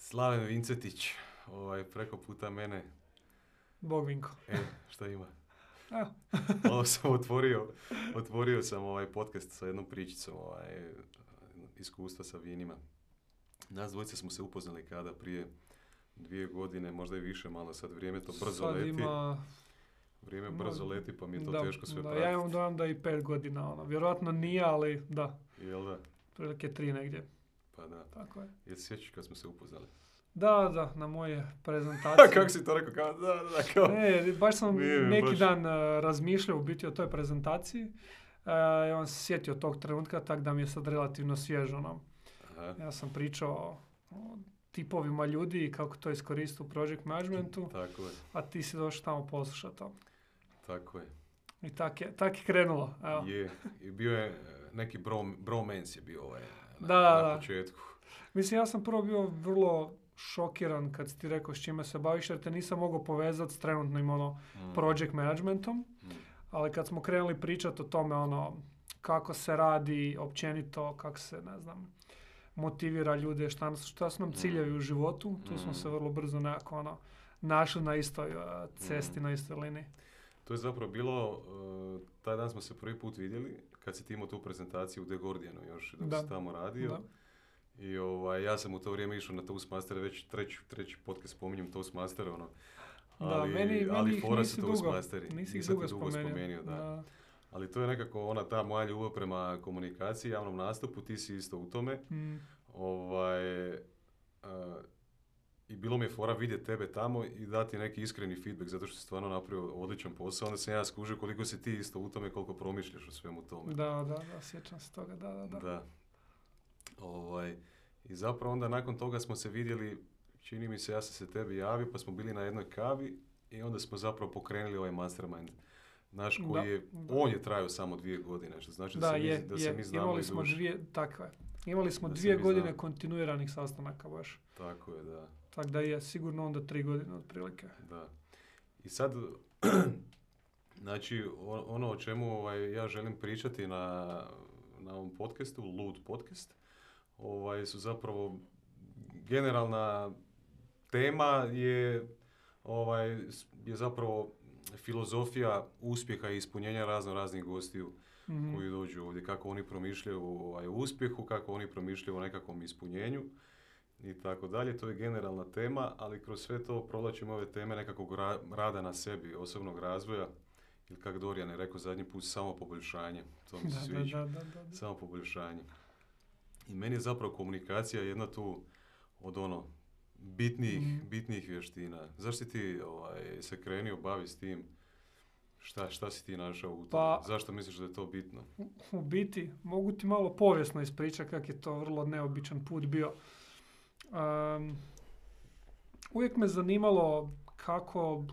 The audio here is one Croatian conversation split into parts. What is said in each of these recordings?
Slaven Vincetić, ovaj, preko puta mene. Bog Vinko. E, šta ima? Evo. Ovo sam otvorio, otvorio sam ovaj podcast sa jednom pričicom, ovaj, iskustva sa vinima. Nas dvojice smo se upoznali kada prije dvije godine, možda i više malo, sad vrijeme to brzo Sad leti. ima... Vrijeme brzo leti pa mi je to da, teško sve da, pratiti. Ja imam dojam da i pet godina, ono. Vjerojatno nije, ali da. Jel da? Prilike tri negdje. Pa da. Tako je. Jel se sjećaš kad smo se upoznali? Da, da, na moje prezentacije. Kako si to rekao? Kao, da, da, kao. Ne, baš sam Nije neki baš- dan uh, razmišljao u biti o toj prezentaciji. Uh, I on se sjetio tog trenutka, tak da mi je sad relativno svježo. Aha, Ja sam pričao o tipovima ljudi i kako to iskoristiti u project managementu, tako je, a ti si došao tamo poslušati to. tako je. I tak je, tak je krenulo. Evo. Je, i bio je e, neki bro, bromance je bio ovaj Da, da, na da. početku. Mislim, ja sam prvo bio vrlo šokiran kad si ti rekao s čime se baviš, jer te nisam mogao povezati s trenutnim ono, Mm, project managementom. mm, Ali kad smo krenuli pričati o tome, ono, kako se radi općenito, kako se, ne znam, motivira ljude, šta, šta su nam Mm. ciljevi u životu, tu smo Mm. se vrlo brzo nekako, ono, našli na istoj uh, cesti, Mm. na istoj liniji. To je zapravo bilo, e, taj dan smo se prvi put vidjeli kad si ti imao tu prezentaciju u The Guardianu još dok Da. si tamo radio. Da. I ovaj, ja sam u to vrijeme išao na Toastmaster, već treći, treći podcast spominjem Toastmaster, ono. Da, Ali, meni, meni ali ih fora nisi su Toastmasteri. nisi ih dugo spomenuo. spomenuo, da. Da. Ali to je nekako ona ta moja ljubav prema komunikaciji, javnom nastupu, ti si isto u tome. Mm. Ovaj, a, I bilo mi je fora vidjeti tebe tamo i dati neki iskreni feedback zato što si stvarno napravio odličan posao. Onda sam ja skužio koliko si ti isto u tome, koliko promišljaš o svemu tome. Da, da, da, sjećam se toga, da, da, da. Da. Ovaj, I zapravo onda nakon toga smo se vidjeli, čini mi se, ja sam se tebi javio, pa smo bili na jednoj kavi i onda smo zapravo pokrenuli ovaj mastermind. Naš koji Da, je, da. on je trajao samo dvije godine, što znači da, Da, se, je, mi, da se je. mi znamo Imali smo dvije, tako je. Imali smo Da se dvije godine kontinuiranih sastanaka baš. Tako je, da. Tako da je sigurno onda tri godine otprilike. Da. I sad, znači, ono o čemu ovaj, ja želim pričati na, na ovom podcastu, Lud podcast, ovaj, su zapravo generalna tema je, ovaj, je zapravo filozofija uspjeha i ispunjenja razno raznih gostiju Mhm. koji dođu ovdje, kako oni promišljaju ovaj, o uspjehu, kako oni promišljaju o nekakvom ispunjenju i tako dalje. To je generalna tema, ali kroz sve to provlačimo ove teme nekakvog ra- rada na sebi, osobnog razvoja ili kako Dorijan je rekao zadnji put, samo poboljšanje. To mi se sviđa. Samo poboljšanje. I meni je zapravo komunikacija jedna tu od ono bitnijih, Mhm. bitnijih vještina. Zašto si ti ovaj, se krenio bavi s tim? Šta, šta si ti našao u? Pa- Zašto misliš da je to bitno? U biti, mogu ti malo povijesno ispričati kak je to vrlo neobičan put bio. Um, uvijek me zanimalo kako,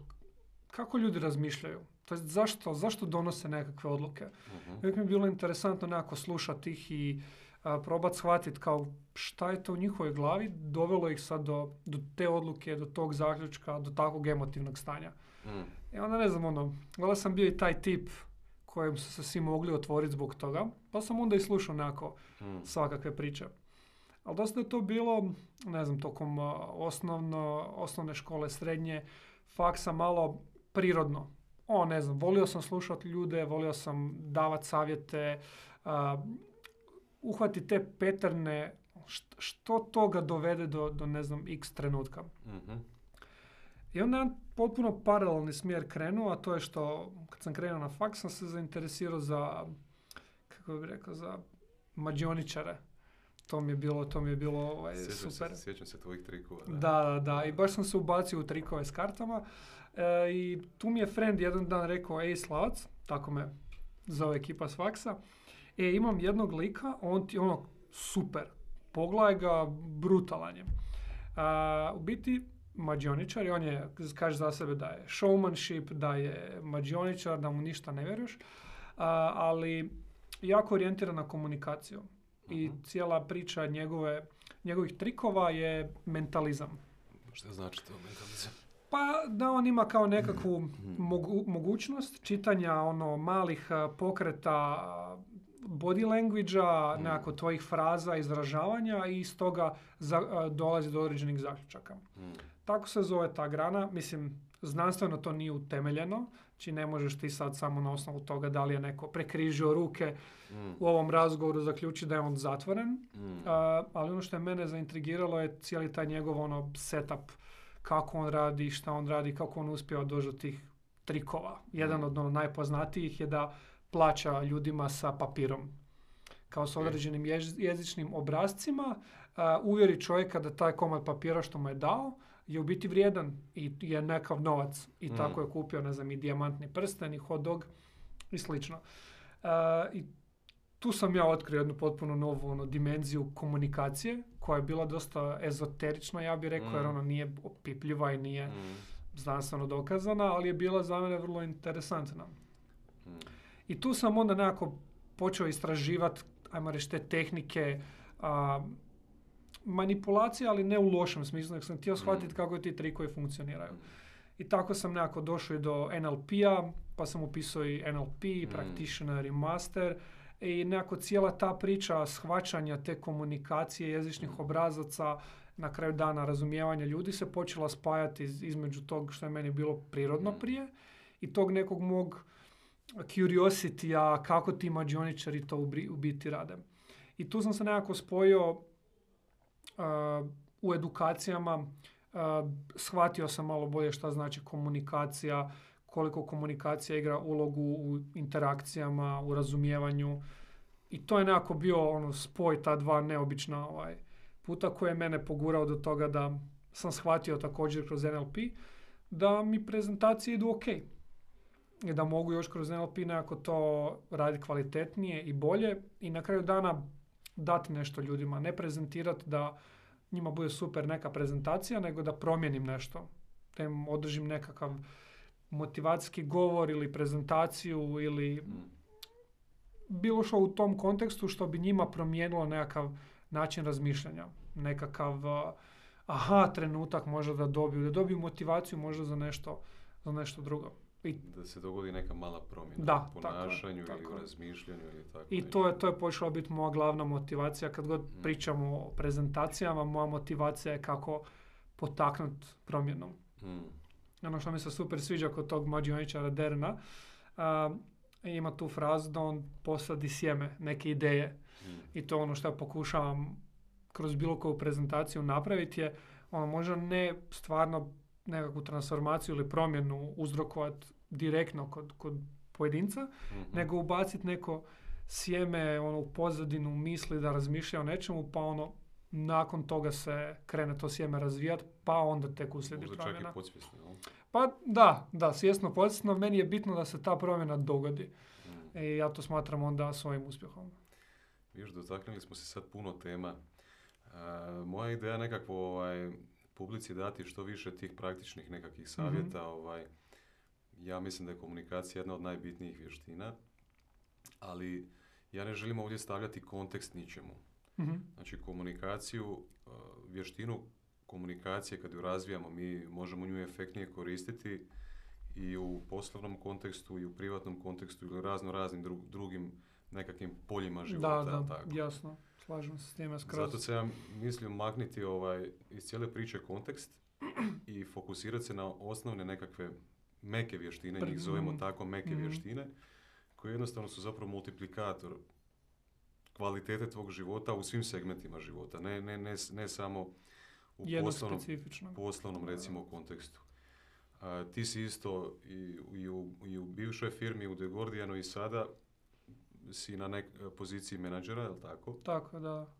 kako ljudi razmišljaju. To jest zašto, zašto donose nekakve odluke. Mhm. Uvijek mi je bilo interesantno nekako slušati ih i a, probat shvatiti kao šta je to u njihovoj glavi dovelo ih sad do, do te odluke, do tog zaključka, do takvog emotivnog stanja. Mm. I onda ne znam, ono, valjda sam bio i taj tip kojem su se svi mogli otvoriti zbog toga, pa sam onda i slušao nekako Mm. svakakve priče. Ali dosta je to bilo, ne znam, tokom osnovno, osnovne škole, srednje, faksa malo prirodno. O, ne znam, volio sam slušati ljude, volio sam davati savjete, a, uhvati te peterne, št- što toga dovede do, do, ne znam, x trenutka. Mhm. I onda jedan potpuno paralelni smjer krenuo, a to je što kad sam krenuo na faks sam se zainteresirao za, kako bih rekao, za mađioničare. To mi je bilo, to mi je bilo ovaj, Sjećam super. Se, sjećam se tvojih trikova. Da, da, da. I baš sam se ubacio u trikove s kartama. E, I tu mi je friend jedan dan rekao, ej Slavac, tako me zove ekipa s faksa, e, imam jednog lika, on ti ono super, pogledaj ga, brutalan je. A, u biti, mađioničar, i on je, kaže za sebe da je showmanship, da je mađioničar, da mu ništa ne vjeruješ, ali jako orijentiran na komunikaciju. I Mhm. cijela priča njegove, njegovih trikova je mentalizam. Šta znači to mentalizam? Pa da on ima kao nekakvu mogu- mogućnost čitanja ono malih a, pokreta body language-a, Mm. nekako tvojih fraza, izražavanja i iz toga za, a, dolazi do određenih zaključaka. Mm. Tako se zove ta grana, mislim, znanstveno to nije utemeljeno, znači ne možeš ti sad samo na osnovu toga da li je neko prekrižio ruke Mm. u ovom razgovoru zaključiti da je on zatvoren, Mm. A, ali ono što je mene zaintrigiralo je cijeli taj njegov ono setup, kako on radi, šta on radi, kako on uspio doći do tih trikova. Jedan od ono najpoznatijih je da plaća ljudima sa papirom. Kao s određenim jezičnim obrazcima, a, uvjeri čovjeka da taj komad papira što mu je dao je u biti vrijedan i je nekav novac. I Mm. tako je kupio, ne znam, i dijamantni prsten, i hot dog i slično. A, I tu sam ja otkrio jednu potpuno novu ono, dimenziju komunikacije koja je bila dosta ezoterična, ja bih rekao, jer Mm. ono nije opipljiva i nije Mm. znanstveno dokazana, ali je bila za mene vrlo interesantna. Mm. I tu sam onda nekako počeo istraživati, ajmo reći, te tehnike a, manipulacije, ali ne u lošem smislu, nego sam htio shvatiti Mm. kako ti trikovi funkcioniraju. I tako sam nekako došao i do NLP-a, pa sam upisao i NLP, Mm. Practitioner i Master. I nekako cijela ta priča shvaćanja te komunikacije jezičnih Mm. obrazaca, na kraju dana razumijevanja ljudi se počela spajati iz- između tog što je meni bilo prirodno Mm. prije i tog nekog mog curiosity-a kako ti mađioničari to u, biti rade. I tu sam se nekako spojio u edukacijama, shvatio sam malo bolje šta znači komunikacija, koliko komunikacija igra ulogu u interakcijama, u razumijevanju. I to je nekako bio ono spoj ta dva neobična ovaj, puta koje je mene pogurao do toga da sam shvatio također kroz NLP da mi prezentacije idu ok. I da mogu još kroz NLP nekako to raditi kvalitetnije i bolje i na kraju dana dati nešto ljudima. Ne prezentirati da njima bude super neka prezentacija, nego da promijenim nešto. Da im održim nekakav motivacijski govor ili prezentaciju ili bilo što u tom kontekstu što bi njima promijenilo nekakav način razmišljanja. Nekakav aha trenutak možda da dobiju, da dobiju motivaciju možda za nešto, za nešto drugo. I, Da se dogodi neka mala promjena Da, u tako ponašanju ili tako u je. razmišljanju ili tako I nešto. to je, to je počela biti moja glavna motivacija. Kad god Mm. pričamo o prezentacijama, moja motivacija je kako potaknuti promjenom. Mm. Ono što mi se super sviđa kod tog mađioničara Derna, a, ima tu frazu da on posadi sjeme, neke ideje. Mm. I to je ono što ja pokušavam kroz bilo koju prezentaciju napraviti je ono možda ne stvarno nekakvu transformaciju ili promjenu uzrokovati direktno kod, kod pojedinca, Mhm. nego ubaciti neko sjeme ono, u pozadinu misli da razmišlja o nečemu, pa ono nakon toga se krene to sjeme razvijati, pa onda tek uslijedi čak promjena. i podsvjesno, jel? Pa da, da, svjesno podsjetno, meni je bitno da se ta promjena dogodi. Mm. I ja to smatram onda svojim uspjehom. Viš, dotaknuli smo se sad puno tema. A, moja ideja je nekakvo ovaj, publici dati što više tih praktičnih nekakvih savjeta. Ovaj, ja mislim da je komunikacija jedna od najbitnijih vještina, ali ja ne želim ovdje stavljati kontekst ničemu. Mhm. Znači komunikaciju, a, vještinu komunikacije kad ju razvijamo, mi možemo nju efektnije koristiti i u poslovnom kontekstu i u privatnom kontekstu ili razno raznim dru- drugim nekakvim poljima života. Da, da, tako? jasno. Slažem se s time skroz. Zato se ja mislim makniti ovaj, iz cijele priče kontekst i fokusirati se na osnovne nekakve meke vještine, njih zovemo tako meke Mhm. vještine, koje jednostavno su zapravo multiplikator kvalitete tvog života u svim segmentima života, ne, ne, ne, ne samo u poslovnom, poslovnom recimo kontekstu. A, ti si isto i, i, u, i u bivšoj firmi, u The Guardianu i sada si na nek, poziciji menadžera, je li tako? Tako da.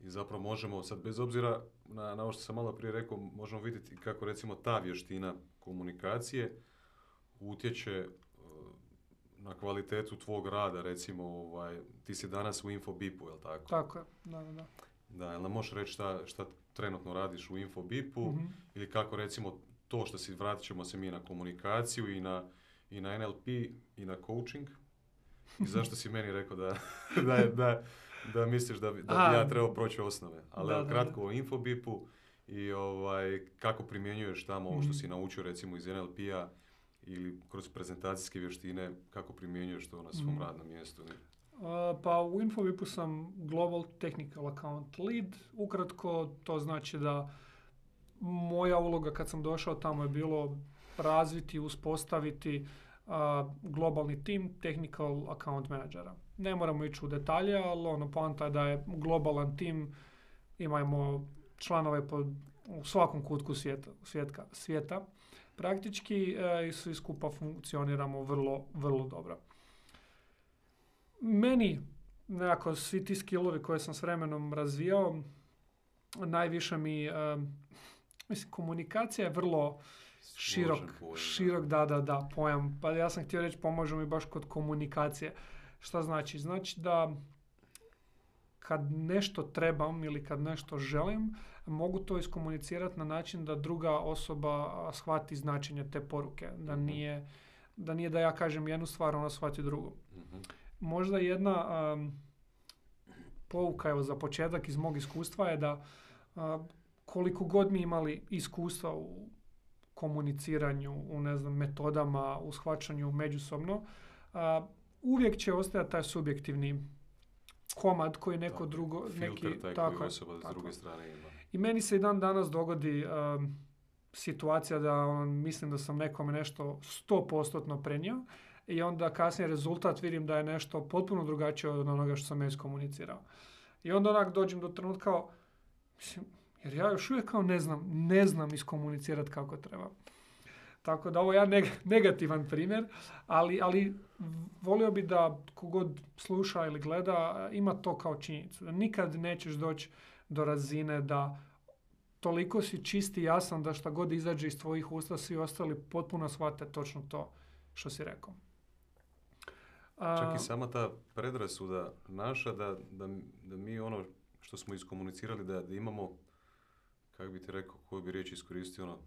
I zapravo možemo, sad bez obzira na, na ovo što sam malo prije rekao, možemo vidjeti kako recimo ta vještina komunikacije utječe e, na kvalitetu tvog rada, recimo ovaj, ti si danas u Infobipu, jel tako? Tako je. Da, da, da. Da, jel nam možeš reći šta, šta trenutno radiš u Infobipu Mhm. ili kako recimo to što si, vratit ćemo se mi na komunikaciju i na, i na NLP i na coaching i zašto si meni rekao da, da, da, da misliš da, bi- da bi ja trebao proći osnove. Ali Da, evo, da, kratko o Infobipu i ovaj, kako primjenjuješ tamo ovo što Mhm. si naučio recimo iz NLP-a ili kroz prezentacijske vještine, kako primjenjuješ to na svom Mhm. radnom mjestu. pa u Infovipu sam Global Technical Account Lead. Ukratko, to znači da moja uloga kad sam došao tamo je bilo razviti, uspostaviti globalni tim Technical Account Managera. Ne moramo ići u detalje, ali ono, poanta je da je globalan tim, imamo članove po, u svakom kutku svijeta, svijetka, svijeta. Praktički e, i svi skupa funkcioniramo vrlo, vrlo dobro. Meni, nekako, svi ti skillovi koje sam s vremenom razvijao, najviše mi, e, mislim, komunikacija je vrlo širok, širok, da, da, da, pojam. Pa ja sam htio reći, pomažu mi baš kod komunikacije. Šta znači? Znači da kad nešto trebam ili kad nešto želim, mogu to iskomunicirati na način da druga osoba shvati značenje te poruke. Da mhm. nije da, nije da ja kažem jednu stvar, ona shvati drugu. Mhm. Možda jedna um, pouka evo, za početak iz mog iskustva je da koliko god mi imali iskustva u komuniciranju, u ne znam, metodama, u shvaćanju međusobno, uvijek će ostajati taj subjektivni komad koji neko drugo... Filter neki, taj tako, koji osoba s druge strane ima. I meni se i dan danas dogodi um, situacija da on, mislim da sam nekome nešto sto postotno prenio i onda kasnije rezultat vidim da je nešto potpuno drugačije od onoga što sam ja iskomunicirao. I onda onak dođem do trenutka kao, mislim, jer ja još uvijek kao ne znam, ne znam iskomunicirati kako treba. Tako da ovo je jedan negativan primjer, ali, ali volio bi da kogod sluša ili gleda ima to kao činjenicu. Nikad nećeš doći do razine da toliko si čisti i jasan da šta god izađe iz tvojih usta svi ostali potpuno shvate točno to što si rekao. Čak i sama ta predrasuda naša da, da, da mi ono što smo iskomunicirali da, da imamo, kako bi ti rekao, koju bi riječ iskoristio, ono,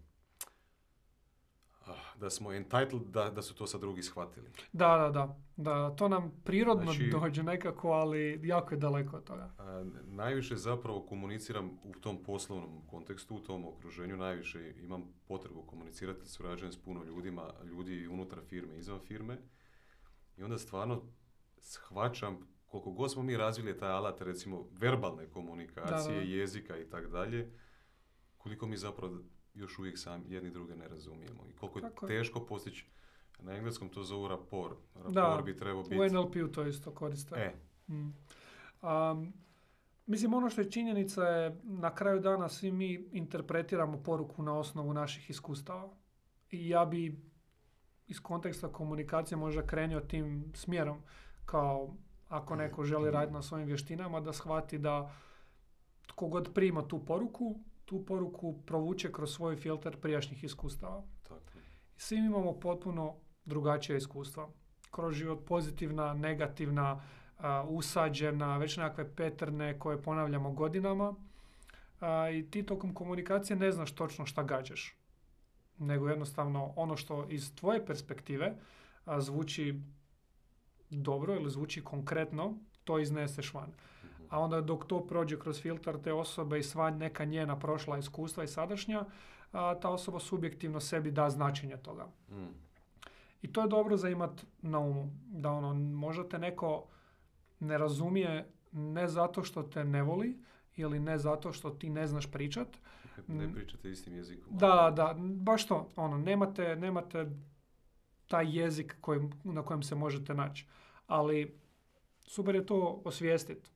Ah, da smo entitled da, da su to sad drugi shvatili. Da, da, da. da to nam prirodno znači, dođe nekako, ali jako je daleko od toga. A, najviše zapravo komuniciram u tom poslovnom kontekstu, u tom okruženju. Najviše imam potrebu komunicirati, surađujem s puno ljudima, ljudi unutar firme, izvan firme. I onda stvarno shvaćam koliko god smo mi razvili taj alat, recimo, verbalne komunikacije, jezika i tako dalje, koliko mi zapravo još uvijek sam jedni druge ne razumijemo. I koliko je teško postići, na engleskom to zovu rapor. Rapor bi trebao biti... u NLP-u to isto koriste. E. Mm. mislim, ono što je činjenica je, na kraju dana svi mi interpretiramo poruku na osnovu naših iskustava. I ja bi iz konteksta komunikacije možda krenio tim smjerom, kao ako neko želi raditi na svojim vještinama, da shvati da tko god prima tu poruku, tu poruku provuče kroz svoj filter prijašnjih iskustava. Tako. Svi imamo potpuno drugačija iskustva. Kroz život pozitivna, negativna, usađena, već nekakve peterne koje ponavljamo godinama. I ti tokom komunikacije ne znaš točno šta gađaš. Nego jednostavno ono što iz tvoje perspektive zvuči dobro ili zvuči konkretno, to izneseš van a onda dok to prođe kroz filter te osobe i sva neka njena prošla iskustva i sadašnja, a, ta osoba subjektivno sebi da značenje toga. Mm. I to je dobro za imat na umu. Da ono, možda te neko ne razumije ne zato što te ne voli ili ne zato što ti ne znaš pričat. Ne pričate istim jezikom. Da, da, baš to. Ono, nemate, nemate taj jezik kojim, na kojem se možete naći. Ali super je to osvijestiti.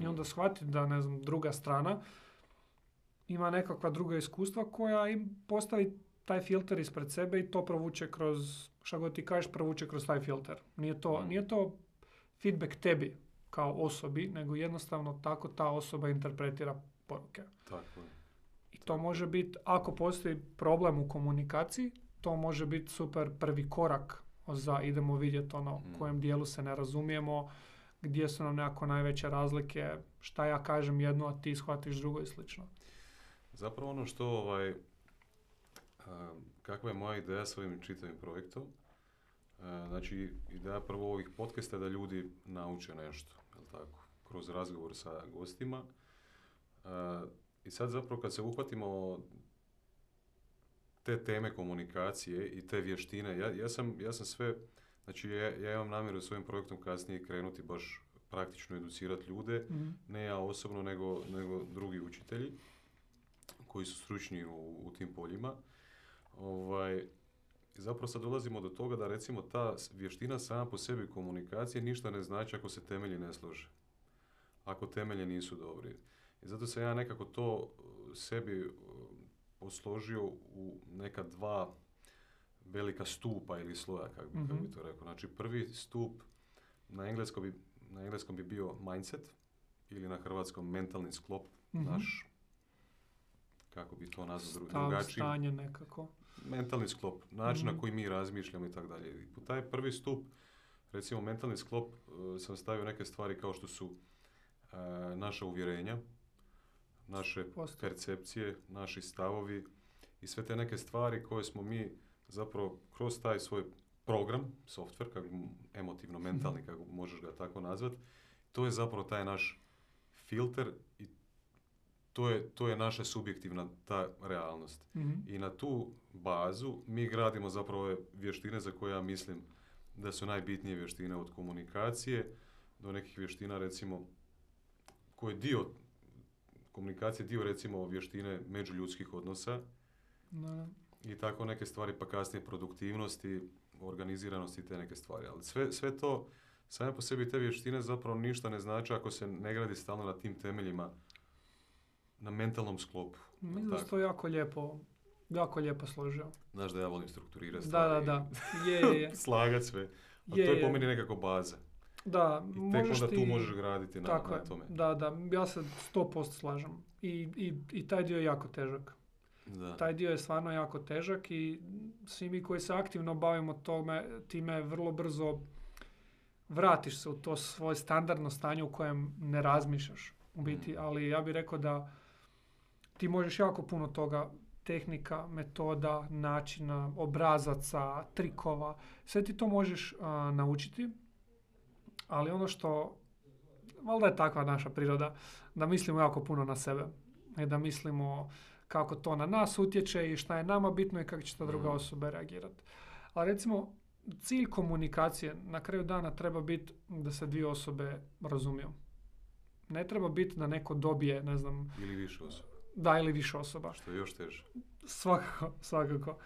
I onda shvatiti da, ne znam, druga strana ima nekakva druga iskustva koja im postavi taj filter ispred sebe i to provuče kroz, šta god ti kažeš, provuče kroz taj filter. Nije to, mm. nije to feedback tebi kao osobi, nego jednostavno tako ta osoba interpretira poruke. Tako I to može biti, ako postoji problem u komunikaciji, to može biti super prvi korak za idemo vidjeti ono u mm. kojem dijelu se ne razumijemo, gdje su nam nekako najveće razlike, šta ja kažem jedno, a ti shvatiš drugo i slično. Zapravo ono što, ovaj, kakva je moja ideja s ovim čitavim projektom, znači ideja prvo ovih podcasta da ljudi nauče nešto, jel tako, kroz razgovor sa gostima. I sad zapravo kad se uhvatimo te teme komunikacije i te vještine, ja, ja, sam, ja sam sve Znači ja, ja imam namjeru svojim projektom kasnije krenuti baš praktično educirati ljude, Mhm. ne ja osobno, nego, nego drugi učitelji koji su stručni u, u tim poljima. Ovaj, zapravo sad dolazimo do toga da recimo ta vještina sama po sebi komunikacije ništa ne znači ako se temelji ne slože. Ako temelji nisu dobri. I zato sam ja nekako to uh, sebi uh, posložio u neka dva velika stupa ili sloja, kako bi, kako bi Mhm. to rekao. Znači prvi stup na engleskom bi, na engleskom bi bio mindset ili na hrvatskom mentalni sklop, Mhm. naš kako bi to nazvao dru- Stav, drugačiji stanje nekako. mentalni sklop, način Mhm. na koji mi razmišljamo i tako dalje. U taj prvi stup, recimo mentalni sklop, e, sam stavio neke stvari kao što su e, naša uvjerenja, naše Posto. percepcije, naši stavovi i sve te neke stvari koje smo mi zapravo kroz taj svoj program, software, kako emotivno mentalni, kako možeš ga tako nazvat, to je zapravo taj naš filter i to je, to je naša subjektivna ta realnost. Mhm. I na tu bazu mi gradimo zapravo ove vještine za koje ja mislim da su najbitnije vještine od komunikacije do nekih vještina recimo koje je dio komunikacije dio recimo vještine međuljudskih odnosa da. I tako neke stvari pa kasnije produktivnosti, organiziranosti i te neke stvari. Ali sve, sve to same po sebi te vještine zapravo ništa ne znači ako se ne gradi stalno na tim temeljima na mentalnom sklopu. Mislim da to jako lijepo, jako lijepo složio. Znaš da ja volim strukturirati Da, stvari. da, da. Je, je, je. slagat sve. A Je, to je po meni nekako baza. Da, I tek možeš onda ti... tu možeš graditi na, Tako na tome. da, da, ja se 100% slažem. I, i, I taj dio je jako težak. Da. Taj dio je stvarno jako težak i svi mi koji se aktivno bavimo tome, time vrlo brzo vratiš se u to svoje standardno stanje u kojem ne razmišljaš u biti, Mm. ali ja bih rekao da ti možeš jako puno toga tehnika, metoda, načina, obrazaca, trikova, sve ti to možeš a, naučiti, ali ono što, valjda je takva naša priroda, da mislimo jako puno na sebe da mislimo kako to na nas utječe i šta je nama bitno i kako će ta druga Mhm. osoba reagirati. A recimo, cilj komunikacije na kraju dana treba biti da se dvije osobe razumiju. Ne treba biti da neko dobije, ne znam, Ili više osoba. da ili više osoba. Što je još teže. Svakako, svakako.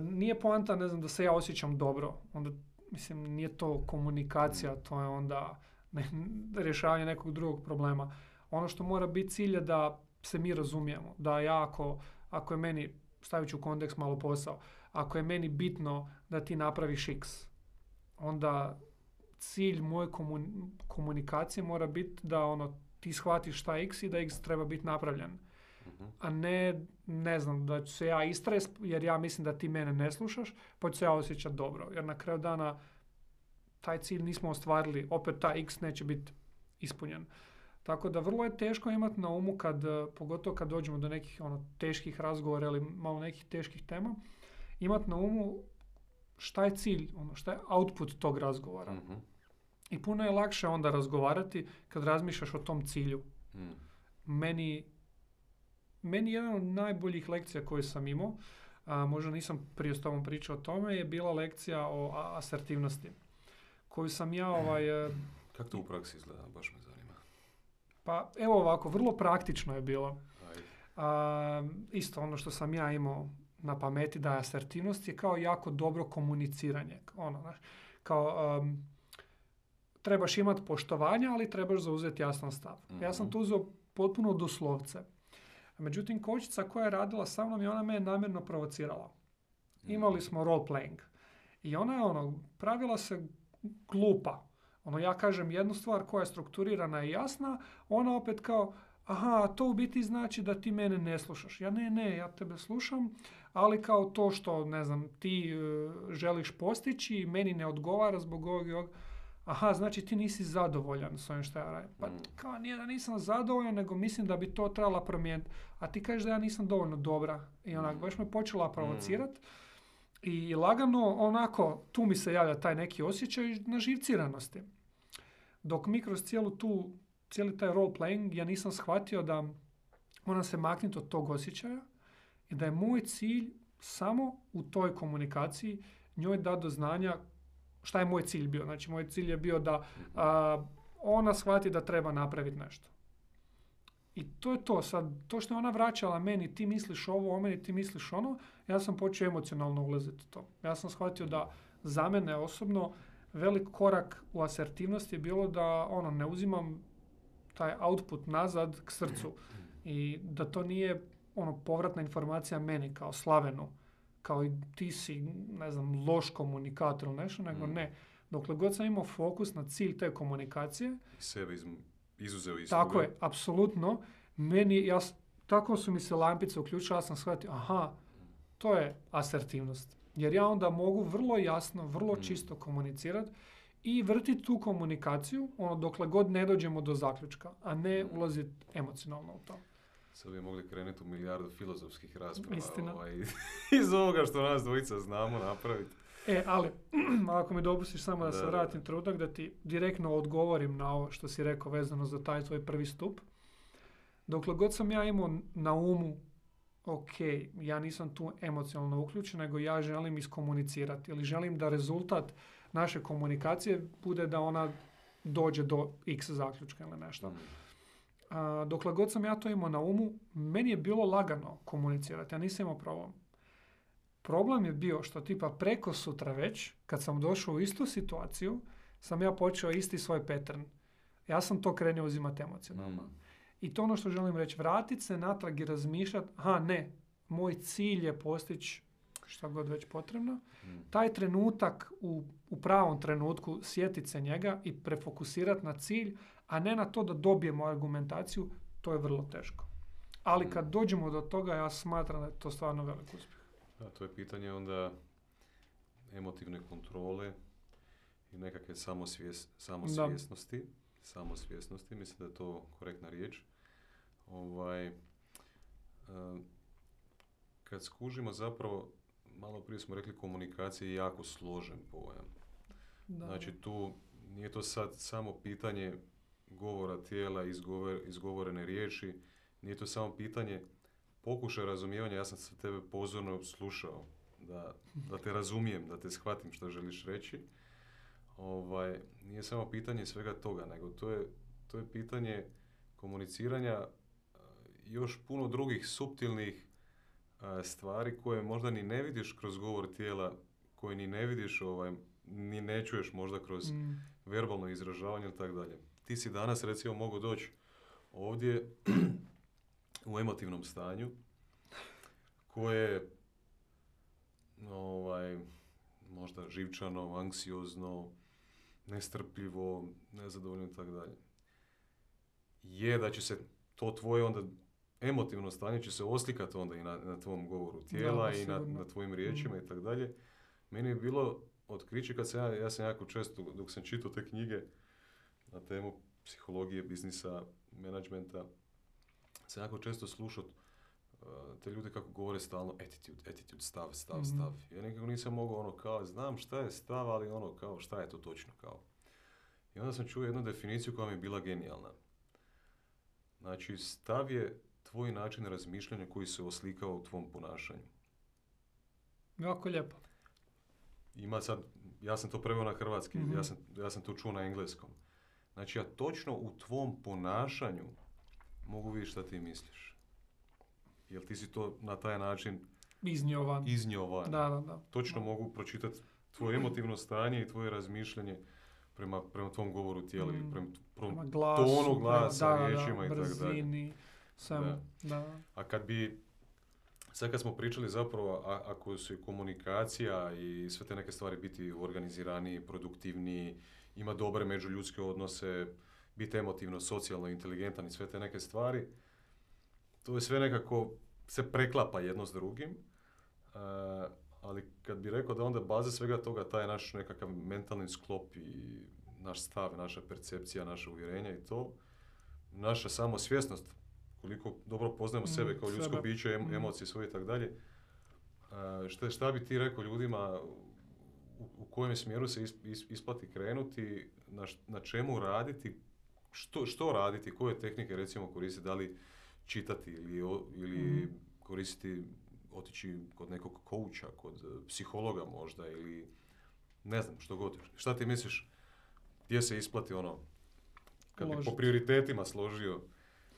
Nije poanta, ne znam, da se ja osjećam dobro. Onda, mislim, nije to komunikacija, to je onda ne, rješavanje nekog drugog problema. Ono što mora biti cilj je da se mi razumijemo. Da ja ako, ako je meni, stavit ću u kontekst malo posao, ako je meni bitno da ti napraviš x, onda cilj moje komun- komunikacije mora biti da ono, ti shvatiš šta x i da x treba biti napravljen Mhm. a ne, ne znam, da ću se ja istres jer ja mislim da ti mene ne slušaš, pa ću se ja osjećati dobro. Jer na kraju dana taj cilj nismo ostvarili, opet taj x neće biti ispunjen. Tako da vrlo je teško imati na umu kad, eh, pogotovo kad dođemo do nekih ono, teških razgovora ili malo nekih teških tema, imati na umu šta je cilj, ono, šta je output tog razgovora. Mhm. I puno je lakše onda razgovarati kad razmišljaš o tom cilju Mm. meni, meni jedan od najboljih lekcija koje sam imao, a možda nisam prije s tobom pričao o tome, je bila lekcija o asertivnosti. Koju sam ja, ovaj, e, Kako to u praksi izgleda? Baš me. Pa evo ovako, vrlo praktično je bilo. A, isto ono što sam ja imao na pameti da je asertivnost je kao jako dobro komuniciranje. Ono, znaš, kao um, trebaš imati poštovanja, ali trebaš zauzeti jasan stav. Ja sam Mhm. to uzeo potpuno doslovce. Međutim, kočica koja je radila sa mnom i ona me je namjerno provocirala. Imali smo role playing. I ona je ono, pravila se glupa. Ono, ja kažem jednu stvar koja je strukturirana i jasna, ona opet kao, aha, to u biti znači da ti mene ne slušaš. Ja ne, ne, ja tebe slušam, ali kao to što, ne znam, ti e, želiš postići, meni ne odgovara zbog ovog i ovog. Aha, znači ti nisi zadovoljan s ovim što ja radim. Pa Mm. kao nije da nisam zadovoljan, nego mislim da bi to trebala promijeniti. A ti kažeš da ja nisam dovoljno dobra. I onak, Mm. baš me počela provocirat. I lagano, onako, tu mi se javlja taj neki osjećaj na živciranosti. Dok mi kroz cijelu tu, cijeli taj role playing, ja nisam shvatio da moram se maknuti od tog osjećaja i da je moj cilj samo u toj komunikaciji njoj da do znanja šta je moj cilj bio? Znači, moj cilj je bio da a, ona shvati da treba napraviti nešto. I to je to. Sad, to što je ona vraćala meni, ti misliš ovo, o meni ti misliš ono, ja sam počeo emocionalno ulaziti u to. Ja sam shvatio da za mene osobno velik korak u asertivnosti je bilo da ono ne uzimam taj output nazad k srcu i da to nije ono povratna informacija meni kao slavenu, kao i ti si, ne znam, loš komunikator ili nešto, nego Mm. ne. Dokle god sam imao fokus na cilj te komunikacije, I sebe iz, izuzeo iz tako toga. je, apsolutno. Meni, ja, tako su mi se lampice uključile, ja sam shvatio, aha, to je asertivnost. Jer ja onda mogu vrlo jasno, vrlo Mm. čisto komunicirati i vrtiti tu komunikaciju ono, dokle god ne dođemo do zaključka, a ne Mm. ulaziti emocionalno u to. Sad bi mogli krenuti u milijardu filozofskih rasprava. Istina. Ovaj, iz ovoga što nas dvojica znamo napraviti. E, ali, ako mi dopustiš samo da, Da, se vratim trenutak, da ti direktno odgovorim na ovo što si rekao vezano za taj tvoj prvi stup. Dokle god sam ja imao na umu, ok, ja nisam tu emocionalno uključen, nego ja želim iskomunicirati ili želim da rezultat naše komunikacije bude da ona dođe do x zaključka ili nešto. Mm. A, dokle god sam ja to imao na umu, meni je bilo lagano komunicirati, ja nisam imao problem. Problem je bio što tipa preko sutra već, kad sam došao u istu situaciju, sam ja počeo isti svoj pattern. Ja sam to krenuo uzimati emocionalno. Mm. I to ono što želim reći, vratiti se natrag i razmišljati, aha ne, moj cilj je postići šta god već potrebno. Mm. Taj trenutak u, u pravom trenutku sjetiti se njega i prefokusirati na cilj, a ne na to da dobijemo argumentaciju, to je vrlo teško. Ali kad Mm. dođemo do toga, ja smatram da je to stvarno velik uspjeh. Da, to je pitanje onda emotivne kontrole i nekakve samosvjes, samosvjesnosti. Samosvjesnosti, mislim da je to korektna riječ. Ovaj, e, kad skužimo zapravo, malo prije smo rekli komunikacija je jako složen pojam. Da. Znači tu nije to sad samo pitanje govora tijela, izgover, izgovorene riječi, nije to samo pitanje pokušaj razumijevanja, ja sam se tebe pozorno slušao, da, da te razumijem, da te shvatim što želiš reći. Ovaj, nije samo pitanje svega toga, nego to je, to je pitanje komuniciranja još puno drugih suptilnih a, stvari koje možda ni ne vidiš kroz govor tijela, koje ni ne vidiš, ovaj, ni ne čuješ možda kroz Mm, verbalno izražavanje i tako dalje. Ti si danas recimo mogu doći ovdje u emotivnom stanju koje je ovaj, možda živčano, anksiozno, nestrpljivo, nezadovoljno i tako dalje. Je da će se to tvoje onda emotivno stanje će se oslikati onda i na, na tvom govoru tijela da, i na, na tvojim riječima i tako dalje. Meni je bilo otkriće kad sam ja, ja sam jako često dok sam čitao te knjige na temu psihologije, biznisa, menadžmenta, sam jako često slušao uh, te ljude kako govore stalno attitude, attitude, stav, stav, Mhm. stav. Ja nekako nisam mogao ono kao, znam šta je stav, ali ono kao šta je to točno kao. I onda sam čuo jednu definiciju koja mi je bila genijalna. Znači, stav je tvoj način razmišljanja koji se oslikava u tvom ponašanju. jako lijepo. Ima sad, ja sam to preveo na hrvatski, Mhm. ja, sam, ja sam to čuo na engleskom. Znači, ja točno u tvom ponašanju mogu vidjeti šta ti misliš. Jel ti si to na taj način Iznio van. iznio van. Da, da, da. Točno mogu pročitati tvoje emotivno stanje i tvoje razmišljanje prema, prema tvom govoru tijela ili Mm. prema, prema Prema glasu, tonu glasa, da, da, riječima i tako dalje. Brzini, svemu. Da. A kad bi, sad kad smo pričali zapravo, a, ako su i komunikacija i sve te neke stvari biti organiziraniji, produktivniji, ima dobre međuljudske odnose, biti emotivno, socijalno, inteligentan i sve te neke stvari, to je sve nekako se preklapa jedno s drugim. E, ali kad bi rekao da onda baza svega toga taj naš nekakav mentalni sklop i naš stav, naša percepcija, naše uvjerenja i to, naša samosvjesnost, koliko dobro poznajemo Mm, sebe kao ljudsko sebe. biće, em- Mm. emocije svoje i tako dalje, e, šta, šta bi ti rekao ljudima u, u kojem smjeru se is- is- isplati krenuti, na, š- na čemu raditi, što, što raditi, koje tehnike recimo koristiti, da li čitati ili, o- ili Mhm. koristiti, otići kod nekog kouča, kod e, psihologa možda ili ne znam, što god. Šta ti misliš, gdje se isplati ono, kad bi po prioritetima složio,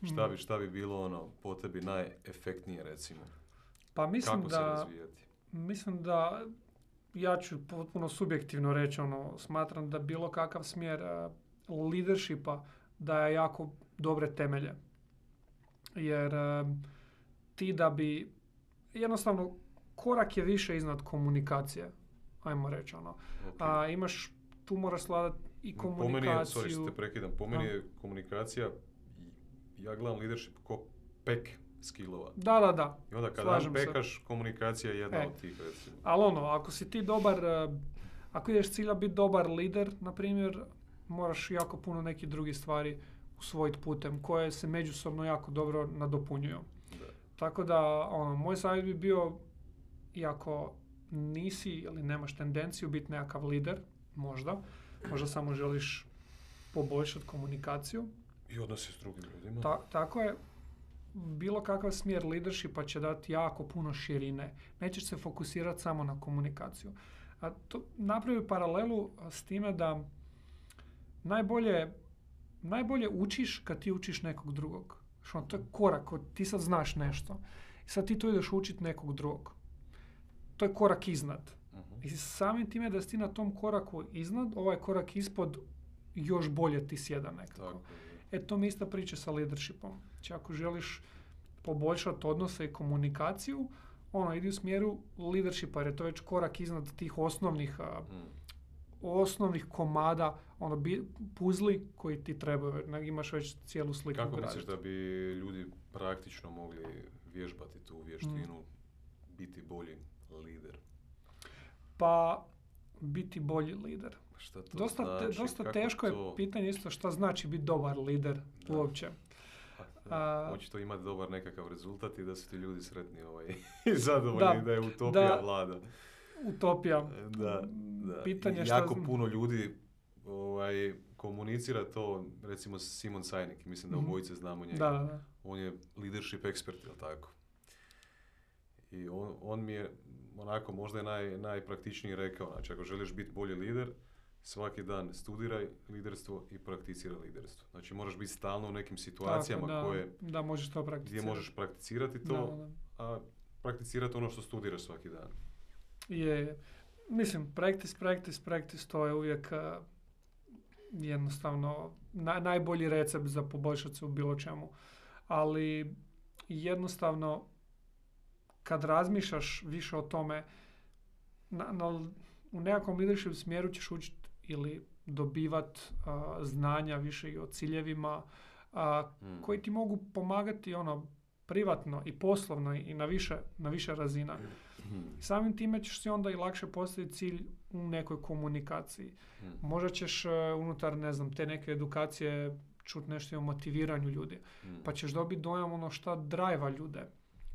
šta bi, šta bi bilo ono, po tebi najefektnije recimo? Pa mislim Kako se da, razvijati? mislim da, ja ću potpuno subjektivno reći, ono, smatram da bilo kakav smjer uh, leadershipa daje jako dobre temelje. Jer um, ti da bi, jednostavno, korak je više iznad komunikacije, ajmo reći, ono. Ok. A, imaš, tu moraš sladati i Po meni je, komunikaciju. sorry te prekidam, po meni je komunikacija, ja gledam leadership ko pek skillova. Da, da, da. I onda kada Slažem se. pekaš, komunikacija je jedna E. od tih recimo. Ali ono, ako si ti dobar, eh, ako ideš cilja biti dobar lider, na primjer, moraš jako puno nekih drugih stvari usvojiti putem koje se međusobno jako dobro nadopunjuju. Da. Tako da, ono, moj savjet bi bio, iako nisi ili nemaš tendenciju biti nekakav lider, možda, možda samo želiš poboljšati komunikaciju, I odnosi s drugim ljudima. Ta- tako je, bilo kakav smjer leadershipa će dati jako puno širine. Nećeš se fokusirati samo na komunikaciju. A to napravi paralelu s time da najbolje, najbolje učiš kad ti učiš nekog drugog. Što to je korak, ti sad znaš nešto. I sad ti to ideš učiti nekog drugog. To je korak iznad. Mhm. I samim time da si ti na tom koraku iznad, ovaj korak ispod još bolje ti sjeda nekako. Tako. E to mi ista priča sa leadershipom. Znači ako želiš poboljšati odnose i komunikaciju, ono, idi u smjeru leadershipa jer je to već korak iznad tih osnovnih, a, Mm. osnovnih komada, ono, bi, puzli koji ti trebaju, imaš već cijelu sliku Kako ugraditi. misliš da bi ljudi praktično mogli vježbati tu vještinu, biti bolji lider? Pa biti bolji lider. Šta to Dosta, te- znači? dosta Kako teško je to- pitanje isto šta znači biti dobar lider Da. uopće. Pa, A- Očito imati dobar nekakav rezultat i da su ti ljudi sretni ovaj, i zadovoljni Da, da, je utopija da. vlada. Utopija. Da, da. Pitanje I šta jako puno ljudi ovaj, komunicira to, recimo Simon Sajnik, mislim da Mhm. obojice znamo njega. Da, da, da. On je leadership ekspert, jel tako? I on, on mi je onako možda je naj, najpraktičniji rekao, znači ako želiš biti bolji lider, svaki dan studiraj liderstvo i prakticiraj liderstvo. Znači moraš biti stalno u nekim situacijama Tako, da, koje, da možeš to gdje prakticirati. možeš prakticirati to, da, da. a prakticirati ono što studiraš svaki dan. Je, mislim, practice, practice, practice, to je uvijek a, jednostavno na- najbolji recept za poboljšati se u bilo čemu. Ali jednostavno kad razmišljaš više o tome, na, na- u nekakvom leadership smjeru ćeš učiti ili dobivat a, znanja više i o ciljevima a, Mm. koji ti mogu pomagati ono privatno i poslovno i na više, na više razina. Mm. I samim time ćeš si onda i lakše postaviti cilj u nekoj komunikaciji. Mm. Možda ćeš e, unutar, ne znam, te neke edukacije čut nešto o motiviranju ljudi. Mm. Pa ćeš dobiti dojam ono šta drajva ljude,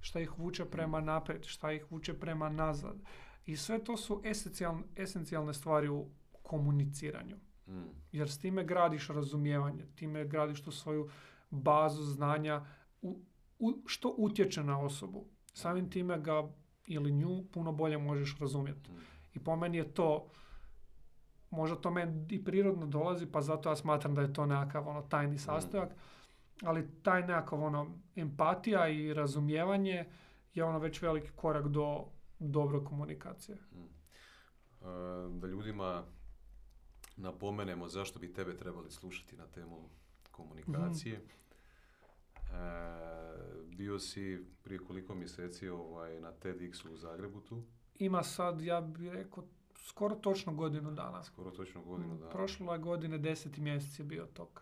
šta ih vuče prema naprijed, šta ih vuče prema nazad. I sve to su esencijalne, esencijalne stvari u komuniciranju. Mm. Jer s time gradiš razumijevanje, time gradiš tu svoju bazu znanja u, u- što utječe na osobu. Samim time ga ili nju puno bolje možeš razumjeti. Mm. I po meni je to, možda to meni i prirodno dolazi, pa zato ja smatram da je to nekakav ono tajni sastojak, ali taj nekakav ono empatija i razumijevanje je ono već veliki korak do dobre komunikacije. Mm. E, da ljudima napomenemo zašto bi tebe trebali slušati na temu komunikacije. E, bio si prije koliko mjeseci ovaj, na TEDxu u Zagrebu tu, Ima sad, ja bih rekao, skoro točno godinu dana. skoro točno godinu dana. Prošle godine deseti mjesec je bio tog.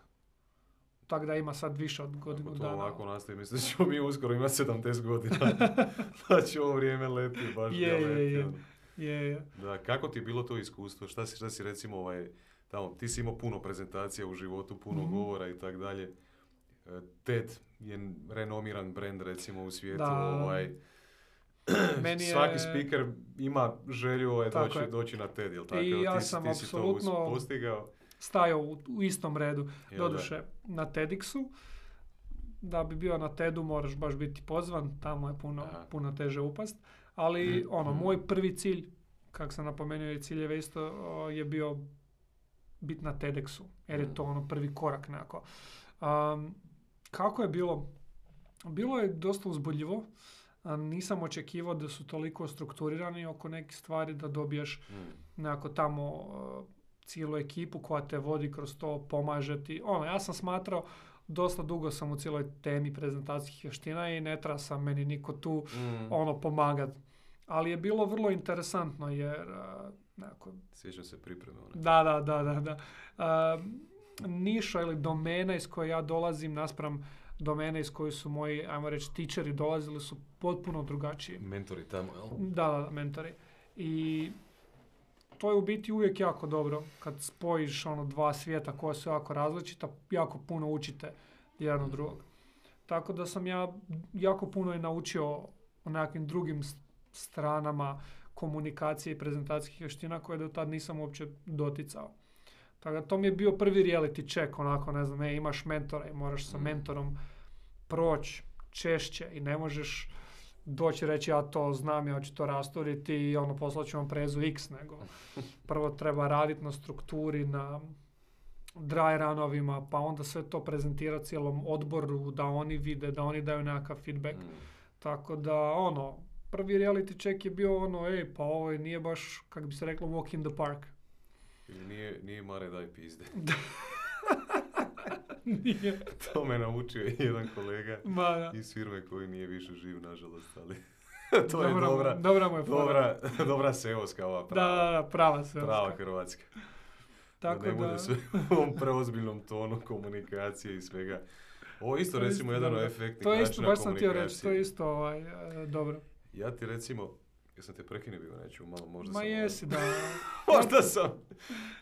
Tako da ima sad više od godinu Ako to dana. ovako nastavi, mislim da ćemo mi uskoro imati 70 godina. znači ovo vrijeme leti, baš Je, je, leti, je. ono. Je, je. Da, kako ti je bilo to iskustvo? Šta si, šta si recimo, ovaj, tamo, ti si imao puno prezentacija u životu, puno Mhm. govora i tak dalje. E, TED je renomiran brand recimo u svijetu. Da. Ovaj, Meni je- Svaki speaker ima želju ovaj, Tako doći, je. doći na TED, jel tako? I ja ti, sam ti si to postigao. Stajao u, u istom redu. jel Doduše, na TEDxu, da bi bio na TEDu moraš baš biti pozvan, tamo je puno, Aha. puno teže upast. Ali Mhm. ono, Mhm. moj prvi cilj kako sam napomenuo i ciljeve isto, o, je bio bit na TEDxu, jer je to ono prvi korak nekako. Um, kako je bilo? Bilo je dosta uzbudljivo. Nisam očekivao da su toliko strukturirani oko nekih stvari da dobiješ Mm. nekako tamo uh, cijelu ekipu koja te vodi kroz to, pomaže ti. Ono, ja sam smatrao, dosta dugo sam u cijeloj temi prezentacijskih vještina i ne treba sam meni niko tu Mm. ono pomagat. Ali je bilo vrlo interesantno jer uh, nekako, Sjećam se pripreme. one. da, da, da, da, da. Uh, niša ili domena iz koje ja dolazim naspram domene iz koje su moji, ajmo reći, tičeri dolazili su potpuno drugačiji. Mentori tamo, jel? Da, da, da, mentori. I to je u biti uvijek jako dobro kad spojiš ono dva svijeta koja su jako različita, jako puno učite jedan od drugog. Tako da sam ja jako puno i naučio o nekakvim drugim stranama komunikacije i prezentacijskih vještina koje do tad nisam uopće doticao. Tako da to mi je bio prvi reality check, onako, ne znam, e, imaš mentora i moraš sa Mm. mentorom proći češće i ne možeš doći reći ja to znam, ja ću to rasturiti i ono poslat ću vam prezu X, nego prvo treba raditi na strukturi, na dry runovima, pa onda sve to prezentirati cijelom odboru, da oni vide, da oni daju nekakav feedback. Mm. Tako da, ono, prvi reality check je bio ono, ej, pa ovo je- nije baš, kako bi se reklo, walk in the park. Ili nije, nije Mare daj pizde. nije. to me naučio jedan kolega Ma, da. iz firme koji nije više živ, nažalost, ali to je Dobra mu- dobra, dobra mu je dobra, dobra seoska ova Da, prava, da, da, prava se. prava hrvatska. Tako da ne da, bude sve u ovom preozbiljnom tonu komunikacije i svega. Ovo isto To je recimo isto jedan od efektnih to je isto, baš sam htio reći, to je isto ovaj, e, dobro. Ja ti recimo, jesam te prekinuo bio neću, malo možda Ma sam... jesi, da. Možda sam.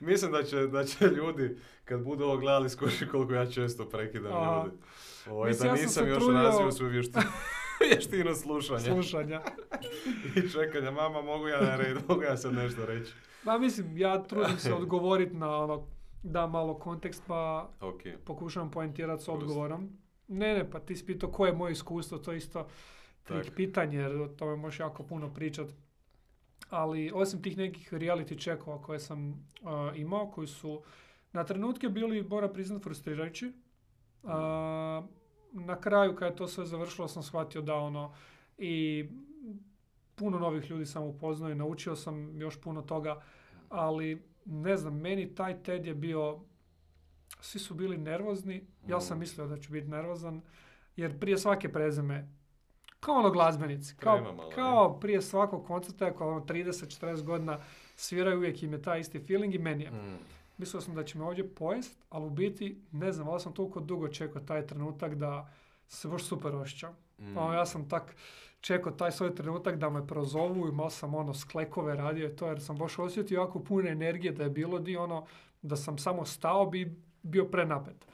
Mislim da će, da će ljudi, kad budu ovo gledali, skuši koliko ja često prekidam Aha. ljudi. Ovo, Mislim, da ja sam nisam još trudio- razvio svoju vještinu, vještinu slušanja Slušanja. i čekanja. Mama, mogu ja na red, mogu ja sad nešto reći. Ma mislim, ja trudim se odgovoriti na ono, da malo kontekst, pa Ok, pokušavam poentirati s odgovorom. Ne, ne, pa ti si pitao koje je moje iskustvo, to isto trik pitanje, jer o tome možeš jako puno pričat. Ali osim tih nekih reality checkova koje sam uh, imao, koji su na trenutke bili, moram priznat, frustrirajući. Uh, na kraju, kad je to sve završilo, sam shvatio da ono, i puno novih ljudi sam upoznao i naučio sam još puno toga, ali ne znam, meni taj TED je bio, svi su bili nervozni, ja sam Mm. mislio da ću biti nervozan, jer prije svake prezime, kao ono glazbenici, kao, malo, kao prije svakog koncerta, ako ono 30-40 godina sviraju, uvijek im je taj isti feeling i meni je. Mm. Mislio sam da će me ovdje pojest, ali u biti, ne znam, ali sam toliko dugo čekao taj trenutak da se baš super osjećam. Mm. Ono, ja sam tak čekao taj svoj trenutak da me prozovu i malo sam ono sklekove radio i to jer sam baš osjetio jako puno energije da je bilo di ono da sam samo stao bi bio prenapet.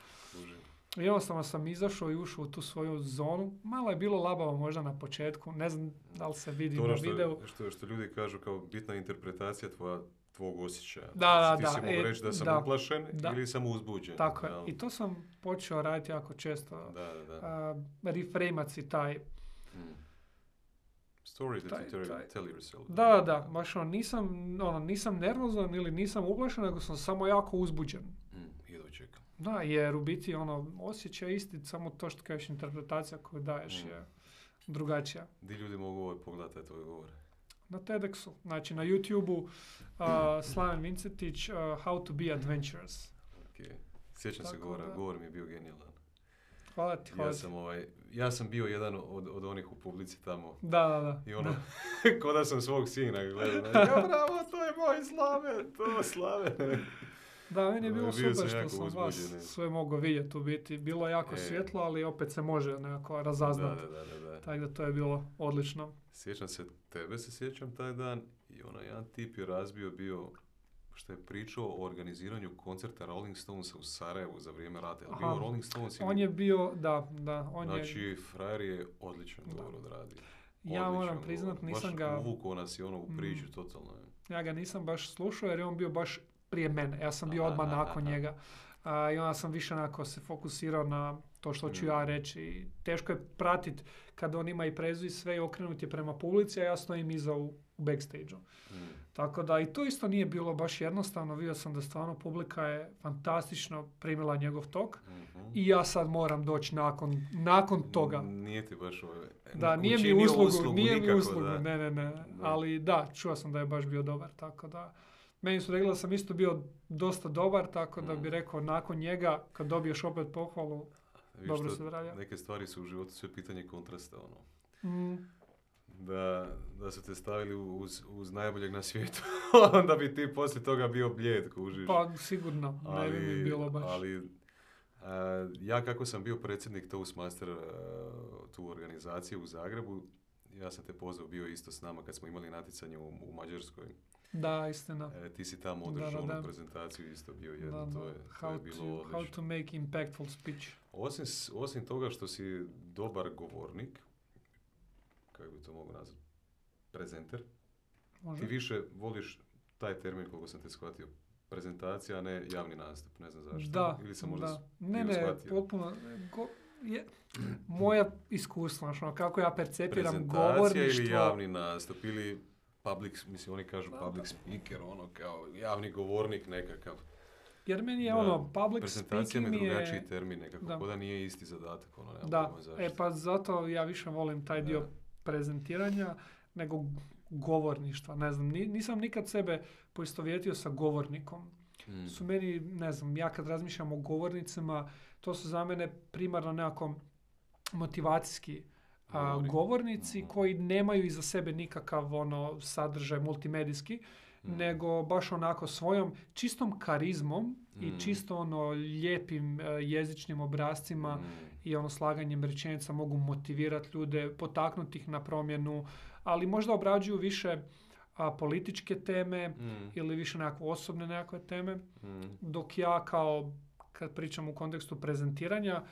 Jednostavno sam izašao i ušao u tu svoju zonu. Malo je bilo labavo možda na početku, ne znam da li se vidi To na ono što, videu. što, što ljudi kažu kao bitna interpretacija tvoja, tvog osjećaja. Da, Znači, da, ti si da, e, reći da sam da, uplašen da. ili sam uzbuđen. Tako je. I to sam počeo raditi jako često. Da, da, da. A, reframat si taj. Mm. Story that Taj- you tell, taj- tell yourself. Da, da, da. Baš ono, nisam, ono, nisam nervozan ili nisam uplašen, nego sam samo jako uzbuđen. Da, jer u biti ono, osjećaj je isti, samo to što kažeš interpretacija koju daješ Mm. je drugačija. Di ljudi mogu ovaj pogledati tvoj govor? Na TEDxu, znači na YouTube-u, uh, Slaven Vincetić, uh, How to be adventurous. Ok. Sjećam se govora, da. govor mi je bio genijalan. Hvala ti, hvala Ja sam, ovaj, ja sam bio jedan od, od onih u publici tamo. Da, da, da. I ono, Da. ko da sam svog sina gledao. Ja, bravo, to je moj Slaven, to je Slaven. Da, meni je bilo super što sam vas sve mogao vidjeti u biti. Bilo je jako E. svjetlo, ali opet se može nekako razaznati. da, da, da, da. Tako da to je bilo odlično. Sjećam se, tebe se sjećam taj dan i onaj jedan tip je razbio bio što je pričao o organiziranju koncerta Rolling Stonesa u Sarajevu za vrijeme rata. Jel bio Aha. Rolling Stones. On je bio, da, da, on je... Znači, frajer je odlično Da. dobro odradio. Ja Odličan moram govor. priznat, nisam baš ga... uvukao nas i ono u Mm. priču, totalno je. Ja ga nisam baš slušao jer je on bio baš prije mene. Ja sam bio odmah aha, nakon aha. njega. A, I onda sam više onako se fokusirao na to što ću Mm. ja reći. Teško je pratit kad on ima i prezu i sve i okrenut je prema publici, a ja stojim iza u, u backstage-u. Mm. Tako da i to isto nije bilo baš jednostavno. Vidio sam da stvarno publika je fantastično primila njegov tok. Mhm. I ja sad moram doći nakon, nakon toga. Nije ti baš ovaj, Da, nije mi uslugu, nije mi uslugu, ne, ne, ne. Ali da, čuo sam da je baš bio dobar, tako da... Meni su rekli da sam isto bio dosta dobar, tako da bi Mm. rekao nakon njega, kad dobiješ opet pohvalu, Vidiš dobro se odradio. Neke stvari su u životu sve pitanje kontrasta, ono. Mm, Da, da su te stavili uz, uz najboljeg na svijetu, onda bi ti poslije toga bio blijed, kužiš. pa sigurno, ne bi mi bilo baš. Ali, a, ja kako sam bio predsjednik Toastmaster a, tu organizaciju u Zagrebu, ja sam te pozvao bio isto s nama kad smo imali natjecanje u, u Mađarskoj. Da, istina. E, ti si tamo održao onu prezentaciju isto bio Da, jedan, to da. je, to How, je to, bilo how odlično. to make impactful speech. Osim, osim toga što si dobar govornik, kako bi to mogu nazvati, prezenter, Može? ti više voliš taj termin koliko sam te shvatio, prezentacija, a ne javni nastup, ne znam zašto. Da, Ili sam možda da. Ne, ne, shvatio. potpuno. Go, je, moja iskustva, ono, kako ja percepiram prezentacija govorništvo. ili javni nastup ili public, mislim oni kažu Da, public speaker, ono kao javni govornik nekakav. Jer meni je Da, ono, public Prezentacija mi speaking je drugačiji termin nekako, Da. nije isti zadatak, ono, nemam Da, e pa zato ja više volim taj dio Da. prezentiranja nego govorništva. Ne znam, ni- nisam nikad sebe poistovjetio sa govornikom. Mm. Su meni, ne znam, ja kad razmišljam o govornicima, to su za mene primarno nekako motivacijski a, govornici koji nemaju iza sebe nikakav ono sadržaj multimedijski, Mm. nego baš onako svojom čistom karizmom i Mm. čisto ono lijepim e, jezičnim obrazcima Mm. i ono slaganjem rečenica mogu motivirati ljude, potaknuti ih na promjenu, ali možda obrađuju više a, političke teme Mm. ili više nekakve osobne nekakve teme, Mm. dok ja kao, kad pričam u kontekstu prezentiranja,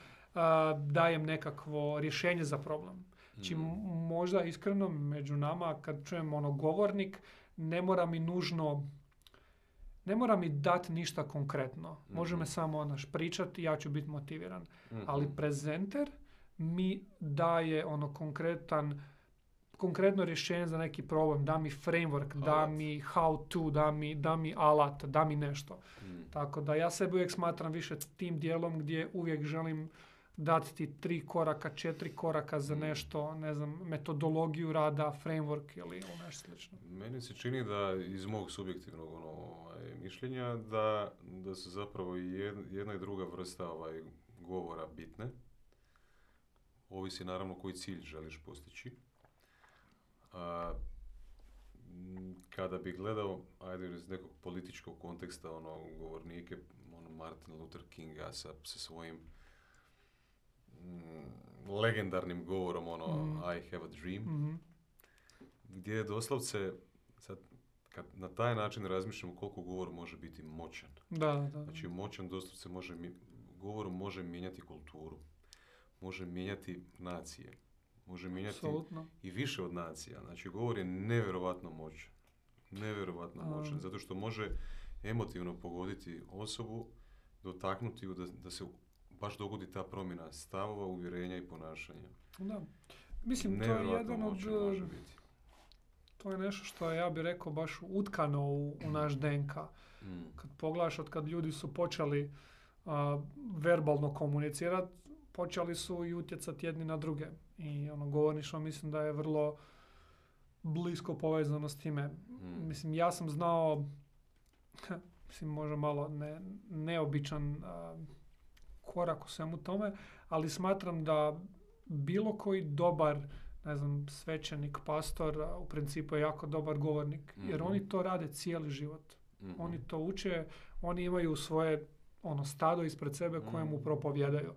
dajem nekakvo rješenje za problem. Znači Mm. možda iskreno među nama kad čujem ono govornik, ne mora mi nužno ne mora mi dati ništa konkretno. Može Mhm. me samo onaš pričati ja ću biti motiviran. Mhm. Ali prezenter mi daje ono konkretan konkretno rješenje za neki problem, da mi framework, da Alat. mi how to, da mi, da mi alat, da mi nešto. Mm. Tako da ja sebe uvijek smatram više tim dijelom gdje uvijek želim dati ti tri koraka, četiri koraka za Mm. nešto, ne znam, metodologiju rada, framework ili ili nešto slično. Meni se čini da iz mog subjektivnog ono, ovaj, mišljenja da, da su zapravo jedna i druga vrsta ovaj, govora bitne. Ovisi naravno koji cilj želiš postići. A, kada bi gledao, ajde iz nekog političkog konteksta, ono, govornike, ono, Martin Luther Kinga sa, sa svojim legendarnim govorom, ono, Mhm. I have a dream, Mhm. gdje je doslovce, sad, kad na taj način razmišljamo koliko govor može biti moćan. Da, da. Znači, moćan doslovce može, govor može mijenjati kulturu, može mijenjati nacije, može mijenjati Apsolutno. i više od nacija. Znači, govor je nevjerovatno moćan. Nevjerovatno A. moćan, zato što može emotivno pogoditi osobu, dotaknuti ju da, da se baš dogodi ta promjena stavova, uvjerenja i ponašanja. Da. Mislim, to je jedan od... može biti. To je nešto što je, ja bih rekao, baš utkano u, u naš DNK. Mm. Kad pogledaš od kad ljudi su počeli a, verbalno komunicirati, počeli su i utjecati jedni na druge. I ono, govorništvo mislim da je vrlo blisko povezano s time. Mm. Mislim, ja sam znao, mislim, možda malo ne, neobičan a, korak u svemu tome, ali smatram da bilo koji dobar ne znam, svećenik, pastor, u principu je jako dobar govornik, jer Mhm. oni to rade cijeli život. Mhm. Oni to uče, oni imaju svoje ono stado ispred sebe kojemu Mhm. propovjedaju.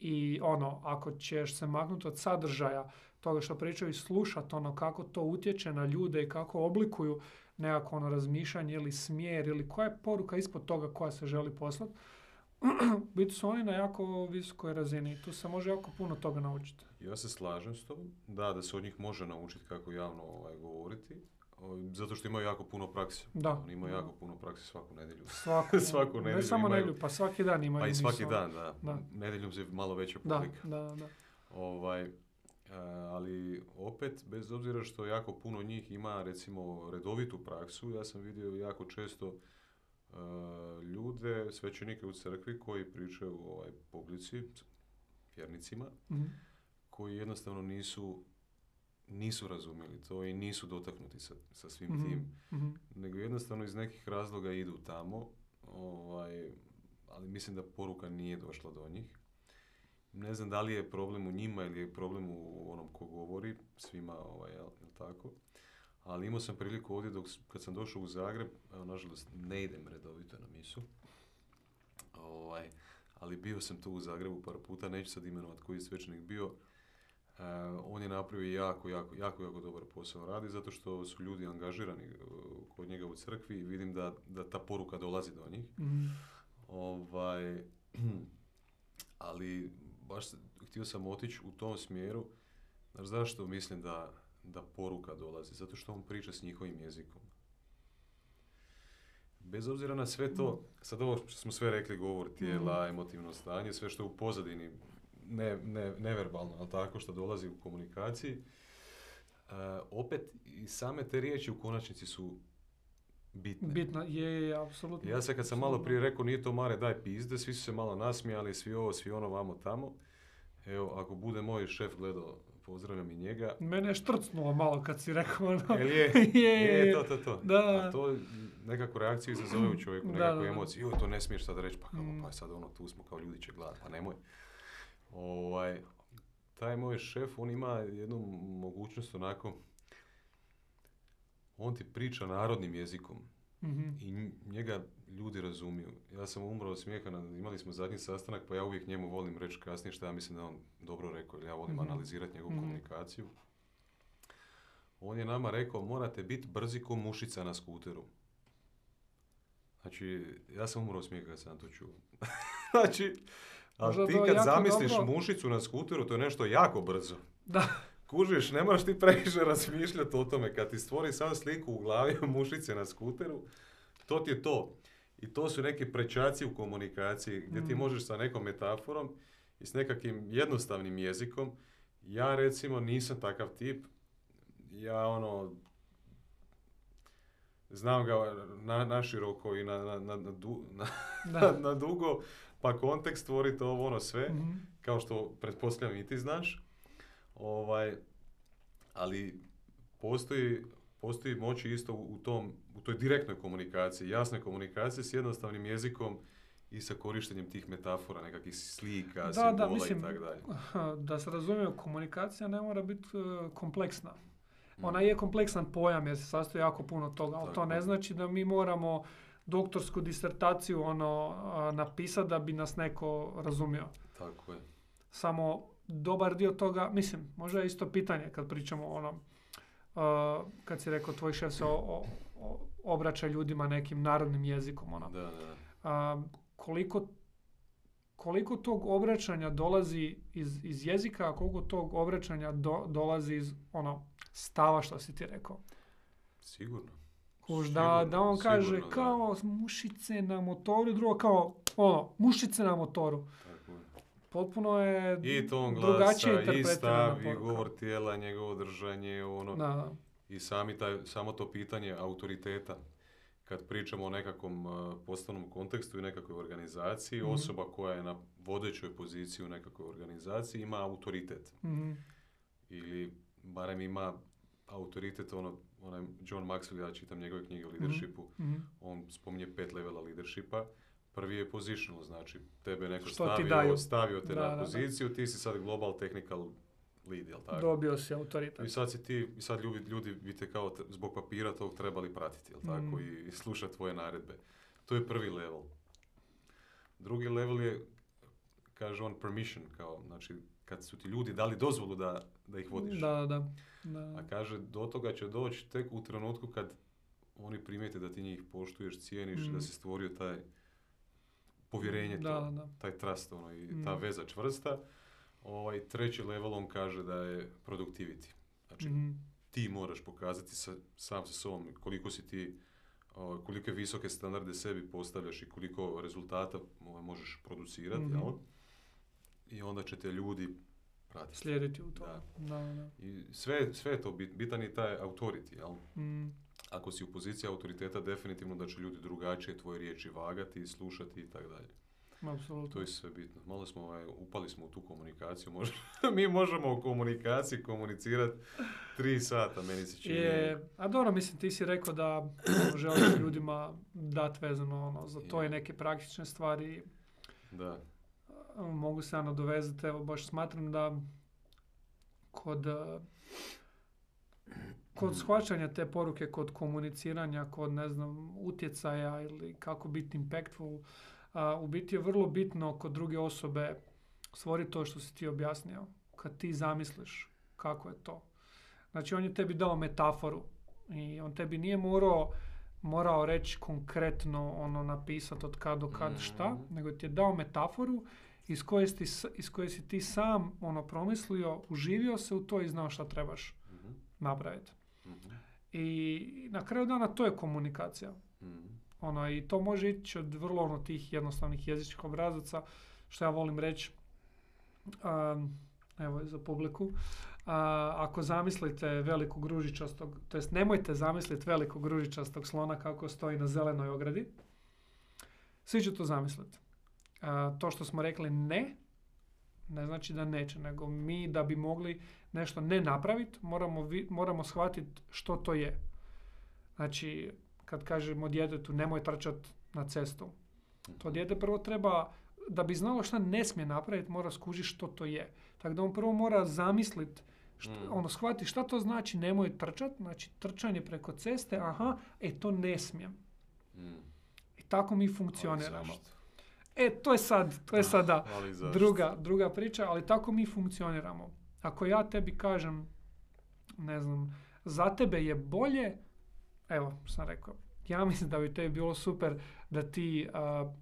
I ono, ako ćeš se maknuti od sadržaja toga što pričaju i slušati ono kako to utječe na ljude i kako oblikuju nekako ono razmišljanje ili smjer ili koja je poruka ispod toga koja se želi poslati, biti su oni na jako visokoj razini. Tu se može jako puno toga naučiti. Ja se slažem s tobom, da, da se od njih može naučiti kako javno ovaj, govoriti, o, zato što imaju jako puno prakse. Da. Oni imaju jako puno prakse svaku nedjelju. Svaku, Svaku Ne nedjelju samo imaju- nedjelju, pa svaki dan imaju. Pa i svaki miso. dan, da. Da. Nedjeljom se malo veća Da, publika. da, da. Ovaj, e, ali opet, bez obzira što jako puno njih ima recimo redovitu praksu, ja sam vidio jako često ljude, svećenike u crkvi koji pričaju ovaj, publici, vjernicima, Mhm. koji jednostavno nisu nisu razumjeli to i nisu dotaknuti sa, sa svim Mhm, tim, mhm. nego jednostavno iz nekih razloga idu tamo, ovaj, ali mislim da poruka nije došla do njih. Ne znam da li je problem u njima ili je problem u onom ko govori, svima, ovaj, jel, jel tako? Ali imao sam priliku ovdje dok, kad sam došao u Zagreb, evo, nažalost ne idem redovito na misu, ovaj, ali bio sam tu u Zagrebu par puta, neću sad imenovat koji je svećenik bio, E, on je napravio jako, jako, jako, jako dobar posao radi zato što su ljudi angažirani e, kod njega u crkvi i vidim da, da ta poruka dolazi do njih. Mhm. Ovaj, ali baš htio sam otići u tom smjeru. Znaš zašto mislim da, da poruka dolazi? Zato što on priča s njihovim jezikom. Bez obzira na sve to, sad ovo što smo sve rekli, govor tijela, emotivno stanje, sve što je u pozadini, ne, ne, neverbalno, ali tako što dolazi u komunikaciji, e, opet i same te riječi u konačnici su bitne. Bitno, je, je, apsolutno. Ja se kad sam malo prije rekao nije to mare daj pizde, svi su se malo nasmijali, svi ovo, svi ono, vamo tamo. Evo, ako bude moj šef gledao, pozdravljam i njega. Mene je štrcnulo malo kad si rekao ono. Jel je? je, je, to, to, to. Da. A to nekakvu reakciju izazove u čovjeku, nekakvu da, da. emociju. Joj, to ne smiješ sad reći, pa kako, Mm. pa sad ono, tu smo kao ljudi će gledat, pa nemoj. Ovaj, taj moj šef, on ima jednu mogućnost onako, on ti priča narodnim jezikom. Mhm. i nj- njega ljudi razumiju. Ja sam umro od smijeha, imali smo zadnji sastanak, pa ja uvijek njemu volim reći kasnije što ja mislim da on dobro rekao, ja volim Mhm. analizirati njegovu Mhm. komunikaciju. On je nama rekao, morate biti brzi ko mušica na skuteru. Znači, ja sam umro od smijeha kad sam to čuo. znači, ali ti kad zamisliš dobro. mušicu na skuteru, to je nešto jako brzo. Da. Kužiš, ne moraš ti previše razmišljati o tome. Kad ti stvori sam sliku u glavi mušice na skuteru, to ti je to. I to su neki prečaci u komunikaciji gdje ti Mm. možeš sa nekom metaforom i s nekakvim jednostavnim jezikom. Ja recimo nisam takav tip. Ja ono, znam ga na, naširoko i na, na, na, na, du- na, na dugo, pa kontekst stvoriti ovo ono sve Mhm. kao što pretpostavljam i ti znaš. Ovaj, ali postoji, postoji moći isto u, u tom, u toj direktnoj komunikaciji, jasnoj komunikaciji s jednostavnim jezikom i sa korištenjem tih metafora, nekakvih slika, Da, simbola da, mislim, i tako dalje. da se razumije, komunikacija ne mora biti e, kompleksna. Mm. Ona je kompleksan pojam jer se sastoji jako puno toga, ali to ne znači da mi moramo doktorsku disertaciju ono napisati da bi nas neko razumio. Tako je. Samo dobar dio toga, mislim, možda je isto pitanje kad pričamo o onom, uh, kad si rekao tvoj šef se o- o- obraća ljudima nekim narodnim jezikom, ono. Da, da. A, koliko, koliko tog obraćanja dolazi iz, iz jezika, a koliko tog obraćanja do- dolazi iz ono stava što si ti rekao. Sigurno. Kuž, da, da on kaže sigurno, da. kao mušice na motoru, drugo kao ono, mušice na motoru. Tako je. Potpuno je I ton drugačije glasa, i interpretirana stav, i govor tijela, njegovo držanje, ono, Da, da. I sami taj, samo to pitanje autoriteta. Kad pričamo o nekakvom uh, poslovnom kontekstu i nekakvoj organizaciji, Mhm. osoba koja je na vodećoj poziciji u nekakvoj organizaciji ima autoritet. Mhm. Ili barem ima autoritet, ono, onaj John Maxwell, ja čitam njegove knjige o leadershipu, Mhm. on spominje pet levela leadershipa. Prvi je positional, znači tebe neko Što stavio, stavio te Da, na da, da. poziciju, ti si sad global technical lead, jel tako? Dobio si autoritet. I sad si ti, i sad ljudi, ljudi bi te kao zbog papira tog trebali pratiti, jel tako, Mm. i slušati tvoje naredbe. To je prvi level. Drugi level je, kaže on, permission, kao, znači, kad su ti ljudi dali dozvolu da, da ih vodiš. Da, da, da. A kaže, do toga će doći tek u trenutku kad oni primijete da ti njih poštuješ, cijeniš, Mm. da si stvorio taj povjerenje, Da, to, da, taj trust, ono, i ta Mm. veza čvrsta. Ovaj, treći level on kaže da je productivity. Znači, Mhm. ti moraš pokazati sa, sam sa sobom koliko si ti o, kolike visoke standarde sebi postavljaš i koliko rezultata ovaj, možeš producirati, Mhm. jel? I onda će te ljudi pratiti. Slijediti u to. Da. Da, da. I sve, sve je to bit, bitan je taj authority, jel? Mm, Ako si u poziciji autoriteta, definitivno da će ljudi drugačije tvoje riječi vagati slušati i tako dalje. Apsolutno. To je sve bitno. Malo smo, ovaj, upali smo u tu komunikaciju. Može, mi možemo u komunikaciji komunicirati tri sata, meni se čini. Je, a dobro, mislim, ti si rekao da ono, želiš ljudima dati vezano ono, za to i Je. neke praktične stvari. Da. Mogu se nadovezati, evo, baš smatram da kod, a, kod shvaćanja te poruke, kod komuniciranja, kod, ne znam, utjecaja ili kako biti impactful, a, u biti je vrlo bitno kod druge osobe stvoriti to što si ti objasnio. Kad ti zamisliš kako je to. Znači, on je tebi dao metaforu i on tebi nije morao morao reći konkretno ono napisati od kad do kad šta, Mhm. nego ti je dao metaforu iz koje, si, iz koje si ti sam ono promislio, uživio se u to i znao šta trebaš Mhm, napraviti. mhm, I na kraju dana to je komunikacija. mhm. Ono, I to može ići od vrlo ono, tih jednostavnih jezičkih obrazaca, što ja volim reći, um, evo za publiku, a, ako zamislite velikog ružičastog, to jest nemojte zamisliti velikog ružičastog slona kako stoji na zelenoj ogradi, svi će to zamisliti. A, to što smo rekli ne, ne znači da neće, nego mi da bi mogli nešto ne napraviti, moramo, vi- moramo shvatiti što to je. Znači, kad kažemo djetetu nemoj trčat na cestu, to dijete prvo treba, da bi znalo šta ne smije napraviti, mora skužiti što to je. Tako da on prvo mora zamisliti, što, Mm. ono, shvati šta to znači nemoj trčat, znači trčanje preko ceste, aha, e to ne smijem. Mhm. I tako mi funkcioniramo. E, to je sad, to je sad da. Ali zašto? Druga, druga priča, ali tako mi funkcioniramo. Ako ja tebi kažem, ne znam, za tebe je bolje, evo, sam rekao, ja mislim da bi tebi bilo super da ti, a,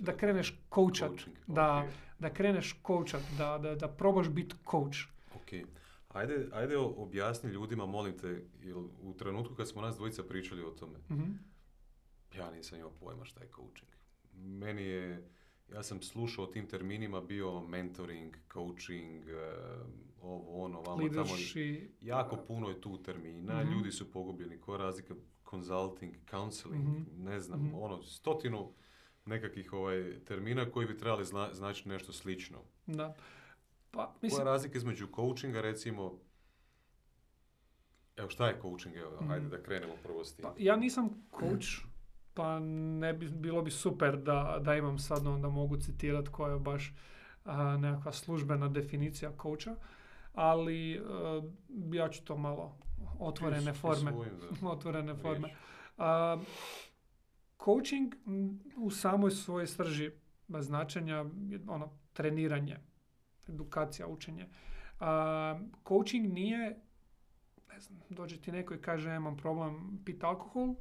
da kreneš coachat, coaching, da, da kreneš coachat, da, da, da probaš biti coach. Ok. Ajde, ajde objasni ljudima, molim te, jer u trenutku kad smo nas dvojica pričali o tome, Mhm. ja nisam imao pojma šta je coaching. Meni je, ja sam slušao o tim terminima, bio mentoring, coaching, ovo, ono, vamo, tamo. Jako puno je tu termina, Mhm. ljudi su pogubljeni, koja razlika consulting, counseling, Mhm. ne znam, Mhm. ono, stotinu nekakvih ovaj, termina koji bi trebali zna, značiti nešto slično. da. Pa, Koja je mislim, razlika između coachinga, recimo, evo šta je coaching, evo, Mhm. ajde da krenemo prvo s tim. pa, ja nisam coach, pa ne bi, bilo bi super da, da imam sad onda mogu citirati koja je baš a, nekakva službena definicija coacha, ali a, ja ću to malo otvorene forme. otvorene forme. A, coaching u samoj svojoj srži značenja je ono treniranje, edukacija, učenje. A, coaching nije ne znam, dođe ti neko i kaže "Ja imam problem piti alkohol,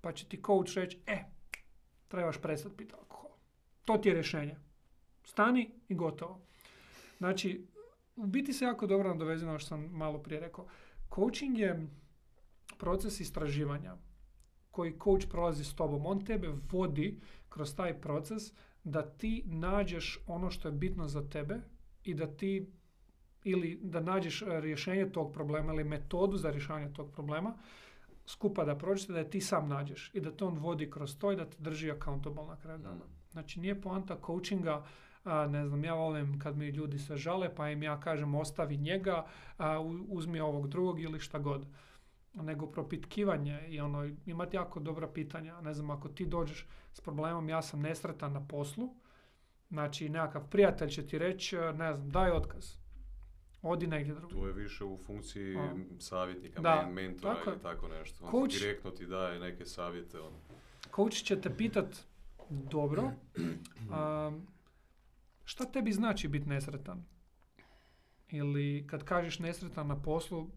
pa će ti coach reći, e, trebaš prestati piti alkohol. To ti je rješenje. Stani i gotovo. Znači, u biti se jako dobro nadovezuje na ono što sam malo prije rekao. Coaching je proces istraživanja koji coach prolazi s tobom. On tebe vodi kroz taj proces da ti nađeš ono što je bitno za tebe i da ti ili da nađeš e, rješenje tog problema ili metodu za rješavanje tog problema skupa da prođete, da je ti sam nađeš i da te on vodi kroz to i da te drži accountable na kraju dana. Mm. Znači nije poanta coachinga, a, ne znam, ja volim kad mi ljudi se žale pa im ja kažem ostavi njega, a, uzmi ovog drugog ili šta god. Nego propitkivanje i ono, imati jako dobra pitanja. Ne znam, ako ti dođeš s problemom ja sam nesretan na poslu, znači nekakav prijatelj će ti reći, ne znam, daj otkaz. Odi negdje drugdje. To je više u funkciji A. savjetnika, Da, men- mentora tako ili tako nešto. On Coach- direktno ti daje neke savjete. Ono. Coach će te pitat, dobro, a, šta tebi znači biti nesretan? Ili kad kažeš nesretan na poslu,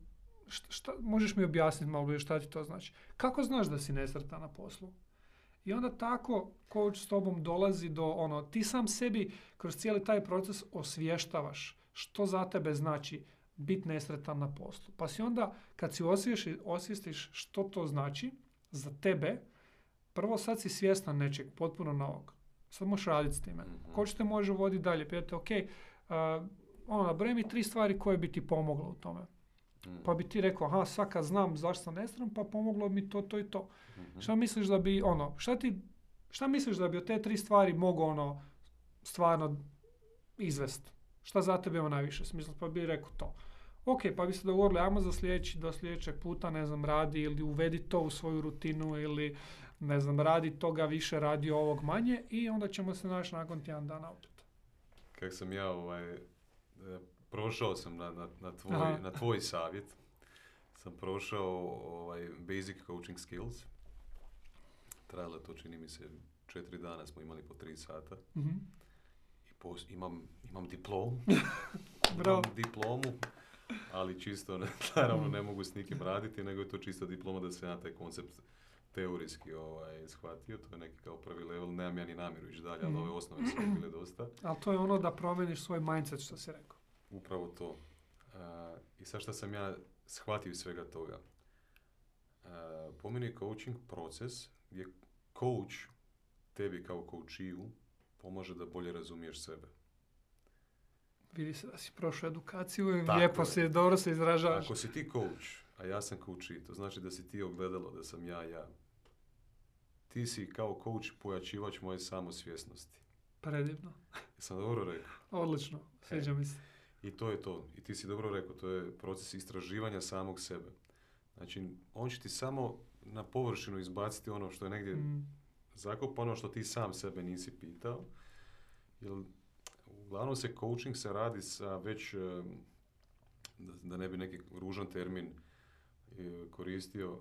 šta, šta- možeš mi objasniti malo šta ti to znači? Kako znaš da si nesretan na poslu? I onda tako coach s tobom dolazi do ono, ti sam sebi kroz cijeli taj proces osvještavaš što za tebe znači biti nesretan na poslu. Pa si onda, kad si osviješ, osvijestiš što to znači za tebe, prvo sad si svjestan nečeg, potpuno novog. Sad možeš raditi s time. Mhm. Ko će te može voditi dalje? Pijete, ok, uh, ono, nabroj mi tri stvari koje bi ti pomoglo u tome. Mm. Pa bi ti rekao, aha, sad kad znam zašto sam nesretan, pa pomoglo mi to, to i to. Mhm. Šta misliš da bi, ono, šta ti, šta misliš da bi od te tri stvari mogao, ono, stvarno izvest? Šta za tebe ima najviše smisla? Pa bi rekao to. Ok, pa bi se dogovorili, ajmo za sljedeći, do sljedećeg puta, ne znam, radi ili uvedi to u svoju rutinu ili, ne znam, radi toga više, radi ovog manje i onda ćemo se naći nakon tjedan dana opet. Kak sam ja ovaj, e, prošao sam na, na, na, tvoj, na tvoj savjet, sam prošao ovaj, basic coaching skills. Trajalo je to čini mi se četiri dana smo imali po tri sata. Mhm. I pos- imam, imam diplom. Imam diplomu, ali čisto naravno ne mogu s nikim raditi, nego je to čisto diploma da se ja taj koncept teorijski ovaj, shvatio. To je neki kao prvi level, nemam ja ni namjeru ići dalje, ali Mhm. ove osnove su mi bile dosta. Ali to je ono da promijeniš svoj mindset, što si rekao. Upravo to. A, I sad šta sam ja shvatio iz svega toga? A, po meni je coaching proces gdje coach tebi kao coachiju pomaže da bolje razumiješ sebe. Vidi se da si prošao edukaciju i lijepo je. si, dobro se izražavaš. Ako si ti coach, a ja sam coachee, to znači da si ti ogledalo da sam ja ja. Ti si kao coach pojačivač moje samosvjesnosti. Predivno. Jesam dobro rekao? Odlično. Sviđa mi se. I to je to. I ti si dobro rekao, to je proces istraživanja samog sebe. Znači, on će ti samo na površinu izbaciti ono što je negdje Mm. zakopano, što ti sam sebe nisi pitao. Jer uglavnom se coaching se radi sa već, da, da ne bi neki ružan termin e, koristio,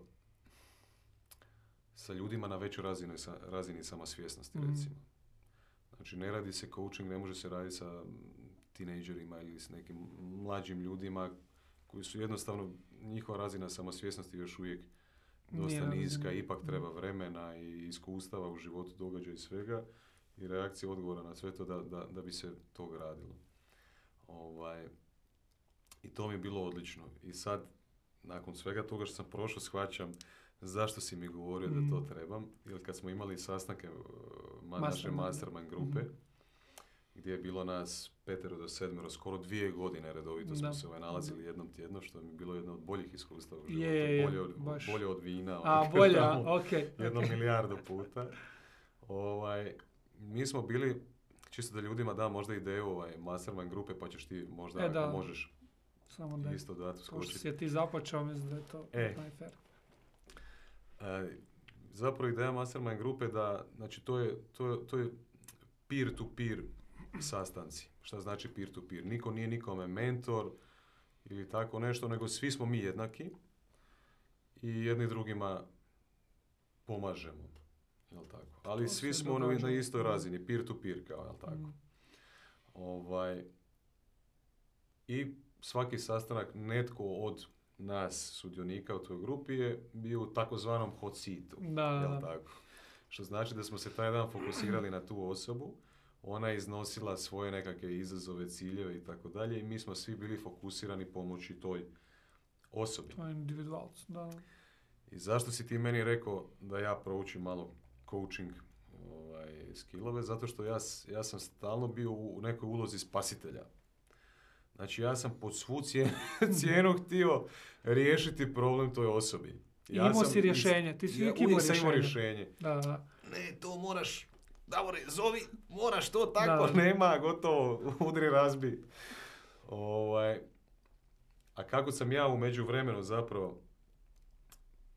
sa ljudima na većoj razini, sa, razini samosvjesnosti, Mhm. recimo. Znači, ne radi se coaching, ne može se raditi sa tinejdžerima ili s nekim mlađim ljudima koji su jednostavno, njihova razina samosvjesnosti još uvijek dosta Nije niska, ipak treba vremena i iskustava u životu, događaja i svega i reakcije odgovora na sve to da, da, da bi se to gradilo. Ovaj, I to mi je bilo odlično. I sad, nakon svega toga što sam prošao, shvaćam zašto si mi govorio da to Mm. trebam. Jer kad smo imali sastanke uh, ma, naše Mastermind. mastermind grupe, Mhm. gdje je bilo nas petero do sedmero, skoro dvije godine redovito smo Da. se ovaj nalazili jednom tjedno, što mi je bilo jedno od boljih iskustava u životu. je, je, bolje, od, bolje od vina. A, ono, bolje, tamo a? ok. jedno milijardu puta. Ovaj, mi smo bili, čisto da ljudima da možda ideju ovaj, mastermind grupe, pa ćeš ti možda, E, da. možeš, Samo da. isto dati Kao što uskočiti. si je ti započeo, mislim da je to E. E, zapravo ideja mastermind grupe da, znači to je, to je, to je peer-to-peer sastanci. Šta znači peer-to-peer? Niko nije nikome mentor ili tako nešto, nego svi smo mi jednaki i jedni drugima pomažemo. Jel tako? Ali To svi smo ono događa. na istoj razini, peer-to-peer kao, jel tako? Mm. Ovaj, I svaki sastanak netko od nas sudionika u toj grupi je bio u takozvanom hot seatu. Da, Jel tako? Što znači da smo se taj dan fokusirali na tu osobu, ona je iznosila svoje nekakve izazove, ciljeve i tako dalje i mi smo svi bili fokusirani pomoći toj osobi. To je individualc, da. I zašto si ti meni rekao da ja proučim malo coaching ovaj, skillove? Zato što ja, ja sam stalno bio u nekoj ulozi spasitelja. Znači ja sam pod svu cijenu, cijenu htio riješiti problem toj osobi. I imao sam si rješenje, ti si ja uvijek imao rješenje. rješenje. Da, da. Ne, to moraš, Davore, zovi, moraš to tako, Da. nema, gotovo, udri, razbi. Ovaj, a kako sam ja u međuvremenu zapravo,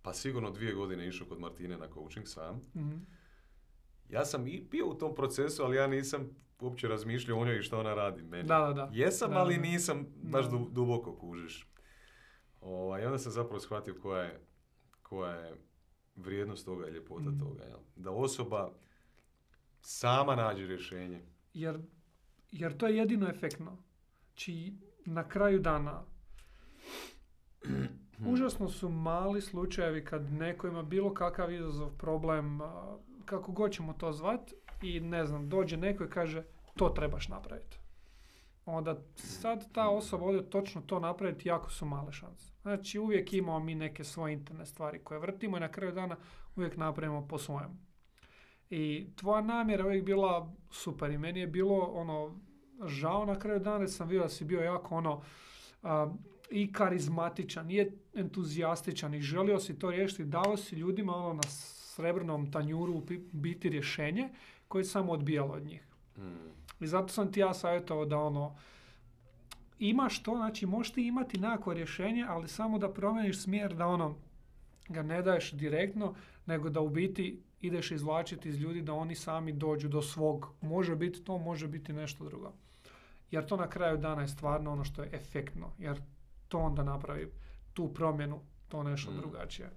pa sigurno dvije godine išao kod Martine na coaching sam, Mhm. Ja sam i bio u tom procesu, ali ja nisam uopće razmišljao o njoj i što ona radi meni. Da, da, da. Jesam, Da, ali nisam baš Da. duboko kužiš. Ovaj, I onda sam zapravo shvatio koja je, koja je vrijednost toga i ljepota Mhm. toga. Jel? Da osoba sama nađe rješenje. Jer, jer to je jedino efektno. Či na kraju dana užasno su mali slučajevi kad neko ima bilo kakav izazov, problem, kako god ćemo to zvat i ne znam, dođe neko i kaže to trebaš napraviti. onda sad ta osoba ovdje točno to napraviti, jako su male šanse. Znači uvijek imamo mi neke svoje interne stvari koje vrtimo i na kraju dana uvijek napravimo po svojem. I tvoja namjera je uvijek bila super i meni je bilo ono žao na kraju dana jer sam vidio da si bio jako ono i karizmatičan, i entuzijastičan i želio si to riješiti, dao si ljudima ono na srebrnom tanjuru biti rješenje koje je samo odbijalo od njih. Hmm. I zato sam ti ja savjetovao da ono, imaš to, znači možeš ti imati nekako rješenje, ali samo da promeniš smjer da ono, ga ne daješ direktno, nego da u biti ideš izvlačiti iz ljudi da oni sami dođu do svog. Može biti to, može biti nešto drugo. Jer to na kraju dana je stvarno ono što je efektno. Jer to onda napravi tu promjenu, to nešto mm. drugačije.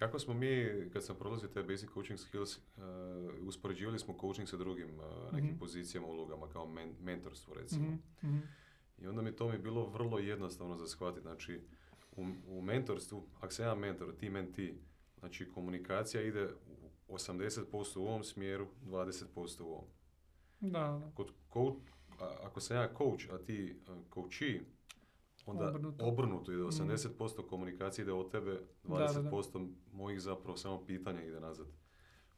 Kako smo mi, kad sam prolazio te basic coaching skills, uh, uspoređivali smo coaching sa drugim uh, nekim mm pozicijama, ulogama, kao men- mentorstvo recimo. Mm-hmm. I onda mi to mi bilo vrlo jednostavno za shvatiti. Znači, u, u mentorstvu, ako sam ja mentor, ti menti, znači komunikacija ide 80% u ovom smjeru, 20% u ovom. Da. Kod coach, ako sam ja coach, a ti uh, coachi, onda obrnuto, obrnuto ide 80% mm. komunikacije ide od tebe, 20% da, mojih zapravo samo pitanja ide nazad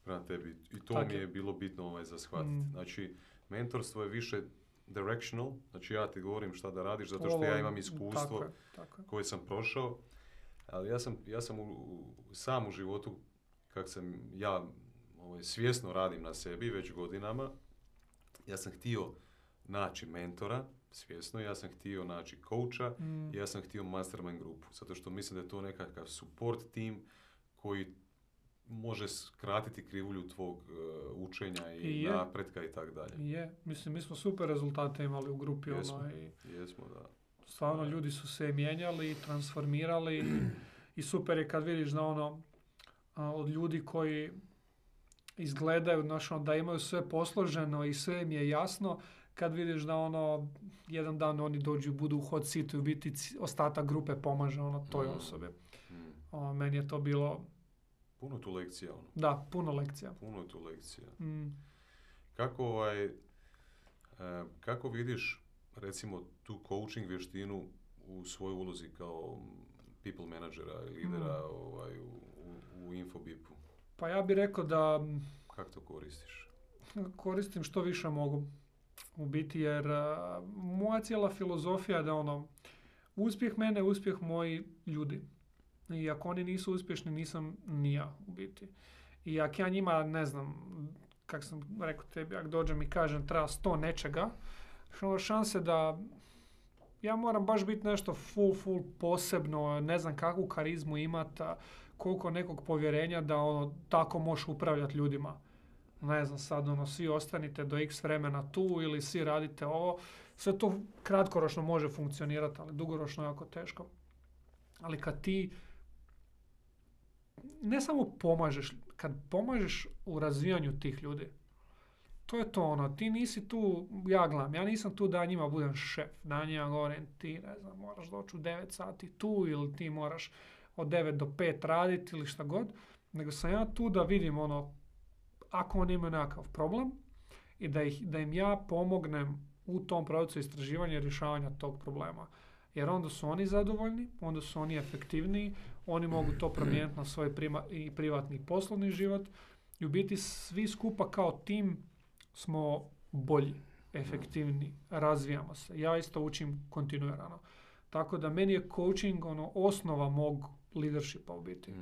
prema tebi. I to mi je bilo bitno ovaj za shvatiti. Mm. Znači, mentorstvo je više directional, znači ja ti govorim šta da radiš zato što ja imam iskustvo koje sam prošao, ali ja sam, ja sam u, sam u životu, kak sam ja ovaj, svjesno radim na sebi već godinama, ja sam htio naći mentora, svjesno, ja sam htio naći coacha mm. ja sam htio mastermind grupu, zato što mislim da je to nekakav support tim koji može skratiti krivulju tvog uh, učenja i, I napretka i tako dalje. Je, mislim, mi smo super rezultate imali u grupi. Jesmo, ono, i jesmo da. Stvarno, ljudi su se mijenjali, transformirali i super je kad vidiš da ono, od ljudi koji izgledaju, ono, da imaju sve posloženo i sve im je jasno, kad vidiš da ono, jedan dan oni dođu i budu u hot seatu i u biti ostatak grupe pomaže ono toj mm. osobi. Mm. meni je to bilo... Puno tu lekcija ono. Da, puno lekcija. Puno tu lekcija. Mm. Kako ovaj, e, kako vidiš recimo tu coaching vještinu u svojoj ulozi kao people menadžera i lidera mm. ovaj, u, u, u Infobipu? Pa ja bih rekao da... Kako to koristiš? Koristim što više mogu u biti jer moja cijela filozofija da ono uspjeh mene, uspjeh moji ljudi. I ako oni nisu uspješni, nisam ni ja u biti. I ako ja njima, ne znam, kak sam rekao tebi, ako dođem i kažem treba sto nečega, šanse da ja moram baš biti nešto full, full posebno, ne znam kakvu karizmu imati, koliko nekog povjerenja da ono, tako možeš upravljati ljudima ne znam sad, ono, svi ostanite do x vremena tu ili svi radite ovo. Sve to kratkoročno može funkcionirati, ali dugoročno je jako teško. Ali kad ti ne samo pomažeš, kad pomažeš u razvijanju tih ljudi, to je to ono, ti nisi tu, ja gledam, ja nisam tu da njima budem šef, da njima govorim ti, ne znam, moraš doći u 9 sati tu ili ti moraš od 9 do 5 raditi ili šta god, nego sam ja tu da vidim ono, ako oni imaju nekakav problem i da, ih, da im ja pomognem u tom procesu istraživanja i rješavanja tog problema. Jer onda su oni zadovoljni, onda su oni efektivniji, oni mogu to promijeniti na svoj prima, i privatni poslovni život i u biti svi skupa kao tim smo bolji, efektivni, razvijamo se. Ja isto učim kontinuirano. Tako da meni je coaching ono osnova mog leadershipa u biti.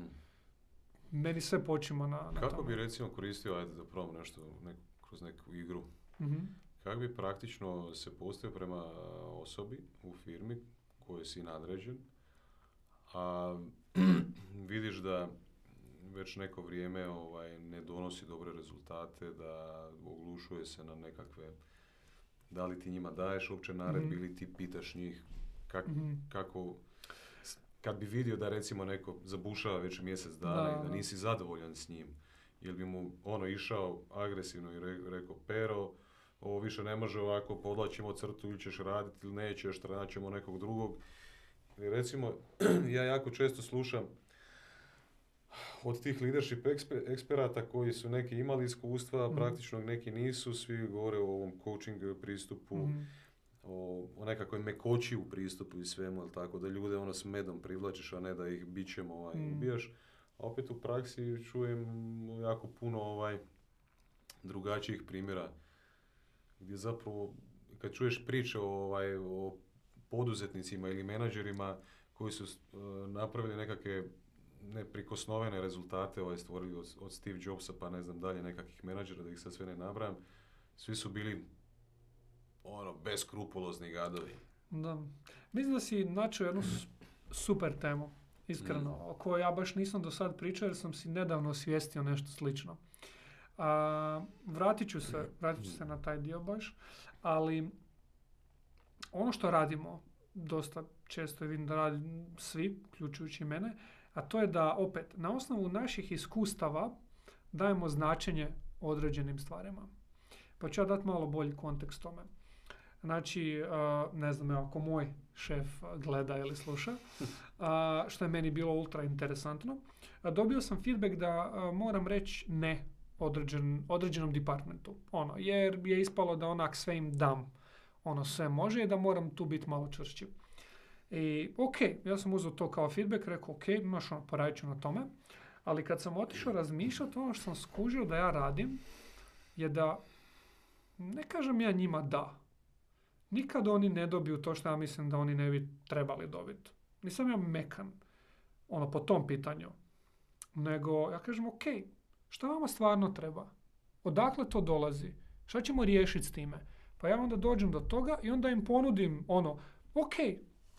Meni sve počima na, na Kako bi recimo koristio, ajde da probam nešto kroz neku igru, mm kako bi praktično se postavio prema osobi u firmi kojoj si nadređen, a vidiš da već neko vrijeme ovaj, ne donosi dobre rezultate, da oglušuje se na nekakve, da li ti njima daješ uopće naredbi mm ili ti pitaš njih kak, mhm. kako kad bi vidio da recimo neko zabušava već mjesec dana i da nisi zadovoljan s njim, jel bi mu ono išao agresivno i rekao pero, ovo više ne može ovako, podlačimo crtu ili ćeš raditi ili nećeš, ćemo nekog drugog. I recimo, ja jako često slušam od tih leadership eksperata koji su neki imali iskustva, mm. praktično neki nisu, svi govore o ovom coaching pristupu, mm o, o nekakvoj mekoći u pristupu i svemu, jel tako, da ljude ono s medom privlačiš, a ne da ih bićem ovaj, Mm. ubijaš. A opet u praksi čujem jako puno ovaj, drugačijih primjera gdje zapravo kad čuješ priče o, ovaj, o poduzetnicima ili menadžerima koji su e, napravili nekakve neprikosnovene rezultate, ovaj, stvorili od, od Steve Jobsa pa ne znam dalje nekakvih menadžera, da ih sad sve ne nabrajam, svi su bili ono, beskrupulozni gadovi. Da. Mislim da si načeo jednu super temu, iskreno, o kojoj ja baš nisam do sad pričao jer sam si nedavno osvijestio nešto slično. A, vratit ću se, vratit ću se na taj dio baš, ali ono što radimo dosta često vidim da radi svi, uključujući mene, a to je da opet na osnovu naših iskustava dajemo značenje određenim stvarima. Pa ću ja dati malo bolji kontekst tome. Znači, ne znam, ako moj šef gleda ili sluša, što je meni bilo ultra interesantno, dobio sam feedback da moram reći ne određen, određenom departmentu. Ono, jer je ispalo da onak sve im dam. Ono, sve može i da moram tu biti malo čvršći. I ok, ja sam uzeo to kao feedback, rekao ok, imaš ono, poradit ću na tome. Ali kad sam otišao razmišljati, ono što sam skužio da ja radim, je da ne kažem ja njima da. Nikad oni ne dobiju to što ja mislim da oni ne bi trebali dobiti. Nisam ja mekan ono po tom pitanju. Nego ja kažem ok, šta vama stvarno treba? Odakle to dolazi? Šta ćemo riješiti s time? Pa ja onda dođem do toga i onda im ponudim ono, ok,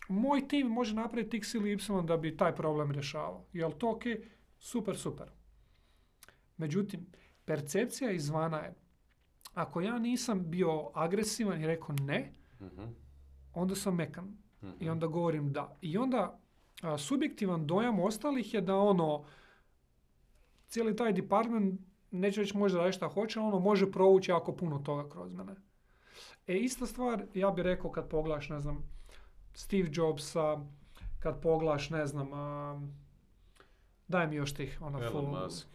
moj tim može napraviti x ili y da bi taj problem rješavao. Jel to ok? Super, super. Međutim, percepcija izvana je, ako ja nisam bio agresivan i rekao ne, Mhm, onda sam mekan. mhm. I onda govorim da. I onda a, subjektivan dojam ostalih je da ono, cijeli taj department, neće reći možda raditi šta hoće, ono može provući jako puno toga kroz mene. E, ista stvar, ja bih rekao kad pogledaš, ne znam, Steve Jobsa, kad pogledaš, ne znam, a, daj mi još tih, ono, Elon full- Musk.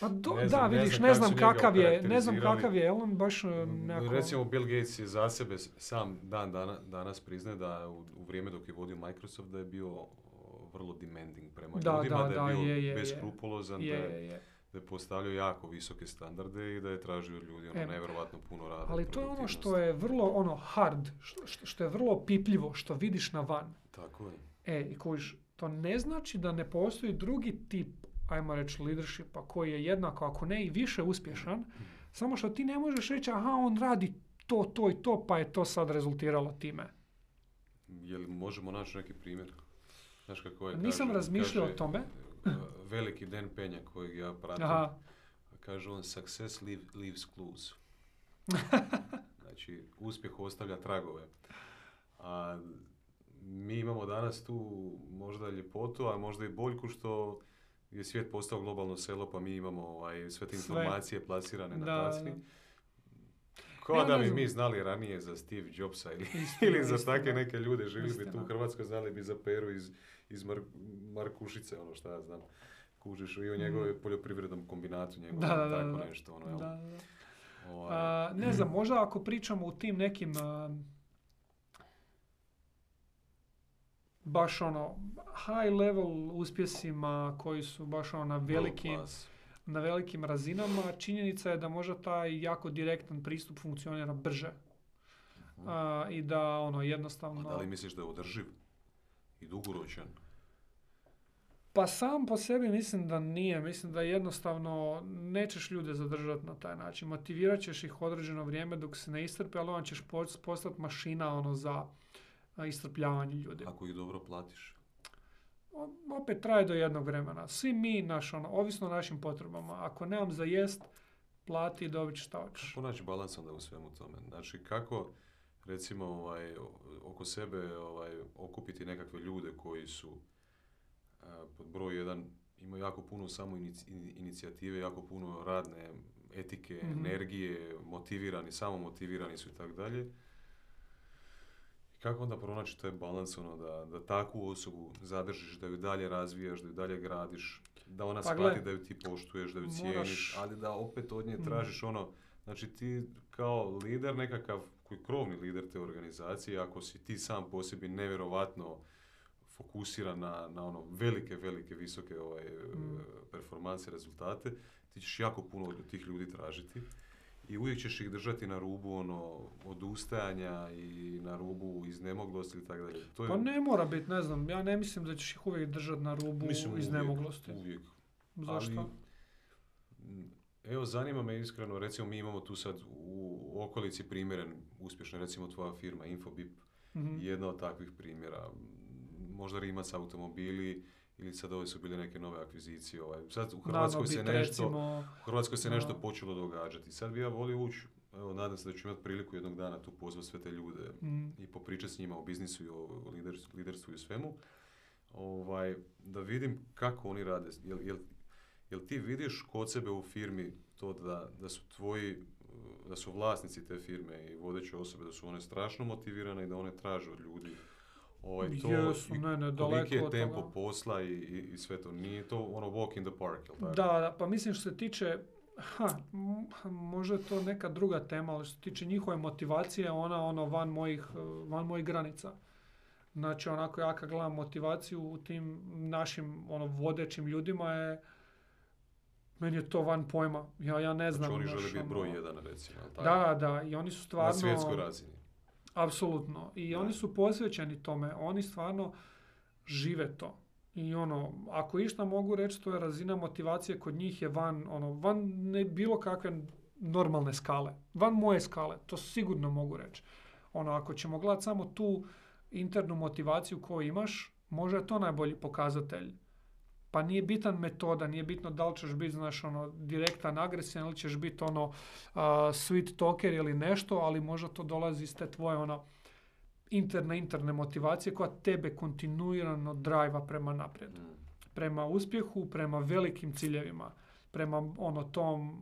Pa do- Ne da, znam- ne vidiš, znam ne znam njega kakav je, ne znam kakav je Elon, baš e, nekako... Recimo Bill Gates je za sebe sam dan dana, danas priznaje da u, u vrijeme dok je vodio Microsoft da je bio vrlo demanding prema Da, ljudima, da, da, da, je bio je, je, beskrupulozan, je, da, je, da je postavljao jako visoke standarde i da je tražio od ljudi ono E, nevjerojatno puno rada. Ali to je ono što je vrlo ono hard, što, što- je vrlo pipljivo, što vidiš na van. Tako je. E, i kužiš, to ne znači da ne postoji drugi tip, ajmo reći, leadershipa koji je jednako, ako ne i više uspješan, samo što ti ne možeš reći, aha, on radi to, to i to, pa je to sad rezultiralo time. Je li možemo naći neki primjer? Znaš kako je? Nisam kaže- razmišljao o tome. uh, Veliki Den Penja kojeg ja pratim. Aha, Kaže on, success leave, leaves clues. znači, uspjeh ostavlja tragove. A mi imamo danas tu možda ljepotu, a možda i boljku što je svijet postao globalno selo, pa mi imamo ovaj, sve te Sve. informacije plasirane na Da, da. Kao Ja da bi mi znali ranije za Steve Jobsa ili, Istina, ili za takve neke ljude, živjeli bi tu u. Hrvatskoj, znali bi za Peru iz, iz Mar- Markušice, ono šta ja znam. Kužiš i o njegove poljoprivrednom kombinatu, njegovom, Mm. Da, da, tako da. nešto. Ono, da, jel? da. Ovaj, A, ne znam, možda ako pričamo u tim nekim a, baš ono high level uspjesima koji su baš ono na velikim, na velikim razinama, činjenica je da možda taj jako direktan pristup funkcionira brže. A, I da ono A jednostavno... da li misliš da je održiv i dugoročan? Pa sam po sebi mislim da nije. Mislim da jednostavno nećeš ljude zadržati na taj način. Motivirat ćeš ih određeno vrijeme dok se ne istrpe, ali on ćeš post- postati mašina ono za a, istrpljavanje ljudi. Ako ih dobro platiš. O- Opet traje do jednog vremena. Svi mi, naš, ono, ovisno o našim potrebama. Ako nemam za jest, plati i dobit šta hoćeš. Kako naći balans onda u svemu tome? Znači, kako recimo ovaj, oko sebe ovaj, okupiti nekakve ljude koji su a, pod broj jedan imaju jako puno samo inici- in- inicijative, jako puno radne etike, Mhm. energije, motivirani, samo motivirani su i tako dalje. I kako onda pronaći taj balans ono, da, da takvu osobu zadržiš, da ju dalje razvijaš, da ju dalje gradiš, da ona Pa shvati da ju ti poštuješ, da ju moraš- cijeniš, ali da opet od nje Mm. tražiš ono, znači ti kao lider nekakav koji krovni lider te organizacije, ako si ti sam po sebi nevjerovatno fokusiran na, na ono velike, velike, visoke ovaj, Mm. performanse, rezultate, ti ćeš jako puno od tih ljudi tražiti i uvijek ćeš ih držati na rubu ono, odustajanja i na rubu iznemoglosti i tako dalje. To je, Pa ne mora biti, ne znam, ja ne mislim da ćeš ih uvijek držati na rubu mislim, uvijek, iznemoglosti. Uvijek. Zašto? Ali, evo, zanima me iskreno, recimo mi imamo tu sad u okolici primjeren, uspješna, recimo tvoja firma Infobip, Mhm. jedna od takvih primjera. Možda Rimac automobili ili sad ove su bile neke nove akvizicije. Ovaj. Sad u Hrvatskoj se nešto, recimo, u Hrvatskoj se nešto počelo događati. Sad bi ja volio ući, evo nadam se da ću imati priliku jednog dana tu pozvati sve te ljude mm, i popričati s njima o biznisu i o liderstvu, liderstvu i o svemu. Ovaj, da vidim kako oni rade. Jel, jel, jel ti vidiš kod sebe u firmi to da, da su tvoji da su vlasnici te firme i vodeće osobe, da su one strašno motivirane i da one traže od ljudi ovaj, to, Jesu, i ne, ne, daleko je od tempo toga. posla i, i, i sve to. Nije to ono walk in the park, jel tako? Da, da, pa mislim što se tiče, ha, možda je to neka druga tema, ali što se tiče njihove motivacije, ona ono van mojih, van mojih granica. Znači, onako ja kad gledam motivaciju u tim našim ono, vodećim ljudima je, meni je to van pojma. Ja, ja ne znam. Znači oni žele biti ono- broj jedan, recimo. tako? Da, da, i oni su stvarno... Na svjetskoj razini. Apsolutno. I Da. oni su posvećeni tome. Oni stvarno žive to. I ono, ako išta mogu reći, to je razina motivacije kod njih je van, ono, van ne bilo kakve normalne skale. Van moje skale, to sigurno mogu reći. Ono, ako ćemo gledati samo tu internu motivaciju koju imaš, možda je to najbolji pokazatelj. Pa nije bitan metoda, nije bitno da li ćeš biti, znaš, ono, direktan, agresivan ili ćeš biti ono, a, sweet talker ili nešto, ali možda to dolazi iz te tvoje ono interne, interne motivacije koja tebe kontinuirano drajva prema naprijed. Mm. Prema uspjehu, prema velikim ciljevima, prema ono tom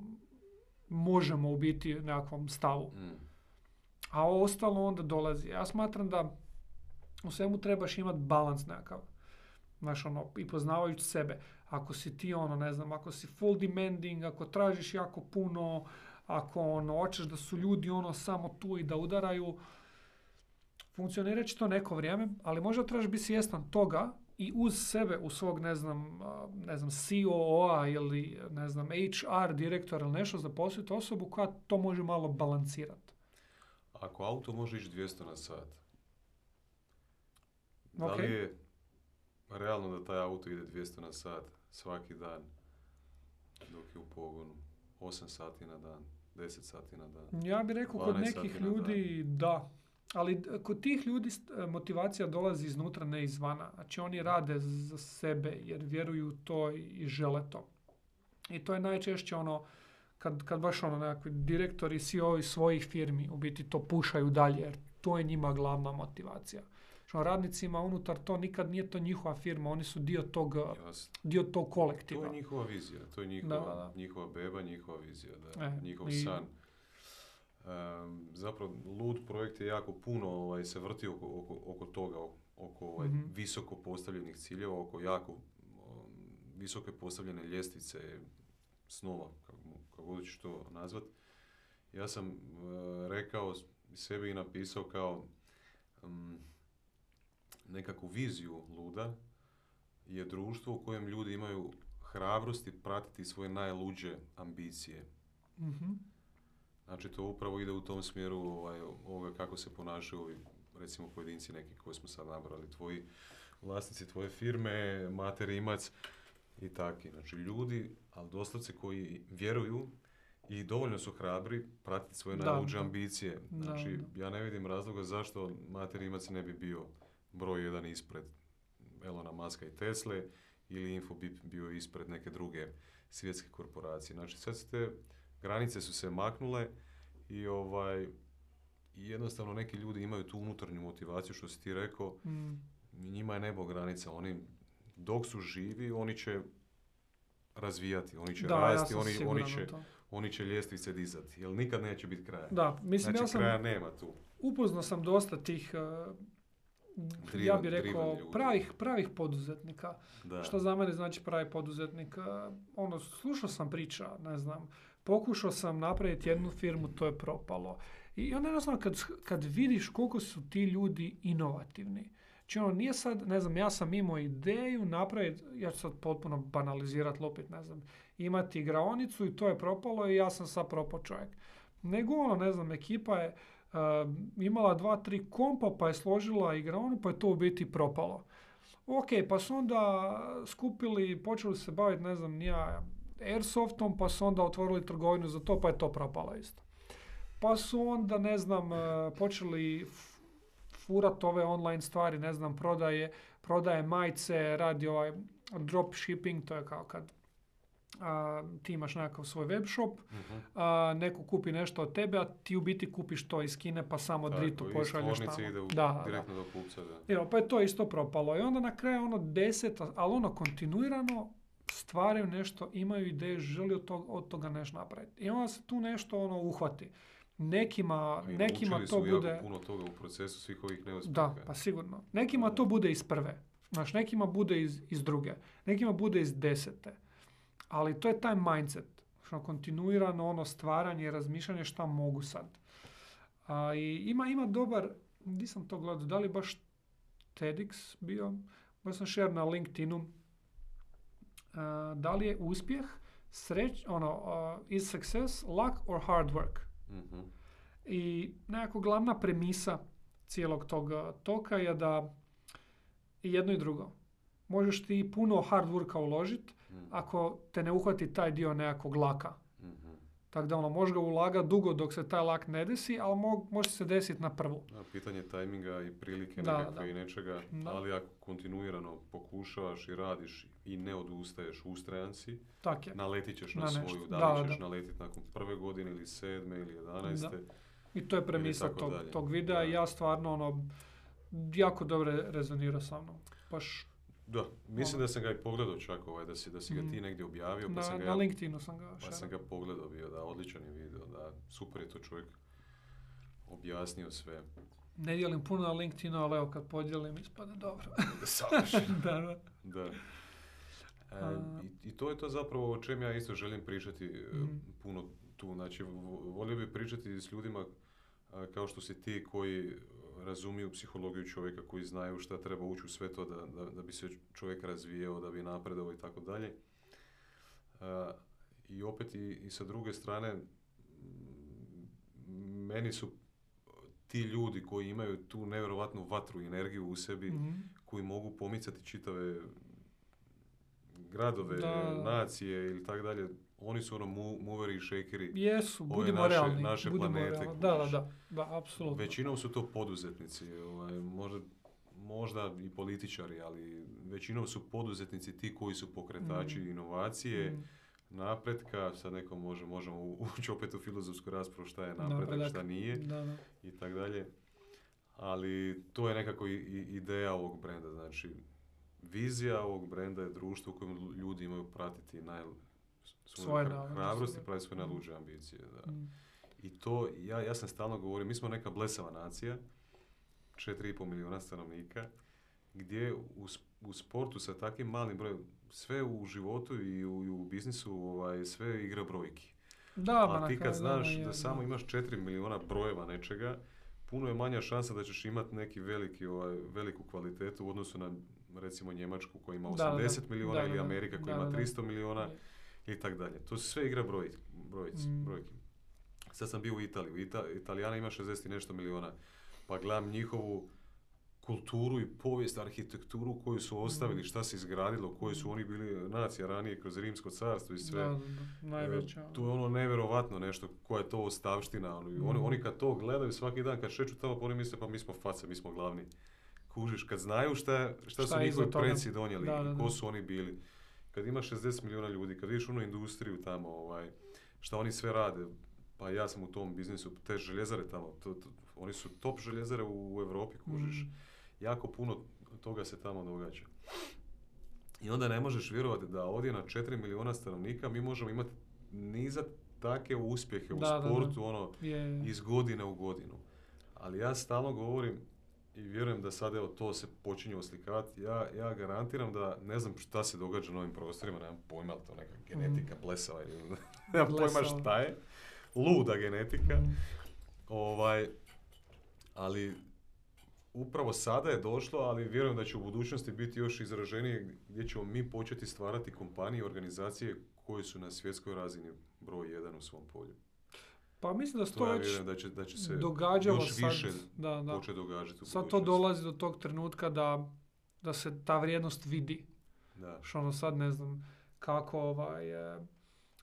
možemo u biti nekakvom stavu. Mm. A ostalo onda dolazi. Ja smatram da u svemu trebaš imati balans nekakav. Znaš, ono, i poznavajući sebe. Ako si ti, ono, ne znam, ako si full demanding, ako tražiš jako puno, ako, ono, hoćeš da su ljudi, ono, samo tu i da udaraju, funkcionirat će to neko vrijeme, ali možda trebaš biti svjestan toga i uz sebe, u svog, ne znam, ne znam, COO-a ili, ne znam, HR direktora ili nešto, zaposliti osobu koja to može malo balansirati. Ako auto može ići 200 na sat, da li je realno da taj auto ide 200 na sat svaki dan dok je u pogonu? 8 sati na dan, 10 sati na dan. Ja bih rekao kod 12 nekih ljudi da. Ali kod tih ljudi e, motivacija dolazi iznutra, ne izvana. Znači oni rade za sebe jer vjeruju u to i- i žele to. I to je najčešće ono kad, kad baš ono nekakvi direktori, CEO svojih firmi u biti to pušaju dalje jer to je njima glavna motivacija. Radnicima unutar to nikad nije to njihova firma, oni su dio tog, dio tog To kolektiva. je njihova vizija, to je njihova, Da, da. njihova beba, njihova vizija, da, E, njihov i- san. Em, zapravo, lud projekt je jako puno ovaj, se vrti oko, oko, oko toga, oko, ovaj, Mhm. visoko postavljenih ciljeva, oko jako um, visoke postavljene ljestvice snova, kako, kako god ćeš to nazvat. Ja sam e, rekao sebi i napisao kao um, nekakvu viziju luda je društvo u kojem ljudi imaju hrabrosti pratiti svoje najluđe ambicije. Mhm. Znači to upravo ide u tom smjeru ovaj, ovoga kako se ponašaju ovi, recimo pojedinci neki koji smo sad nabrali, tvoji vlasnici tvoje firme, Mate Rimac i taki. Znači ljudi, ali doslovce koji vjeruju i dovoljno su hrabri pratiti svoje najluđe ambicije. Znači da. ja ne vidim razloga zašto Mate Rimac ne bi bio broj jedan ispred Elona Muska i Tesle ili Infobip bio ispred neke druge svjetske korporacije. Znači sad su te granice su se maknule i ovaj jednostavno neki ljudi imaju tu unutarnju motivaciju što si ti rekao, Mm. njima je nebo granica, oni dok su živi, oni će razvijati, oni će Da, ja rasti, sam oni, oni, će, oni će ljestvice dizati, jer nikad neće biti kraja. Da, mislim znači ja sam kraja nema tu. upoznao sam dosta tih, uh, ja Driven- bih rekao, pravih, pravih poduzetnika. Da. Što za mene znači pravi poduzetnik? Ono, slušao sam priča, ne znam, pokušao sam napraviti jednu firmu, to je propalo. I onda jednostavno kad, kad vidiš koliko su ti ljudi inovativni, Znači ono, nije sad, ne znam, ja sam imao ideju napraviti, ja ću sad potpuno banalizirati lopit, ne znam, imati igraonicu i to je propalo i ja sam sad propao čovjek. Nego ono, ne znam, ekipa je uh, imala dva, tri kompa pa je složila igraonu pa je to u biti propalo. Ok, pa su onda skupili, počeli se baviti, ne znam, nija Airsoftom, pa su onda otvorili trgovinu za to, pa je to propalo isto. Pa su onda, ne znam, počeli furat ove online stvari, ne znam, prodaje, prodaje majice, radi ovaj drop shipping, to je kao kad a, ti imaš nekakav svoj web shop, Mhm. a, neko kupi nešto od tebe, a ti u biti kupiš to iz Kine pa samo dritu Tako, iz pošalješ tamo. ide u, Da, da, da. direktno do kupca, da. Evo, pa je to isto propalo. I onda na kraju ono deset, ali ono kontinuirano stvaraju nešto, imaju ideje, želi od, tog, od toga nešto napraviti. I onda se tu nešto ono uhvati. Nekima, I nekima to su bude... puno toga u procesu svih ovih neuspjeha. Da, pa sigurno. Nekima to bude iz prve. Znaš, nekima bude iz, iz druge. Nekima bude iz desete. Ali to je taj mindset. Što kontinuirano ono stvaranje i razmišljanje šta mogu sad. A, I ima, ima dobar, di sam to gledao, da li baš TEDx bio, baš sam share na LinkedInu, a, da li je uspjeh sreć, ono, a, is success luck or hard work? Mhm. I nekako glavna premisa cijelog tog uh, toka je da jedno i drugo. Možeš ti puno hard worka uložiti. Ako te ne uhvati taj dio nekakvog laka. Mhm. Tako da ono, možeš ga ulagati dugo dok se taj lak ne desi, ali mo- može se desiti na prvu. Da, pitanje tajminga i prilike Da, nekakve da. i nečega, Da. ali ako kontinuirano pokušavaš i radiš i ne odustaješ, ustrajan si, Tak je. naletit ćeš na, Na svoju, da Da, li ćeš da. naletiti nakon prve godine ili sedme ili jedanaeste. I to je premisa tog, tog videa Da. i ja stvarno ono, jako dobro rezonira sa mnom. Baš Da, mislim Ono. da sam ga i pogledao čak ovaj, da si, da si ga Mhm. ti negdje objavio, pa sam ga na LinkedInu sam ga Pa sam ga pogledao bio, da, odličan je video, da, super je to čovjek objasnio sve. Ne dijelim puno na LinkedInu, ali evo kad podijelim ispada dobro. Savršeno. da, da. da. E, i, I to je to zapravo o čem ja isto želim pričati Mhm. puno tu. Znači, vo- volio bi pričati s ljudima kao što si ti koji razumiju psihologiju čovjeka, koji znaju šta treba ući u sve to da, da, da bi se čovjek razvijao, da bi napredovao i tako dalje. A, I opet i, i sa druge strane, meni su ti ljudi koji imaju tu nevjerojatnu vatru i energiju u sebi, Mhm. koji mogu pomicati čitave gradove, Da. nacije ili tako dalje, oni su ono mu, moveri i shakeri. Jesu, Ove budimo naše- realni. naše budimo planete, realni. Da, da, da, da, apsolutno. Većinom su to poduzetnici, ovaj, možda, možda i političari, ali većinom su poduzetnici ti koji su pokretači Mm. inovacije, Mm. napretka, sad neko može, možemo ući opet u filozofsku raspravu šta je napredak, Napredak. šta nije Da, da. i tako dalje. Ali to je nekako i, i- ideja ovog brenda, znači vizija ovog brenda je društvo u kojem ljudi imaju pratiti naj, Svoje hra- navode, hrabrost i svoje- najluđe ambicije. Da. Mm. I to, ja, ja sam stalno govorio, mi smo neka blesava nacija, 4,5 milijuna stanovnika, gdje u, sportu sa takvim malim brojem, sve u životu i u, i u biznisu, ovaj, sve igra brojki. Da, A na ti kad znaš je, da samo imaš 4 milijuna brojeva nečega, puno je manja šansa da ćeš imati neki veliki, ovaj, veliku kvalitetu u odnosu na recimo Njemačku koja ima Da, da, 80 milijuna da, da, ili. Amerika koja ima da, da. 300 milijuna i tak dalje. To su sve igra broj, brojci, Mm. brojki. Sad sam bio u Italiji. Ita- Italijana ima 60 i nešto milijuna. Pa gledam njihovu kulturu i povijest, arhitekturu koju su ostavili, Mm. šta se izgradilo, koji su oni bili nacija ranije kroz Rimsko carstvo i sve. Da, da, da. Najveća. E, Tu je ono nevjerovatno nešto, koja je to ostavština. Ono, i oni, Mm. oni kad to gledaju svaki dan, kad šeću tamo, pa oni misle pa mi smo face, mi smo glavni. Kužiš, kad znaju šta, šta, Šta su njihovi preci donijeli Da, da. ko su oni bili. Kad ima 60 milijuna ljudi, kad vidiš onu industriju tamo, ovaj, šta oni sve rade, pa ja sam u tom biznisu, te željezare tamo, to, to- oni su top željezare u, u Europi, kužiš. Mm. Jako puno toga se tamo događa. I onda ne možeš vjerovati da ovdje na 4 milijuna stanovnika mi možemo imati niza takve uspjehe u Da, da, da. sportu, ono, Je, iz godine u godinu. Ali ja stalno govorim i vjerujem da sad evo to se počinje oslikavati. Ja, ja garantiram da ne znam šta se događa na ovim prostorima, nemam pojma to neka genetika blesava ili nemam pojma šta je. Luda genetika. Mm. Ovaj, ali upravo sada je došlo, ali vjerujem da će u budućnosti biti još izraženije gdje ćemo mi početi stvarati kompanije i organizacije koje su na svjetskoj razini broj jedan u svom polju. Pa mislim da se To već da će, da će se događalo još sad. više da, da. početi događati u Sad to dolazi do tog trenutka da, da se ta vrijednost vidi. Da. Što ono sad ne znam kako ovaj, e,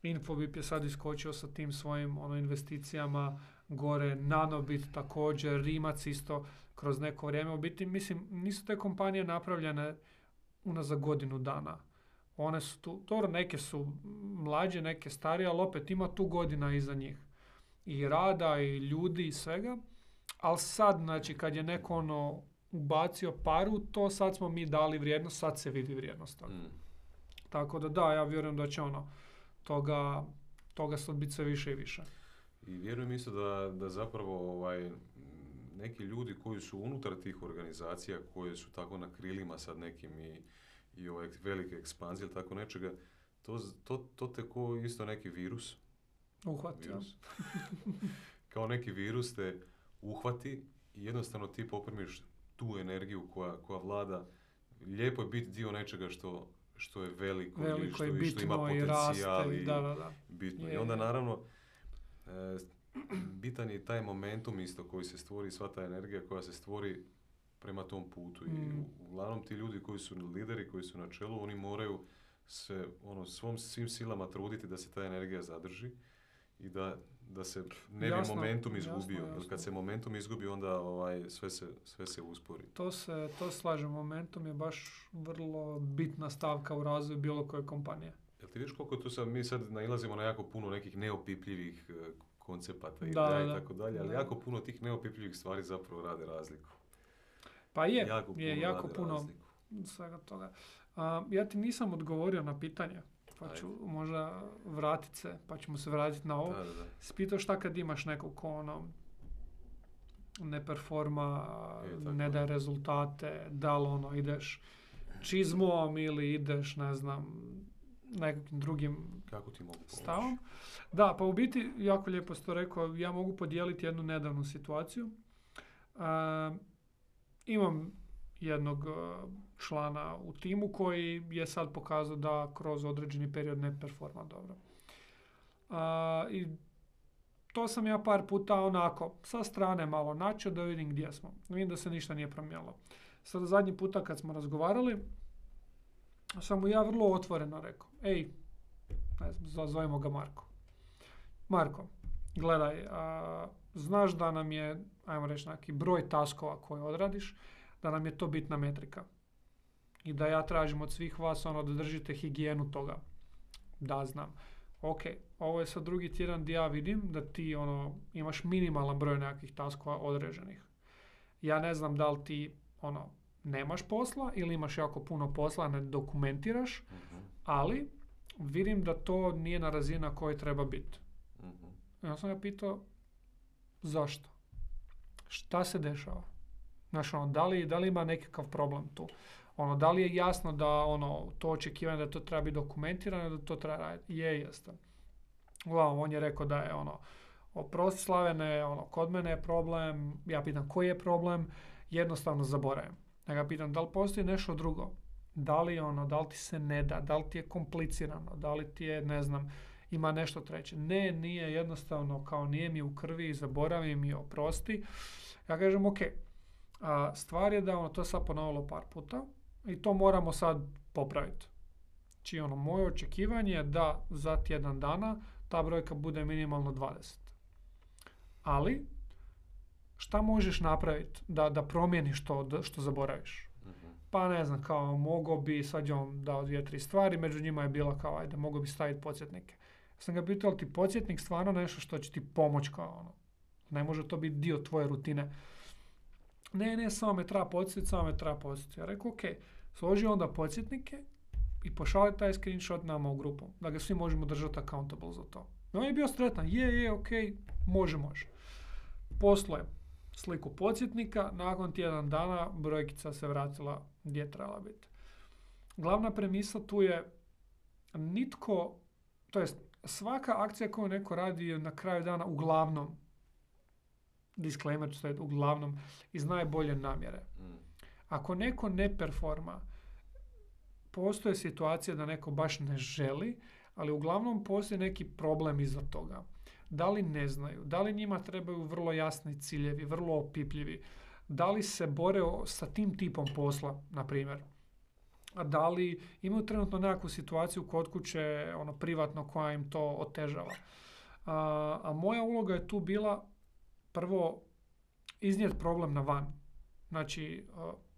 Infobip je sad iskočio sa tim svojim ono, investicijama gore, Nanobit također, Rimac isto kroz neko vrijeme. U biti, mislim, nisu te kompanije napravljene unazad godinu dana. One su tu, dobro, neke su mlađe, neke starije, ali opet ima tu godina iza njih. I rada, i ljudi, i svega. Ali sad, znači, kad je neko ono ubacio paru, to sad smo mi dali vrijednost, sad se vidi vrijednost toga. Mm. Tako da da, ja vjerujem da će ono, toga, toga sad biti sve više i više. I vjerujem isto da, da zapravo ovaj, neki ljudi koji su unutar tih organizacija, koje su tako na krilima sad nekim i, i ove velike ekspanzije ili tako nečega, to, to, to te ko isto neki virus, Uhvat, ja. virus. kao neki virus te uhvati i jednostavno ti poprimiš tu energiju koja, koja vlada. Lijepo je biti dio nečega što, što je veliko, i Veliko što, i i što ima bitno i potencijal raste. i i Da, da, da. bitno. Je, I onda je. naravno e, bitan je i taj momentum isto koji se stvori, sva ta energija koja se stvori prema tom putu. I Mm. u- uglavnom ti ljudi koji su lideri, koji su na čelu, oni moraju se ono, svom, svim silama truditi da se ta energija zadrži i da, da se ne bi Jasno, momentum jasno, izgubio. Jer jasno. kad se momentum izgubi, onda ovaj, sve, se, sve se uspori. To se, to slažem, momentum je baš vrlo bitna stavka u razvoju bilo koje kompanije. Jel ti vidiš koliko tu sad, mi sad nailazimo na jako puno nekih neopipljivih e, koncepata i tako dalje, ali da. jako puno tih neopipljivih stvari zapravo rade razliku. Pa je, jako je puno jako puno razliku. svega toga. A, ja ti nisam odgovorio na pitanje, pa Ajde. ću možda vratit se, pa ćemo se vratiti na ovo. Da, da, da. Spitao šta kad imaš nekog ko ono ne performa, tako ne je. daje rezultate, da li ono ideš čizmom ili ideš, ne znam, nekakvim drugim Kako ti mogu stavom. Da, pa u biti, jako lijepo si to rekao, ja mogu podijeliti jednu nedavnu situaciju. A, imam jednog a, člana u timu koji je sad pokazao da kroz određeni period ne performa dobro. A, I to sam ja par puta onako sa strane malo načeo da vidim gdje smo. Vidim da se ništa nije promijenilo. Sada zadnji puta kad smo razgovarali, sam mu ja vrlo otvoreno rekao, ej, ne znam, zovemo ga Marko. Marko, gledaj, a, znaš da nam je, ajmo reći, neki broj taskova koje odradiš, da nam je to bitna metrika. I da ja tražim od svih vas ono da držite higijenu toga. Da, znam. Ok, ovo je sad drugi tjedan gdje ja vidim da ti ono, imaš minimalan broj nekakvih taskova određenih. Ja ne znam da li ti ono, nemaš posla ili imaš jako puno posla, ne dokumentiraš, Mhm, ali vidim da to nije na razini na kojoj treba biti. mhm. Ja sam ga pitao zašto? Šta se dešava? Znaš, ono, da li, da li ima nekakav problem tu? Ono, da li je jasno da ono, to očekivanje da to treba biti dokumentirano, da to treba raditi? Je, jeste. Uglavnom, on je rekao da je ono, oprosti Slavene, ono, kod mene je problem, ja pitam koji je problem, jednostavno zaboravim. Ja ga pitam da li postoji nešto drugo? Da li ono, da li ti se ne da, da li ti je komplicirano, da li ti je, ne znam, ima nešto treće. Ne, nije jednostavno kao nije mi u krvi, zaboravim mi, oprosti. Ja kažem, ok, a, stvar je da ono to sad ponovilo par puta i to moramo sad popraviti. Znači ono, moje očekivanje je da za tjedan dana ta brojka bude minimalno 20. Ali, šta možeš napraviti da, da promijeniš to d- što zaboraviš? Mhm. Pa ne znam, kao mogao bi, sad je on dao dvije, tri stvari, među njima je bila kao, ajde, mogao bi staviti podsjetnike. Sam ga pitao, ali ti podsjetnik stvarno nešto što će ti pomoć kao ono? Ne može to biti dio tvoje rutine. Ne, ne, samo me treba podsjetiti, samo me treba podsjetiti. Ja rekao, ok, složi onda podsjetnike i pošalji taj screenshot nama u grupu, da ga svi možemo držati accountable za to. I on je bio sretan, je, je, ok, može, može. Poslo je sliku podsjetnika, nakon tjedan dana brojkica se vratila gdje je trebala biti. Glavna premisa tu je nitko, to jest svaka akcija koju neko radi je na kraju dana uglavnom disclaimer što je uglavnom iz najbolje namjere. Mm. Ako neko ne performa, postoje situacije da neko baš ne želi, ali uglavnom postoji neki problem iza toga. Da li ne znaju, da li njima trebaju vrlo jasni ciljevi, vrlo opipljivi, da li se bore sa tim tipom posla, na primjer. A da li imaju trenutno nekakvu situaciju kod kuće, ono, privatno, koja im to otežava. A, a moja uloga je tu bila prvo iznijeti problem na van. Znači,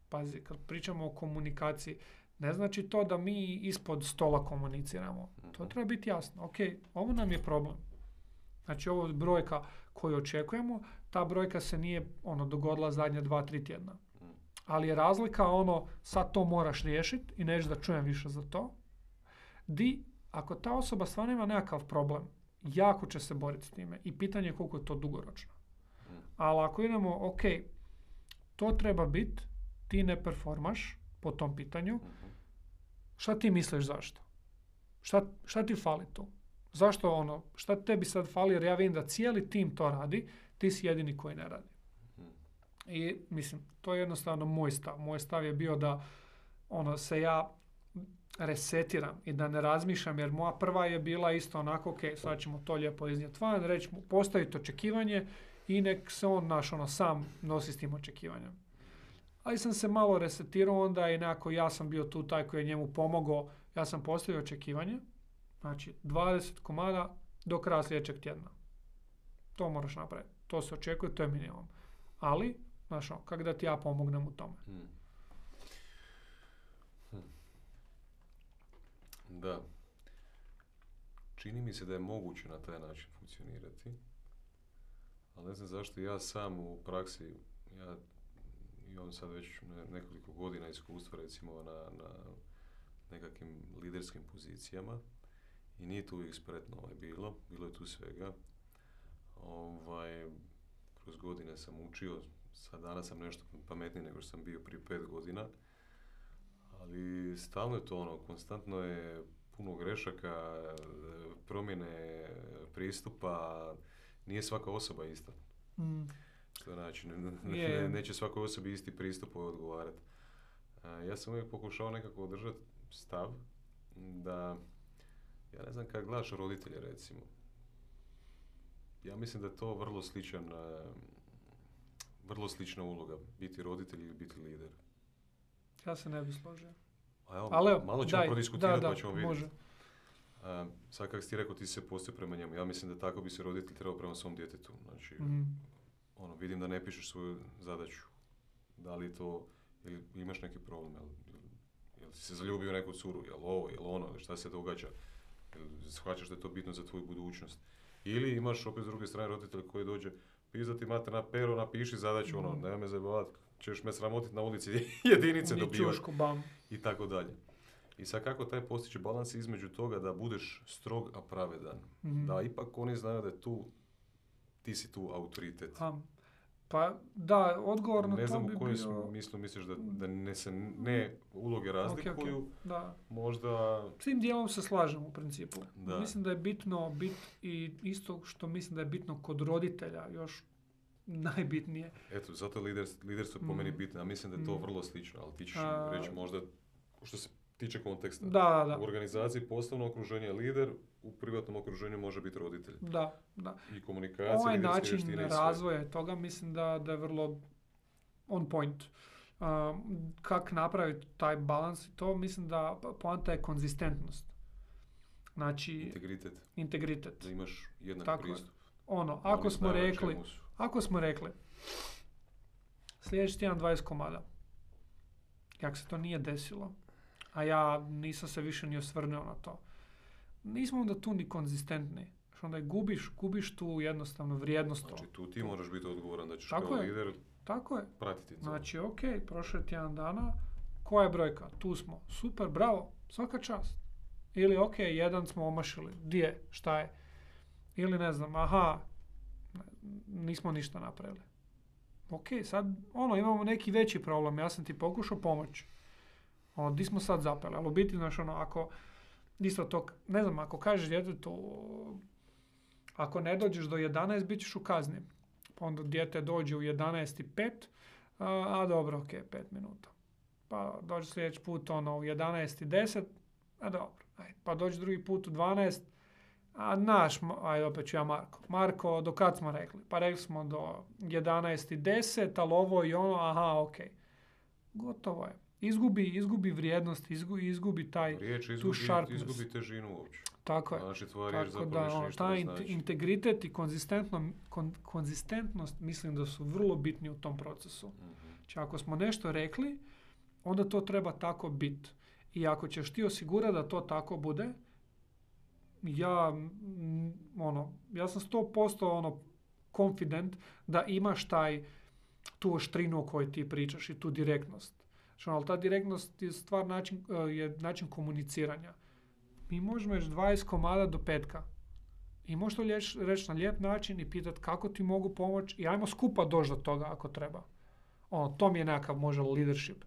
pazi, kad pričamo o komunikaciji, ne znači to da mi ispod stola komuniciramo. To Mhm. treba biti jasno. Ok, ovo nam je problem. Znači, ovo je brojka koju očekujemo, ta brojka se nije ono dogodila zadnje dva, tri tjedna. Mm. Ali je razlika ono, sad to moraš riješiti i neću da čujem više za to. Di, ako ta osoba stvarno ima nekakav problem, jako će se boriti s time i pitanje je koliko je to dugoročno. Ali ako idemo, ok, to treba biti, ti ne performaš po tom pitanju, šta ti misliš zašto? Šta, šta ti fali tu? Zašto ono, šta tebi sad fali jer ja vidim da cijeli tim to radi, ti si jedini koji ne radi. I mislim, to je jednostavno moj stav. Moj stav je bio da ono se ja resetiram i da ne razmišljam jer moja prva je bila isto onako, ok, sad ćemo to lijepo iznijeti van, reći mu, postaviti očekivanje i nek se on naš ono sam nosi s tim očekivanjem. Ali sam se malo resetirao onda i nekako ja sam bio tu taj koji je njemu pomogao. Ja sam postavio očekivanje, znači 20 komada do kraja sljedećeg tjedna. To moraš napraviti. To se očekuje, to je minimum. Ali, znaš, ono, kako da ti ja pomognem u tome. Mm. Hm. Da. Čini mi se da je moguće na taj način funkcionirati. Ali ne znam zašto ja sam u praksi, ja imam sad već ne- nekoliko godina iskustva recimo na, na nekakvim liderskim pozicijama i nije tu uvijek spretno ovaj bilo, bilo je tu svega. Ovaj, kroz godine sam učio, sad danas sam nešto pametniji nego što sam bio prije pet godina, ali stalno je to ono, konstantno je puno grešaka, e, promjene pristupa, nije svaka osoba ista. Mm. Što znači, ne, ne- neće svakoj osobi isti pristup odgovarati. Ja sam uvijek pokušao nekako održati stav da, ja ne znam kad gledaš roditelje recimo, ja mislim da je to vrlo sličan, vrlo slična uloga, biti roditelj ili biti lider. Ja se ne bi složio. A evo, Ali malo ćemo daj, prodiskutirati da, pa da, ćemo vidjeti. može. A, sad kako si ti rekao, ti se postao prema njemu. Ja mislim da tako bi se roditelj trebao prema svom djetetu. Znači, Mhm. ono, vidim da ne pišeš svoju zadaću. Da li to, ili imaš neki problem, jel, jel si se zaljubio u neku curu, jel ovo, jel ono, šta se događa, jel shvaćaš da je to bitno za tvoju budućnost. Ili imaš opet s druge strane roditelj koji dođe, pizdati mater na pero, napiši zadaću, ono, Mhm. nema me zabavat, ćeš me sramotiti na ulici, jedinice bam. i tako dalje. I sad kako taj postići balans između toga da budeš strog, a pravedan? Mhm. Da ipak oni znaju da je tu, ti si tu autoritet. A, pa da, odgovor na ne to znam bi u kojem bio... misliš da, da ne se ne uloge razlikuju, Da, možda... s tim dijelom se slažem u principu. Da. Mislim da je bitno bit i isto što mislim da je bitno kod roditelja još najbitnije. Eto, zato je lider, liderstvo po meni Mhm. bitno. Ja mislim da je to Mhm. vrlo slično, ali ti ćeš A- reći možda, što se tiče konteksta. Da, da, U organizaciji poslovno okruženje je lider, u privatnom okruženju može biti roditelj. da, da. I komunikacija, Ovaj način razvoja toga mislim da, da je vrlo on point. Um, kak napraviti taj balans i to mislim da poanta je konzistentnost. Znači, Integritet, integritet. da imaš jednak Tako je. pristup. Ono, Oni ako smo rekli, ako smo rekli sljedeći tjedan 20 komada, jak se to nije desilo, a ja nisam se više ni osvrnuo na to, nismo onda tu ni konzistentni. Što onda je gubiš, gubiš tu jednostavno vrijednost Znači, tu ti moraš biti odgovoran da ćeš Tako kao je. lider Tako je. pratiti. Znači, ok, prošlo je tjedan dana, koja je brojka? Tu smo. Super, bravo, svaka čast. Ili, ok, jedan smo omašili. Gdje? Šta je? Ili, ne znam, aha, nismo ništa napravili. Ok, sad, ono, imamo neki veći problem. Ja sam ti pokušao pomoći. Ono, di smo sad zapeli? Ali u biti, znaš, ono, ako, isto to, ne znam, ako kažeš djetetu, ako ne dođeš do 11, bit ćeš u kazni. Onda dijete dođe u 11.05, a, a dobro, ok, 5 minuta. Pa dođe sljedeći put ono u 11.10, a dobro. Ajde. Pa dođe drugi put u 12, a naš, ajde opet ću ja Marko. Marko, do kad smo rekli? Pa rekli smo do 11.10, ali ovo i ono, aha, ok. Gotovo je. Izgubi, izgubi vrijednost, izgubi, izgubi taj, Riječ tu izgubi, sharpness. izgubi težinu uopće. Tako je. Znači, tvoja riječ Tako da, više ništa ta ne int- znači. integritet i konzistentno, kon- konzistentnost mislim da su vrlo bitni u tom procesu. Mhm. Znači ako smo nešto rekli, onda to treba tako biti. I ako ćeš ti osigurati da to tako bude, ja, mm, ono, ja sam 100% ono, confident da imaš taj, tu oštrinu o kojoj ti pričaš i tu direktnost. Ali ta direktnost je stvar način, eh, je način komuniciranja. Mi možemo reći 20 komada do petka. I možeš to reći na lijep način i pitati kako ti mogu pomoći i ajmo skupa doći do toga ako treba. Ono, to mi je nekakav možda leadership.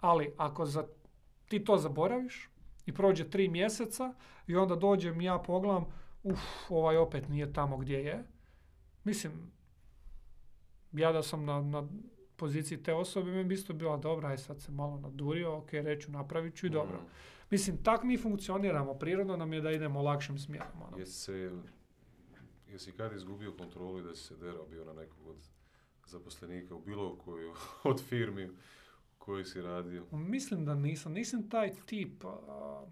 Ali ako za, ti to zaboraviš i prođe tri mjeseca i onda dođem ja pogledam, uf, ovaj opet nije tamo gdje je. Mislim, ja da sam na, na poziciji te osobe, mi bi isto bila dobra, aj sad se malo nadurio, ok, reću, napravit ću i dobro. Mhm. Mislim, tak mi funkcioniramo, prirodno nam je da idemo lakšim smjerom. Ono. Jesi se, jesi kad izgubio kontrolu i da si se derao bio na nekog od zaposlenika u bilo koju od firmi u kojoj si radio, Mislim da nisam, nisam taj tip, a,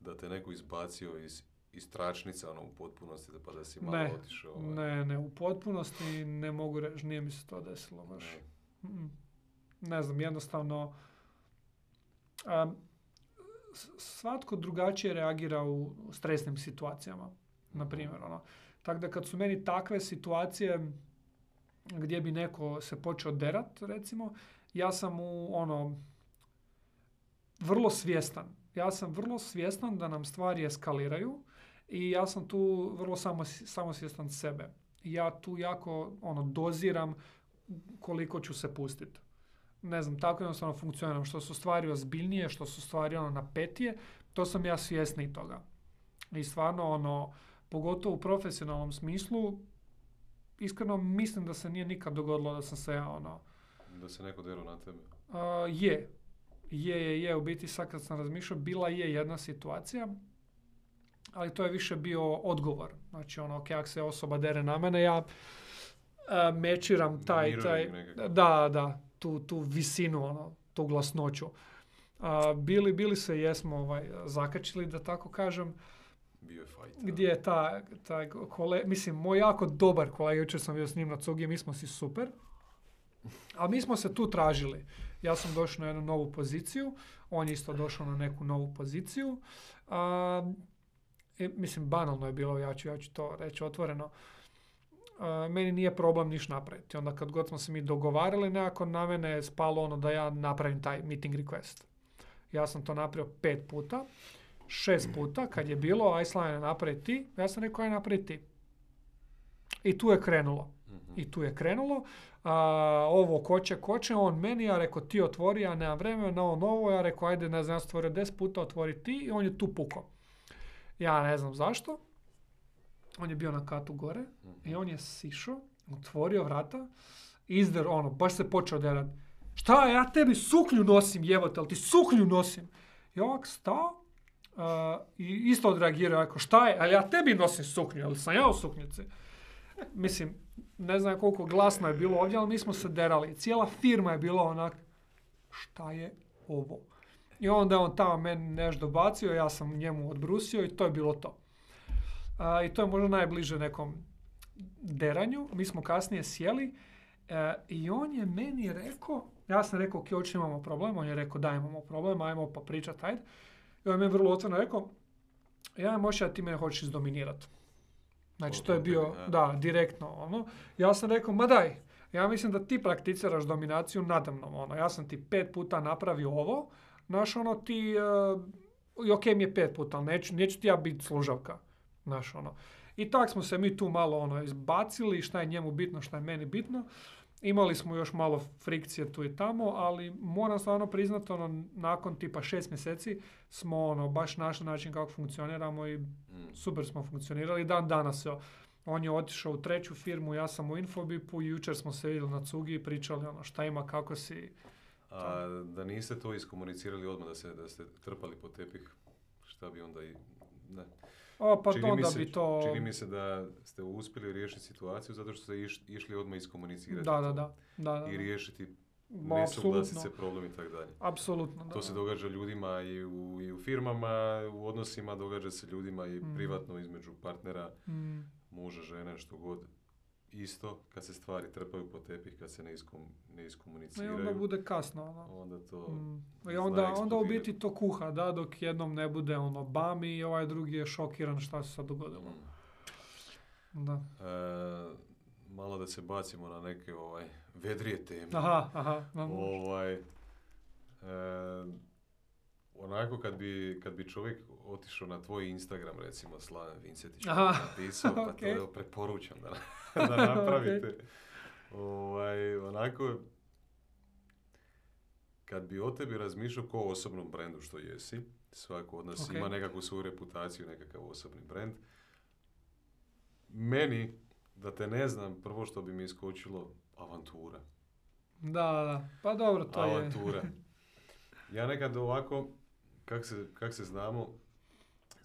da te neko izbacio iz, iz tračnica ono, u potpunosti, da pa da si malo Ne, otišao. ovaj, ne, ne, u potpunosti ne mogu reći, nije mi se to desilo baš. ne. Mm. Ne znam, jednostavno a, svatko drugačije reagira u stresnim situacijama, na primjer. Ono. Tako da kad su meni takve situacije gdje bi neko se počeo derat, recimo, ja sam u ono vrlo svjestan. Ja sam vrlo svjestan da nam stvari eskaliraju i ja sam tu vrlo samo, samosvjestan sebe. Ja tu jako ono doziram koliko ću se pustiti. Ne znam, tako jednostavno funkcioniram. Što su stvari ozbiljnije, što su stvari ono napetije, to sam ja svjesniji toga. I stvarno ono, pogotovo u profesionalnom smislu, iskreno mislim da se nije nikad dogodilo da sam se ja ono, Da se neko derao na tebe. a, je, je, je, je, u biti sad kad sam razmišljao, bila je jedna situacija, ali to je više bio odgovor. Znači ono, ok, ako se osoba dere na mene, ja a, mečiram taj, taj, da, da, tu, tu visinu, ono, tu glasnoću. A, bili, bili se jesmo ovaj, zakačili, da tako kažem, Bio je fight. gdje je ta, taj kole, mislim, moj jako dobar kolega, jučer sam bio s njim na cugi, mi smo si super, ali mi smo se tu tražili. Ja sam došao na jednu novu poziciju, on je isto došao na neku novu poziciju. A, i, mislim, banalno je bilo, ja ću, ja ću to reći otvoreno. A, meni nije problem niš napraviti. Onda kad god smo se mi dogovarali nekako, na mene je spalo ono da ja napravim taj meeting request. Ja sam to napravio pet puta, šest puta, kad je bilo Iceline napravi ti, ja sam rekao aj napravi ti. I tu je krenulo. Mhm. I tu je krenulo. A, ovo koče, koče, on meni, ja rekao ti otvori, ja nemam vremena, on ovo, ja rekao ajde, ne znam, ja stvorio 10 puta, otvori ti i on je tu puko. Ja ne znam zašto. On je bio na katu gore i on je sišao, otvorio vrata, izder, ono, baš se počeo derat. Šta, ja tebi suknju nosim, jebote, ali ti suknju nosim. I ovak stao a, i isto odreagirao, rekao, šta je, ali ja tebi nosim suknju, ali sam ja u suknjici. Mislim, ne znam koliko glasno je bilo ovdje, ali mi smo se derali. Cijela firma je bila onak, šta je ovo? I onda je on tamo meni nešto dobacio, ja sam njemu odbrusio i to je bilo to. A, I to je možda najbliže nekom deranju. Mi smo kasnije sjeli e, i on je meni rekao, ja sam rekao, ok, očito imamo problem, on je rekao, da imamo problem, ajmo pa pričat, ajde. I on je meni vrlo otvoreno rekao, ja možda da ti mene hoćeš izdominirati. Znači, to je bio, a? da, direktno, ono. Ja sam rekao, ma daj, ja mislim da ti prakticiraš dominaciju nadamnom, ono. Ja sam ti pet puta napravio ovo, znaš, ono, ti, uh, i ok mi je pet puta, ali neću, neću ti ja biti služavka, znaš, ono. I tak smo se mi tu malo, ono, izbacili, šta je njemu bitno, šta je meni bitno. Imali smo još malo frikcije tu i tamo, ali moram stvarno priznati, ono, nakon tipa šest mjeseci smo, ono, baš našli način kako funkcioniramo i Mm. super smo funkcionirali. Dan danas se On je otišao u treću firmu, ja sam u Infobipu i jučer smo se vidjeli na cugi i pričali ono šta ima, kako si... A da niste to iskomunicirali odmah, da, se, da ste trpali po tepih, šta bi onda i... Ne. O, pa Čini mi se- bi to... Čini mi se da ste uspjeli riješiti situaciju zato što ste iš- išli odmah iskomunicirati Da, da, da. da, da, i riješiti nesuglasice, problem i tako dalje. Apsolutno, da. To se događa ljudima i u, i u firmama, u odnosima, događa se ljudima i Mm. privatno između partnera, Mm, muža, žene, što god. Isto, kad se stvari trpaju po tepih, kad se ne, iskom, ne I iskomuniciraju, onda bude kasno, ono. onda to... Mm. I onda, onda u biti to kuha, da, dok jednom ne bude ono bam i ovaj drugi je šokiran šta se sad dogodilo. Mm. Da. E, malo da se bacimo na neke ovaj, vedrije teme. Aha, aha. Ovaj, e, onako kad bi, kad bi čovjek otišao na tvoj Instagram, recimo Slaven Vincetić, Aha, napisao, pa ok. to preporučam da, da napravite. ovaj, onako, kad bi o tebi razmišljao ko o osobnom brendu što jesi, svako od nas Ok. ima nekakvu svoju reputaciju, nekakav osobni brend. Meni, da te ne znam, prvo što bi mi iskočilo, avantura. Da, da. Pa dobro, to je. avantura. Ja nekad ovako, kak se, kak se znamo,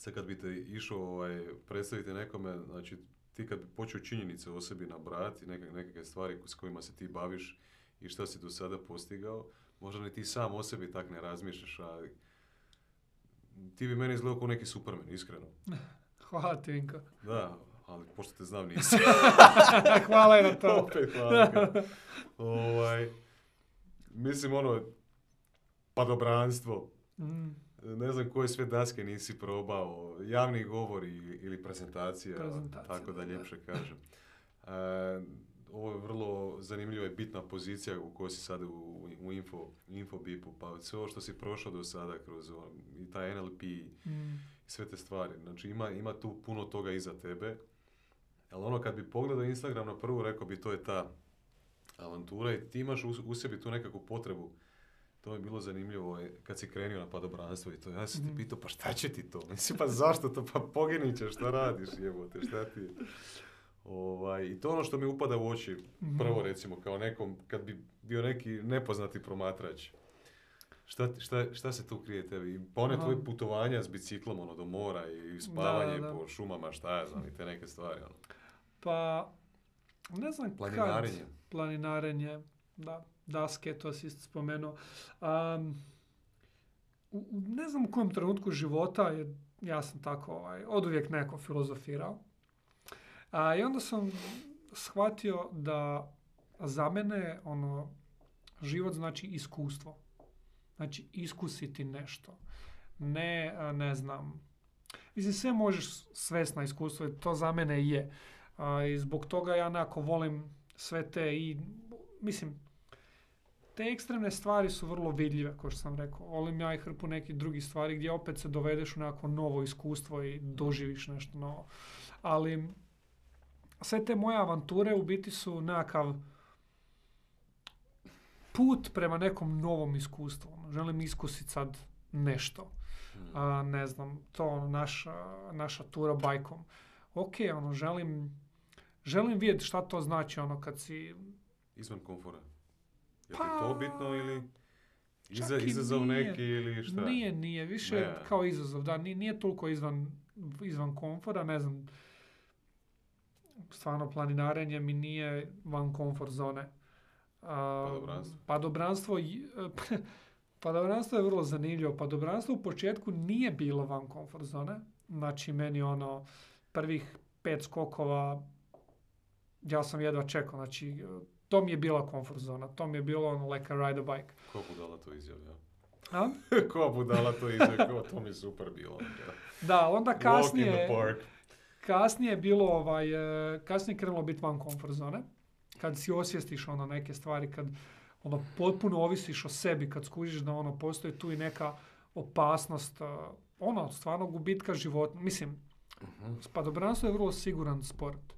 sad kad bi te išao ovaj, predstaviti nekome, znači ti kad bi počeo činjenice o sebi nabrati, neke, nekakve stvari s kojima se ti baviš i što si do sada postigao, možda ni ti sam o sebi tak ne razmišljaš, ali ti bi meni izgledao kao neki superman, iskreno. Hvala ti, Vinko. Da, ali pošto te znam nisi. Hvala i na to. Opet hvala. ovaj, mislim ono, padobranstvo, Mm, ne znam koje sve daske nisi probao, javni govori ili prezentacija, Prezentacija, tako da da. ljepše kažem. E, ovo je vrlo zanimljiva i bitna pozicija u kojoj si sad u, u info, infobipu, pa sve ovo što si prošao do sada kroz i taj NLP i mm, sve te stvari. Znači ima, ima tu puno toga iza tebe, ali ono kad bi pogledao Instagram na prvu, rekao bi to je ta avantura i ti imaš u, u sebi tu nekakvu potrebu. To je bilo zanimljivo e, kad si krenio na padobranstvo i to. Ja sam Mhm. ti pitao, pa šta će ti to? Mislim, pa zašto to? Pa poginit ćeš, šta radiš, jebote, šta ti je? Ovaj, I to ono što mi upada u oči, mhm. prvo recimo, kao nekom, kad bi bio neki nepoznati promatrač. Šta, šta, šta se tu krije tebi? Pa one tvoje putovanja s biciklom, ono, do mora i spavanje da. po šumama, šta ja znam, i te neke stvari, ono. Pa, ne znam Planinarenje. kad. Planinarenje. Da, daske, to si isto spomenuo. U, ne znam u kojem trenutku života, jer ja sam tako ovaj, od uvijek neko filozofirao. A, I onda sam shvatio da za mene ono, život znači iskustvo. Znači iskusiti nešto. Ne, ne znam, Mislim, sve možeš svest na iskustvo, i to za mene je. I zbog toga ja nekako volim sve te i, mislim, te ekstremne stvari su vrlo vidljive, kao što sam rekao. Volim ja i hrpu nekih drugih stvari gdje opet se dovedeš u nekako novo iskustvo i doživiš nešto novo. Ali sve te moje avanture u biti su nekakav put prema nekom novom iskustvu. Ono, Želim iskusiti sad nešto Hmm. a, ne znam, to ono, naša, naša tura bajkom. Ok, ono, želim, želim vidjeti šta to znači, ono, kad si, Izvan komfora. Je Pa, to bitno ili iza, izazov nije. neki ili šta? nije, nije, više Ne. kao izazov, da, nije, nije toliko izvan, izvan komfora, ne znam, stvarno planinarenje mi nije van komfort zone. A, Padobranstvo. Padobranstvo, i- padobranstvo je vrlo zanimljivo. Padobranstvo u početku nije bilo van komfort zone. Znači, meni ono, prvih pet skokova, ja sam jedva čekao. Znači, to mi je bila komfort zona. To mi je bilo ono, like a ride a bike. Ko budala to izjavlja? A? Ko budala to izjavlja? To mi je super bilo. Da, onda Walk in the kasnije, park. kasnije je bilo, ovaj, e, kasnije je krenulo biti van komfort zone. Kad si osvijestiš ono neke stvari, kad ono potpuno ovisiš o sebi, kad skužiš da ono postoji tu i neka opasnost, e, ono, stvarno gubitka života. Mislim, Mhm. padobranstvo je vrlo siguran sport.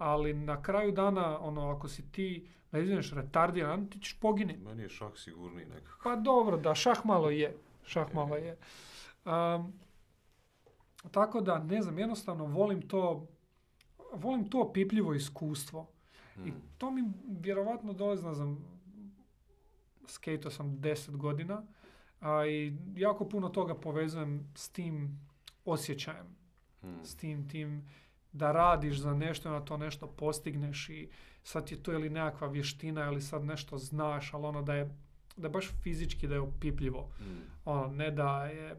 Ali na kraju dana, ono, ako si ti, ne izneš retardiran, ti ćeš poginiti. Meni je šak sigurniji nekako. Pa dobro, da, šah malo je. Šah malo je. Um, tako da, ne znam, jednostavno volim to, volim to pipljivo iskustvo. I Mm. to mi vjerovatno dolazi, ne znam, sam 10 godina, a i jako puno toga povezujem s tim osjećajem, Mm. s tim, tim da radiš za nešto i na to nešto postigneš i sad je to ili nekakva vještina ili sad nešto znaš, ali ono da je, da je baš fizički da je opipljivo. Mm. Ono, ne da je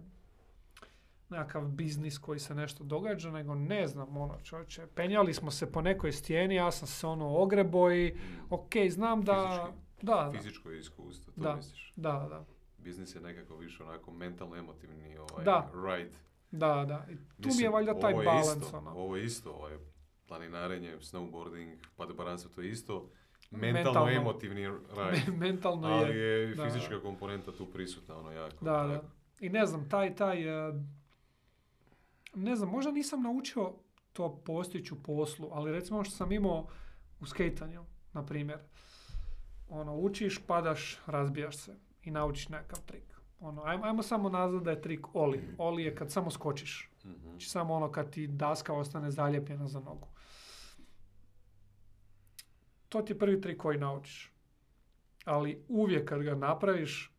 nekakav biznis koji se nešto događa, nego ne znam, ono, čovječe, penjali smo se po nekoj stijeni, ja sam se ono ogrebo i, Mm. ok, znam da, Fizički. da, da, Fizičko iskustvo, to Da. misliš. da, da, Biznis je nekako više onako mentalno emotivni ovaj Da. ride. Da, da. I tu mi je Mislim, valjda taj ovo je balans, isto, ono. Ovo je isto, ovaj, planinarenje, snowboarding, padobaranstvo, to je isto Mentalno. mentalno emotivni ride. Mentalno Ali je, je da. fizička komponenta tu prisutna, ono jako. da, da. I ne znam, taj, taj, e, ne znam, možda nisam naučio to postići u poslu, ali recimo ono što sam imao u skejtanju, na primjer. Ono, učiš, padaš, razbijaš se i naučiš nekakav trik. Ono, ajmo, ajmo samo nazvat da je trik oli. Oli je kad samo skočiš. Mhm. Znači samo ono kad ti daska ostane zalijepljena za nogu. To ti je prvi trik koji naučiš. Ali uvijek kad ga napraviš,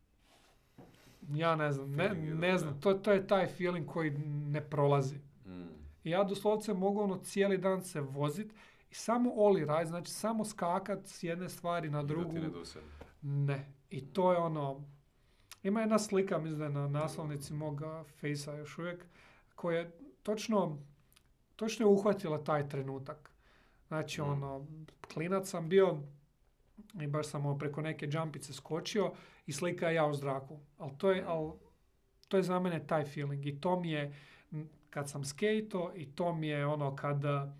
ja ne znam, ne, ne znam, to, to je taj feeling koji ne prolazi. Mm. I ja doslovce mogu ono cijeli dan se vozit i samo oli raj, znači samo skakat s jedne stvari na da drugu. ti ne dosadne. Ne. I to je ono... Ima jedna slika, mislim da je na naslovnici moga fejsa još uvijek, koja je točno, točno je uhvatila taj trenutak. Znači, Mm. ono, klinac sam bio i baš sam ono preko neke džampice skočio i slika je ja u zraku. Ali to je, Mm. al, to je za mene taj feeling. I to mi je, kad sam skejto i to mi je ono kada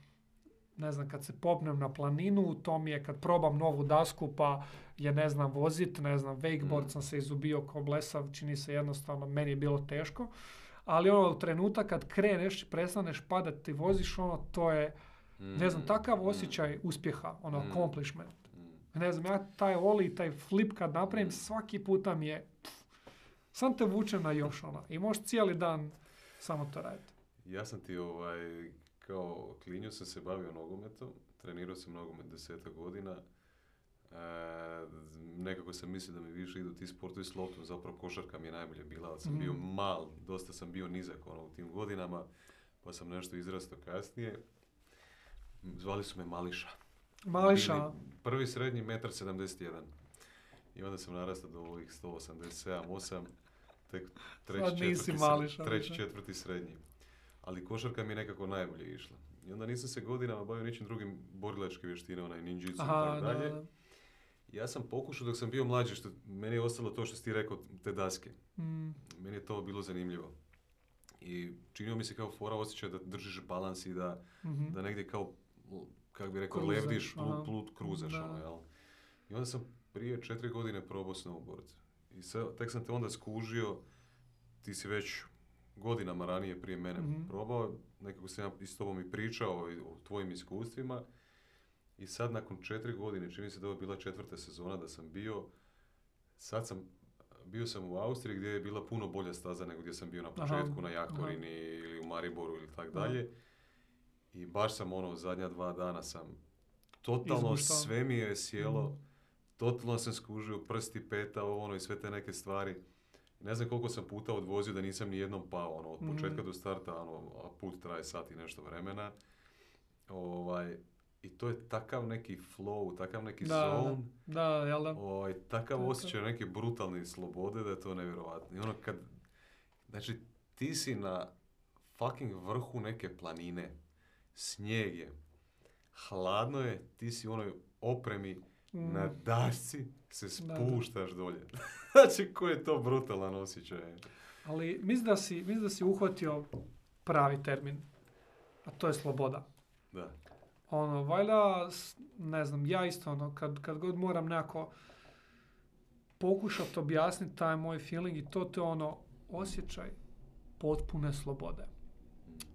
ne znam, kad se popnem na planinu, to mi je kad probam novu dasku pa je ne znam vozit, ne znam, wakeboard Mm. sam se izubio ko blesav, čini se jednostavno, meni je bilo teško. Ali ono trenutak kad kreneš, prestaneš padati, ti voziš, ono, to je, ne znam, Mm, takav mm, osjećaj uspjeha, ono, Mm. accomplishment. mm. Ne znam, ja taj oli, taj flip kad napravim, Mm. svaki puta mi je, pff, sam te vuče na još, ono, i možeš cijeli dan samo to raditi. Ja sam ti ovaj, kao klinju sam se bavio nogometom, trenirao sam nogomet desetak godina. E, nekako sam mislio da mi više idu ti sportovi s loptom, zapravo košarka mi je najbolje bila, ali sam bio Mhm. mal, dosta sam bio nizak ono, u tim godinama, pa sam nešto izrastao kasnije. Zvali su me Mališa. Mališa, Bili Prvi srednji, metar 71. I onda sam narastao do ovih 187, 8, tek treći, četvrti, Mališa treći, četvrti srednji. Ali košarka mi je nekako najbolje išla. I onda nisam se godinama bavio ničim drugim borilačke vještine, onaj ninjitsu i tako da, dalje. da. Ja sam pokušao dok sam bio mlađi, što meni je ostalo to što si ti rekao, te daske. Mm, Meni je to bilo zanimljivo. I činio mi se kao fora osjećaj da držiš balans i da, mhm. da negdje kao, kako bi rekao, Kruzaš, lebdiš, aha. plut, plut kruzaš, ono, jel? I onda sam prije četiri godine probao snowboard. I sad, tek sam te onda skužio, ti si već godinama ranije prije mene Mhm. probao, nekako sam ja i s tobom i pričao i o tvojim iskustvima. I sad nakon četiri godine, čini mi se da je bila četvrta sezona da sam bio, sad sam, bio sam u Austriji gdje je bila puno bolja staza nego gdje sam bio na Aha, početku, na Jaktorini ili u Mariboru ili tak Aha. dalje. I baš sam ono, zadnja dva dana sam, totalno Izguštao. sve mi je sjelo, Mhm. totalno sam skužio prsti, peta, ovo ono i sve te neke stvari. Ne znam koliko sam puta odvozio da nisam ni jednom pao, ono, od Mhm. početka do starta, ono, a put traje sat i nešto vremena. Ovaj, I to je takav neki flow, takav neki Da, da. zone, Da, jel da? ovaj, takav To to. osjećaj neke brutalne slobode da je to nevjerojatno. I ono kad, znači ti si na fucking vrhu neke planine, snijeg je, hladno je, ti si u onoj opremi. Na dašci se Da, da. spuštaš dolje. znači, koji je to brutalan osjećaj. Ali mislim da si, mislim da si uhvatio pravi termin. A to je sloboda. Da. Ono, valjda, ne znam, ja isto ono, kad, kad god moram nekako pokušati objasniti taj moj feeling i to, je ono osjećaj potpune slobode.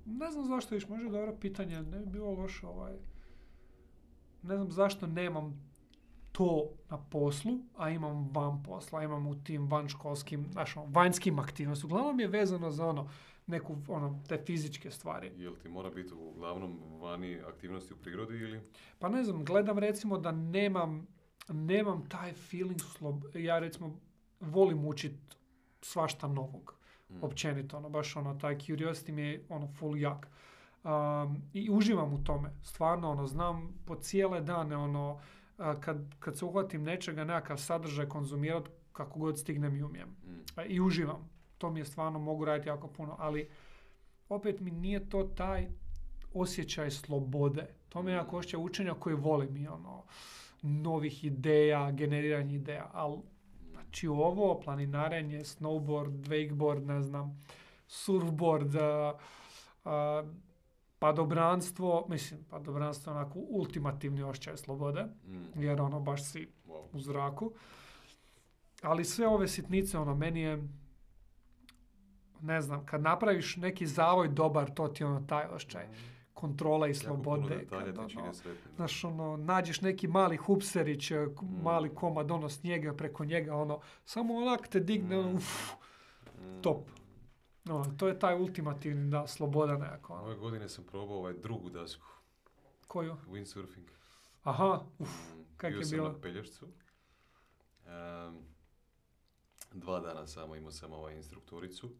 Ne znam zašto iš, možda je dobro pitanje, ne bi bilo loše ovaj, ne znam zašto nemam to na poslu, a imam van posla, imam u tim vanškolskim, znaš, ono, vanjskim aktivnostima. Uglavnom je vezano za ono, neku, ono, te fizičke stvari. Jel ti mora biti uglavnom vani aktivnosti u prirodi ili? Pa ne znam, gledam recimo da nemam, nemam taj feeling, slob... ja recimo volim učit svašta novog, Mm. općenito, ono, baš ono, taj curiosity mi je ono full jak. Um, I uživam u tome, stvarno, ono, znam po cijele dane, ono, kad, kad se uhvatim nečega, nekakav sadržaj konzumirat kako god stignem i umijem. Mm. A, I uživam. To mi je stvarno, mogu raditi jako puno, ali opet mi nije to taj osjećaj slobode. To mi je jako osjećaj učenja koji volim i ono, novih ideja, generiranje ideja, ali znači ovo, planinarenje, snowboard, wakeboard, ne znam, surfboard, a, a, padobranstvo, mislim, padobranstvo je onako ultimativni osjećaj slobode, Mm. jer ono baš si Wow. u zraku. Ali sve ove sitnice, ono, meni je, ne znam, kad napraviš neki zavoj dobar, to ti je ono taj osjećaj kontrola i slobode. kad, ono. Znaš, ono, nađeš neki mali hupserić, e, k- Mm. mali komad, ono, snijega preko njega, ono, samo onak te digne, ono, Mm. uf, Mm. top. Ono, to je taj ultimativni, da, sloboda nekako. ono. Ove godine sam probao ovaj drugu dasku, Koju? windsurfing. Aha, uf, Mm, kak Bio je sam bilo? na Pelješcu. Em, dva dana samo imao sam ovaj instruktoricu.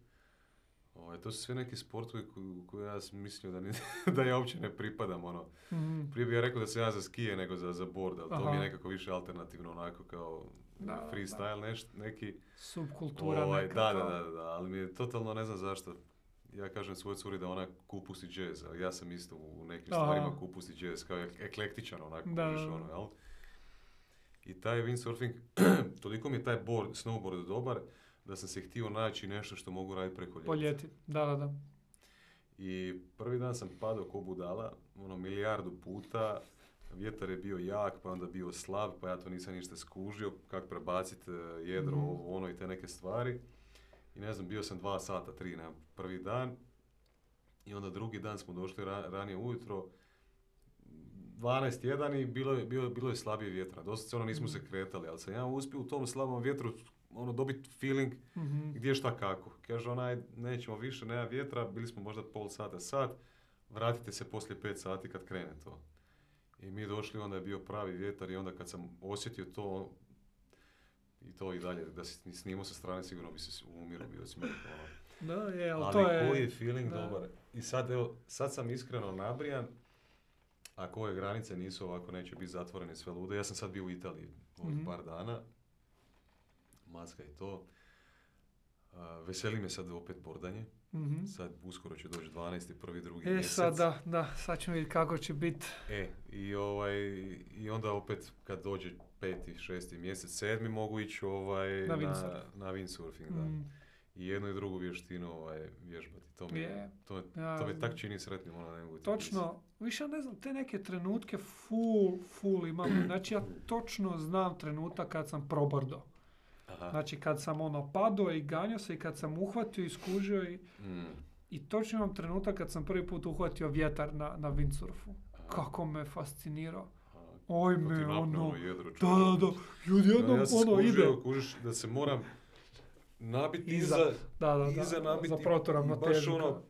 Ovaj, to su sve neki sportovi koji, koje ja sam mislio da, ni, da ja uopće ne pripadam. Ono. mhm, Prije bih ja rekao da sam ja za skije nego za, za board, ali to mi je nekako više alternativno, onako kao Da, freestyle neš, neki. subkultura Ovaj, neka. da, da, da, da, ali mi je totalno ne znam zašto. Ja kažem svoj curi da ona kupusi jazz, ali ja sam isto u nekim Aha. stvarima kupusi jazz, kao ek- eklektičan onako, Da, da. ono, jel? I taj windsurfing, toliko mi je taj board, snowboard dobar, da sam se htio naći nešto što mogu raditi preko ljeta. Po ljeti, da, da, da. I prvi dan sam padao ko budala, ono milijardu puta, vjetar je bio jak, pa onda bio slab, pa ja to nisam ništa skužio, kak prebaciti jedro, Mhm. ovo, ono i te neke stvari. I ne znam, bio sam dva sata, tri na prvi dan. I onda drugi dan smo došli ra- ranije ujutro, 12.1 i bilo je, bilo, bilo je slabije vjetra. Dosta ono nismo se kretali, ali sam ja uspio u tom slabom vjetru ono, dobiti feeling Mhm. gdje šta kako. Kaže onaj, nećemo više, nema vjetra, bili smo možda pol sata, sat, vratite se poslije pet sati kad krene to. I mi došli, onda je bio pravi vjetar i onda kad sam osjetio to, i to i dalje, da si snimao sa strane, sigurno bi se umiru, bio smijeh. Ono. Da, je, ali, Ali to je... koji je feeling da. dobar. I sad, evo, sad sam iskreno nabrijan, ako ove granice nisu ovako, neće biti zatvorene sve lude. Ja sam sad bio u Italiji ovih Mhm. par dana, maska i to. A, veseli me sad opet bordanje. Mhm. Sad uskoro će doći 12. prvi, drugi E, mjesec. sad da, da, sad ćemo vidjeti kako će biti. E, i, ovaj, i onda opet kad dođe peti, šesti mjesec, sedmi mogu ići ovaj, Na na, windsurf. na windsurfing, da. Mm, I jednu i drugu vještinu ovaj, vježbati. To mi, Je. to, ja, to me tak čini sretnim, ono ne mogu Točno, više ja ne znam, te neke trenutke full, full imam. Znači ja točno znam trenutak kad sam probrdo. Aha. Znači kad sam ono padao i ganjao se i kad sam uhvatio i skužio i, Mm. i točno imam trenutak kad sam prvi put uhvatio vjetar na, na windsurfu. Aha. Kako me fascinirao. Aha. Oj To ti me, napne ono, jedro, da, da, da, ljudi jednom ja ono ide. skužio, kužiš, da se moram nabiti Iza, iza, Da, da, da, iza nabiti za i baš ono,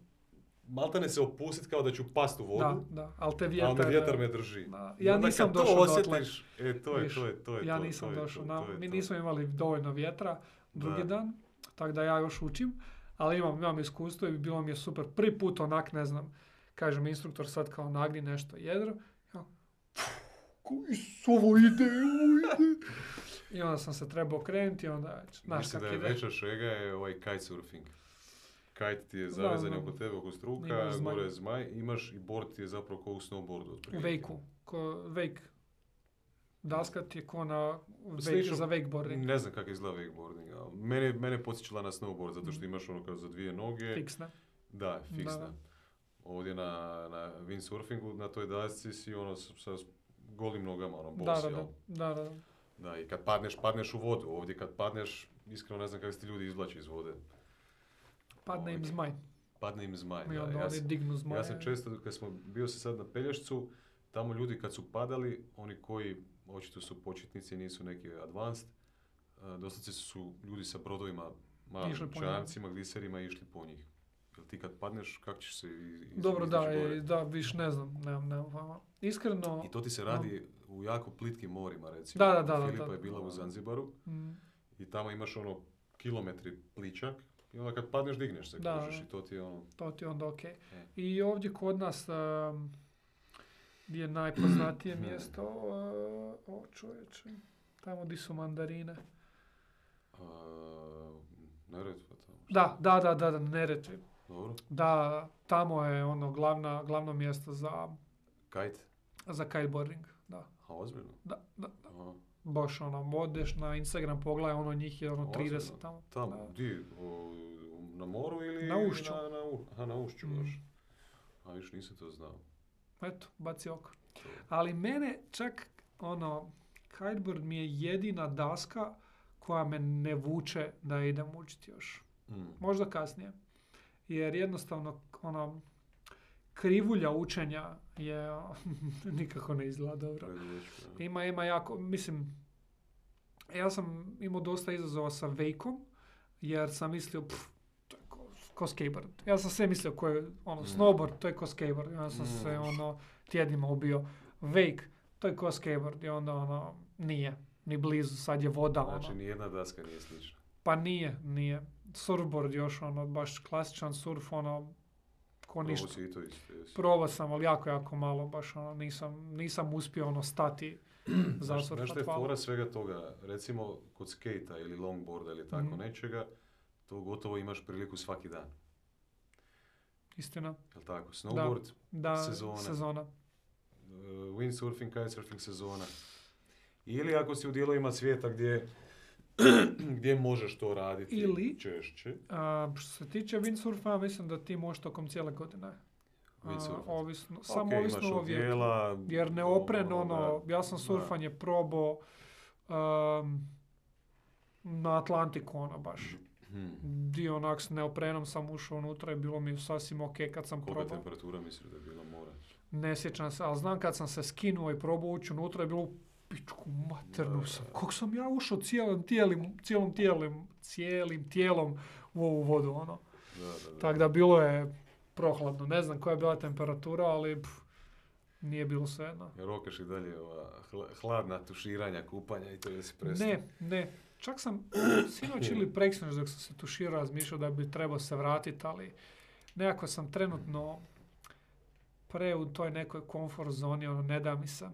maltene se opustit kao da ću past u Da, vodu, da, ali te vjetar... onda vjetar me drži. Da, ja onda nisam došao osjetiš, e, to je, to je, to je ja to, nisam to došao. to, mi nismo imali dovoljno vjetra drugi Da. dan, tako da ja još učim, ali imam, imam iskustvo i bilo mi je super. Prvi put onak, ne znam, kažem instruktor sad kao nagni nešto jedro, ja, ovo ide, ovo ide. I onda sam se trebao krenuti i onda, znaš Mislim kak da je ide. veća šega je ovaj kitesurfing. Kite ti je zavezan oko tebe, oko struka, gore je zmaj, imaš i board ti je zapravo kao u snowboardu. Vejku, ko vejk. Daska ti je ko na vejk, za wakeboarding, Ne znam kako izgleda wakeboarding, ali mene, mene podsjećala na snowboard, zato što imaš ono kao za dvije noge. fiksna. Da, fiksna. Da. Ovdje na, na windsurfingu, na toj dasci si ono sa golim nogama, ono, Da, boss, da, jel? da, da, da. Da, i kad padneš, padneš u vodu. Ovdje kad padneš, iskreno ne znam kako se ti ljudi izvlače iz vode. Padne im Ovaj, zmaj. Padne im zmaj. I da. onda Ja, oni sam- dignu zmaja. ja sam često, kad smo, bio sam sad na Pelješcu, tamo ljudi kad su padali, oni koji očito su početnici, nisu neki advanced. Doslovce su ljudi sa brodovima, malim čajamcima, gliserima išli po njih. Jel ti kad padneš, kako ćeš se iz, Dobro, da, gore? i, da, viš ne znam, nemam, nemam. Iskreno, I to ti se radi u jako plitkim morima, recimo. Da, da, da, da, Filipa da. je bila u Zanzibaru mm, i tamo imaš ono kilometri pličak i onda kad padneš digneš se, Da, da. i to ti je ono... to ti je onda ok. E. I ovdje kod nas um, gdje je najpoznatije mjesto, uh, o čovječe, tamo di su mandarine. A, Neretva tamo. Da, da, da, da, da, Neretvi. Dobro. Da, tamo je ono glavna, glavno mjesto za, Kajt. za kiteboarding. Da, A ozbiljno? da, da. Aha. Baš ono, odeš na Instagram, pogledaj, ono njih je ono 30 Ozbiljno? tamo. Tamo, Da. di? O, na moru ili Na ušću. Na, na, u- aha, na ušću Mm. baš. A više nisam to znao. Eto, baci oko. Ali mene čak, ono, kiteboard mi je jedina daska koja me ne vuče da idem učiti još. Mm. Možda kasnije. Jer jednostavno, ono, krivulja učenja je nikako ne izgleda dobro. Ima, ima jako, mislim, ja sam imao dosta izazova sa Vejkom, jer sam mislio, pff, to je ko, ko skateboard. Ja sam sve mislio ko je, ono, Mm. snowboard, to je ko skateboard. Ja sam Mm. se, ono, tjednima ubio. Wake, to je ko skateboard. I onda, ono, nije. Ni blizu, sad je voda, Znači, ono. nijedna daska nije slična. Pa nije, nije. Surfboard još, ono, baš klasičan surf, ono, ko ništa. Ovo si i to isto, jesi. Probao sam, ali jako, jako malo, baš ono, nisam, nisam uspio ono stati za Znaš, znaš šta je fora svega toga? Recimo, kod skejta ili longboarda ili tako Mhm. nečega, to gotovo imaš priliku svaki dan. Istina. Jel tako? Snowboard, Da, Sezona. sezona. uh, windsurfing, kitesurfing sezona. Ili ako si u dijelovima svijeta gdje, gdje možeš to raditi Ili- češće. A, što se tiče windsurfa, mislim da ti možeš tokom cijele godine. A, Windsurfat. ovisno, samo Ok, ovisno o vjetru. Jer neopren, ono, ono, ja sam da. surfanje probao um, na Atlantiku, ono baš. Hmm. Dio onak s neoprenom sam ušao unutra i bilo mi sasvim ok kad sam Kolika probao. temperatura misliš da je bila mora? Ne sjećam se, ali znam kad sam se skinuo i probao ući unutra je bilo pičku maternu sam. Kako sam ja ušao cijelim tijelim, cijelom tijelom, cijelim tijelom u ovu vodu, ono. Da, da, da. Tako da bilo je prohladno. Ne znam koja je bila temperatura, ali pff, nije bilo. Jer rokaš i dalje ova hla- hladna tuširanja, kupanja i to je si prestao. Ne, ne. Čak sam sinoć ili preksinoć dok sam se tuširao razmišljao da bi trebao se vratiti, ali nekako sam trenutno pre u toj nekoj komfort zoni, ono, ne da mi se.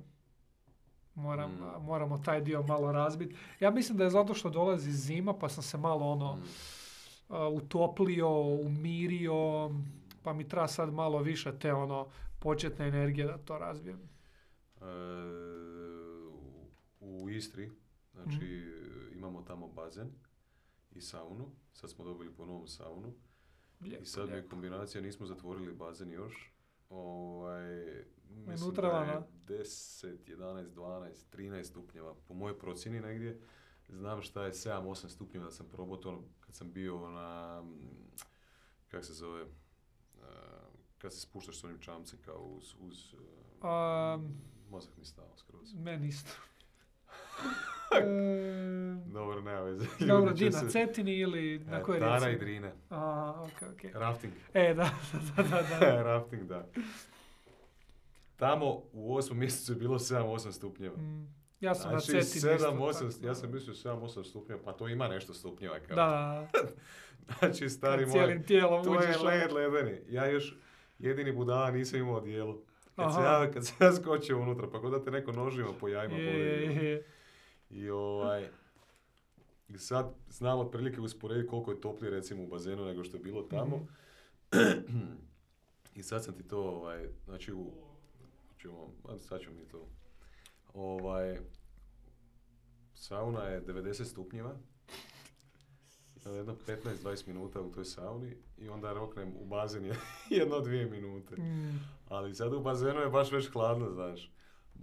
Moram, Mm. moramo taj dio malo razbiti. Ja mislim da je zato što dolazi zima, pa sam se malo ono Mm. a, utoplio, umirio, pa mi treba sad malo više te ono početne energije da to razbijem. E, u, Istri, znači imamo tamo bazen i saunu. Sad smo dobili po novom saunu. Lijepo, I sad mi je kombinacija, nismo zatvorili bazen još. Ovaj, mislim Unutra da vana? je 10, 11, 12, 13 stupnjeva. Po mojoj procjeni negdje. Znam šta je 7-8 stupnjeva da sam probao to ono kad sam bio na, mm, kak se zove, e, kad se spuštaš s onim čamcem kao uz, uz Um, mozak mi stao skroz. meni isto. E, Dobro, nema veze. Dobro, di na se- Cetini ili na E, kojoj Tara i? Drine. A, ok, ok. Rafting. E, da, da, da, da. Rafting, da. Tamo u osmom mjesecu je bilo 7-8 stupnjeva. Mm, ja sam Znači, na Cetini 7, isto 8, tako, ja sam mislio 7-8 stupnjeva, pa to ima nešto stupnjeva. Kao. Da, Znači, stari moj, to je ono. led ledeni. Ja još jedini budala nisam imao odijelo. Kad se, ja, kad se ja skočio unutra, pa kod da te neko nožima po jajima je. I ovaj... I sad znam otprilike usporediti koliko je toplije recimo u bazenu nego što je bilo tamo. Mhm. I sad sam ti to, ovaj, znači u... Ćemo, a sad ćemo mi to. Ovaj... Sauna je 90 stupnjeva. Jedno 15-20 minuta u toj sauni i onda roknem u bazen je jedno dvije minute. Mm, Ali sad u bazenu je baš već hladno, znaš.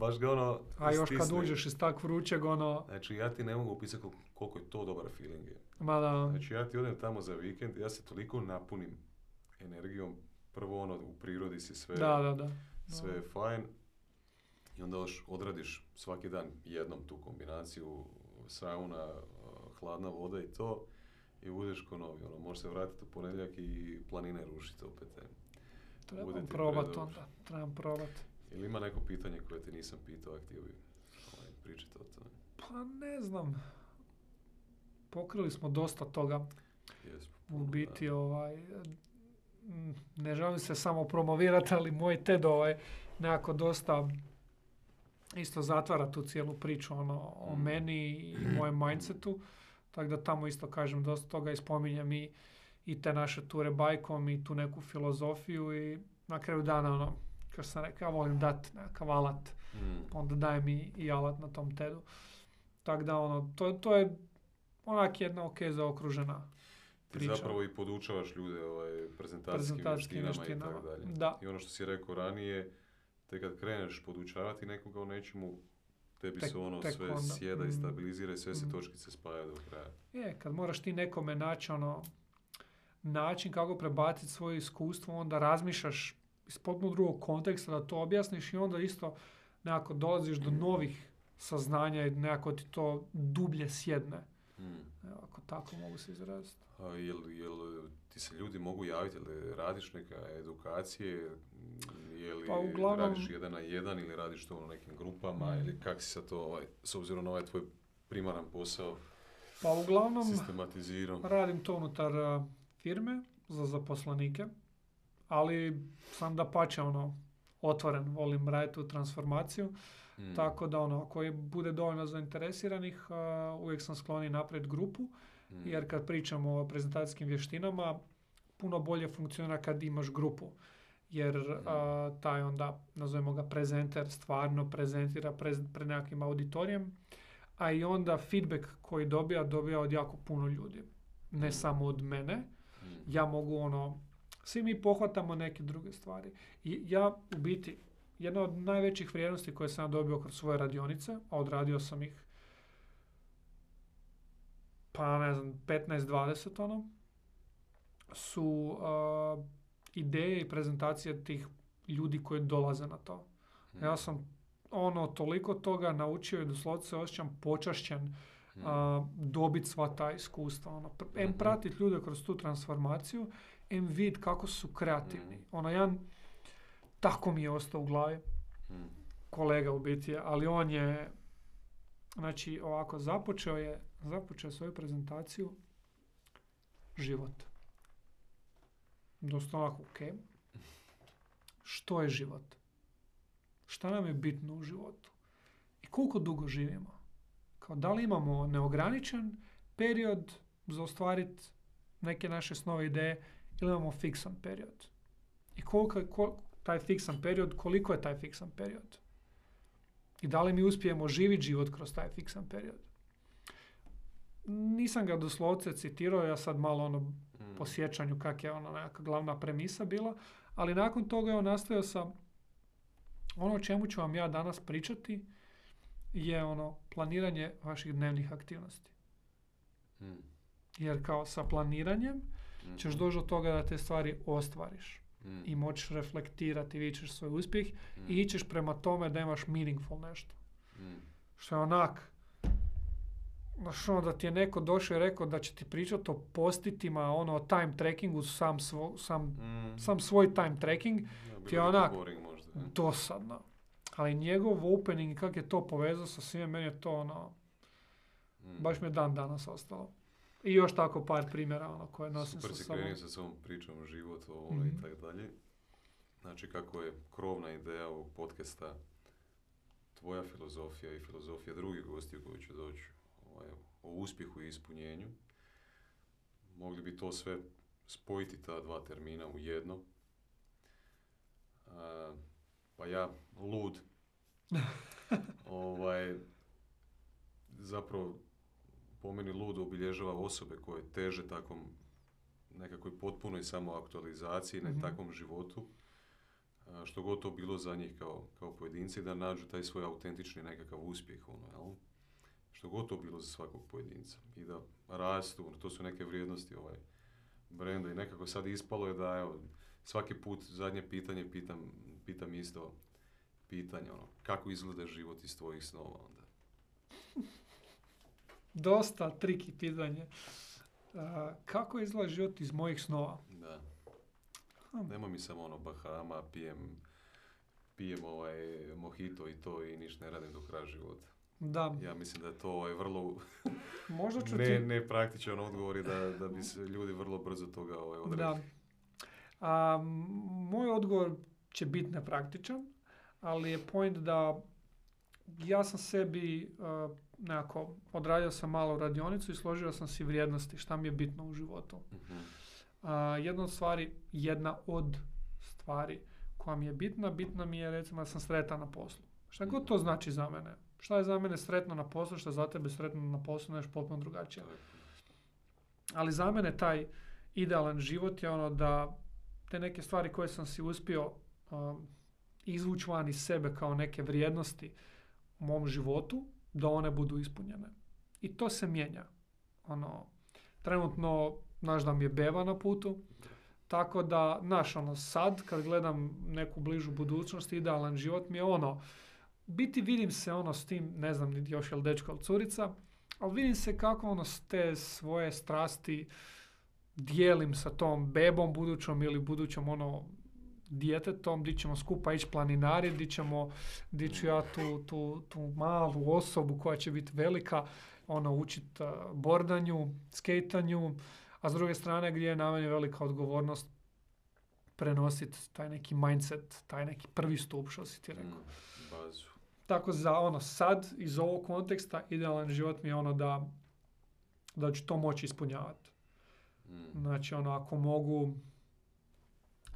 Baš ga ono A još kad stisne. uđeš iz tak vrućeg, ono, Znači ja ti ne mogu opisati koliko, je to dobar feeling. Je. ma da, Znači ja ti odem tamo za vikend, ja se toliko napunim energijom. Prvo ono, u prirodi si sve, da, da, da. sve je fajn. I onda još odradiš svaki dan jednom tu kombinaciju sauna, hladna voda i to i budeš ko novi. Ono, možeš se vratiti u ponedjeljak i planine rušiti opet. Trebam ti probat predobro. onda. Trebam probat. Ili ima neko pitanje koje ti nisam pitao, a htio bi ovaj, pričati o tome? Pa ne znam. Pokrili smo dosta toga. Jesmo. U biti, ovaj, m, ne želim se samo promovirati, ali moj TED ovaj, nekako dosta isto zatvara tu cijelu priču ono, o Mm. meni i mojem mindsetu. Tako da tamo isto kažem dosta toga i spominjem i, i te naše ture bajkom i tu neku filozofiju i na kraju dana ono, kao što sam rekao, ja volim dati nekakav alat Mm. pa onda dajem i, i alat na tom TED-u. Tako da ono, to, to je onak jedna ok zaokružena Ti priča. zapravo i podučavaš ljude ovaj, prezentacijskim vještinama, i tako dalje. Da, I ono što si rekao ranije, te kad kreneš podučavati nekoga o nečemu, tebi Tek- se ono tek sve onda. sjeda i Mm. stabilizira i sve se Mm. točkice spaja do kraja. je, kad moraš ti nekome naći ono, način kako prebaciti svoje iskustvo, onda razmišljaš iz potpuno drugog konteksta da to objasniš i onda isto nekako dolaziš do novih saznanja i nekako ti to dublje sjedne. Mm. Evo, ako tako mogu se izraziti. A jel, jel ti se ljudi mogu javiti, jel radiš neka edukacije, Mm, je li Pa uglavnom- radiš jedan na jedan ili radiš to u nekim grupama Mm. ili kak si sad to, ovaj, s obzirom na ovaj tvoj primaran posao, Pa uglavnom? Radim to unutar firme za zaposlenike, ali sam da pače ono, otvoren, volim raditi tu transformaciju, Mm. tako da ono, ako je- bude dovoljno zainteresiranih, a, uvijek sam skloni naprijed grupu, Mm. jer kad pričamo o prezentacijskim vještinama, puno bolje funkcionira kad imaš grupu. Jer a, taj onda, nazovemo ga prezenter, stvarno prezentira prez- pred nekakvim auditorijem, a i onda feedback koji dobija, dobija od jako puno ljudi. Ne Mm. samo od mene, Mm. ja mogu ono, svi mi pohvatamo neke druge stvari. I ja u biti, jedna od najvećih vrijednosti koje sam dobio kroz svoje radionice, a odradio sam ih pa ne znam, 15-20 ono, su a, ideje i prezentacije tih ljudi koji dolaze na to. Mm. Ja sam ono toliko toga naučio i doslovce se osjećam počašćen Mm. a, dobiti sva ta iskustva. Ono, pr- em Mhm. pratiti ljude kroz tu transformaciju, em vid kako su kreativni. Mhm. Ono, jedan, tako mi je ostao u glavi, Mm. kolega u biti, ali on je, znači, ovako, započeo je, započeo svoju prezentaciju život. Dosta onako, ok. Što je život? Šta nam je bitno u životu? I koliko dugo živimo? Kao da li imamo neograničen period za ostvariti neke naše snove ideje ili imamo fiksan period? I koliko je kol- taj fiksan period, koliko je taj fiksan period? I da li mi uspijemo živjeti život kroz taj fiksan period? Nisam ga doslovce citirao, ja sad malo ono Mm. po sjećanju kak je ona nekakva glavna premisa bila, ali nakon toga je nastavio sam ono o čemu ću vam ja danas pričati je ono planiranje vaših dnevnih aktivnosti. Mm. Jer kao sa planiranjem ćeš Mhm. doći do toga da te stvari ostvariš Mm. i moćeš reflektirati, vidjet ćeš svoj uspjeh Mm. i ićeš prema tome da imaš meaningful nešto. Mm. Što je onak, znaš ono da ti je neko došao i rekao da će ti pričati o postitima, ono o time trackingu, sam, svo, sam, Mm. sam svoj time tracking, Ja, ti je onak- možda. dosadno. Ali njegov opening i kak je to povezao sa svime, meni je to ono, Mm. baš mi je dan danas ostalo. I još tako par primjera ono, koje nosim Super sa sobom. krenuo sa svom pričom o životu ono, i Mhm. tako dalje. Znači kako je krovna ideja ovog podcasta tvoja filozofija i filozofija drugih gostiju koji će doći ovaj, o uspjehu i ispunjenju. Mogli bi to sve spojiti ta dva termina u jedno. A, pa ja, lud, ovaj, zapravo po meni lud obilježava osobe koje teže takvom nekakvoj potpunoj samoaktualizaciji, ne Mhm. takvom životu, što god to bilo za njih kao, kao pojedinci, da nađu taj svoj autentični nekakav uspjeh, ono, jel? Što god to bilo za svakog pojedinca. I da rastu, to su neke vrijednosti ovaj brenda i nekako sad ispalo je da, evo, svaki put zadnje pitanje pitam, pitam isto, pitanje, ono, kako izgleda život iz tvojih snova onda? Dosta triki pitanje. Kako izgleda život iz mojih snova? Da. Hm. Nema mi samo ono Bahama, pijem, pijem ovaj mojito i to i ništa ne radim do kraja života. Da, Ja mislim da je to ovaj vrlo možda ću ne, ti... nepraktičan odgovor i da, da bi se ljudi vrlo brzo toga ovaj, odrekli. Da. A, moj odgovor će biti nepraktičan, ali je point da ja sam sebi uh, nekako odradio sam malo radionicu i složio sam si vrijednosti, šta mi je bitno u životu. Mhm. A, jedna od stvari, jedna od stvari koja mi je bitna, bitna mi je recimo da sam sretan na poslu. Šta god to znači za mene. Šta je za mene sretno na poslu, šta je za tebe sretno na poslu, nešto potpuno drugačije. Ali za mene taj idealan život je ono da te neke stvari koje sam si uspio um, izvući van iz sebe kao neke vrijednosti u mom životu, da one budu ispunjene. I to se mijenja. Ono, trenutno, znaš da mi je beba na putu, tako da, znaš, ono, sad kad gledam neku bližu budućnost, idealan život mi je ono, biti vidim se ono s tim, ne znam niti još je li dečko ili curica, ali vidim se kako ono s te svoje strasti dijelim sa tom bebom budućom ili budućom ono djetetom, di ćemo skupa ići planinari, di ćemo, di ću ja tu, tu, tu malu osobu koja će biti velika, ono, učit uh, bordanju, skejtanju, a s druge strane gdje je na meni velika odgovornost prenositi taj neki mindset, taj neki prvi stup, što si ti rekao. Mm, bazu. Tako za ono sad, iz ovog konteksta, idealan život mi je ono da, da ću to moći ispunjavati. Mm. Znači, ono, ako mogu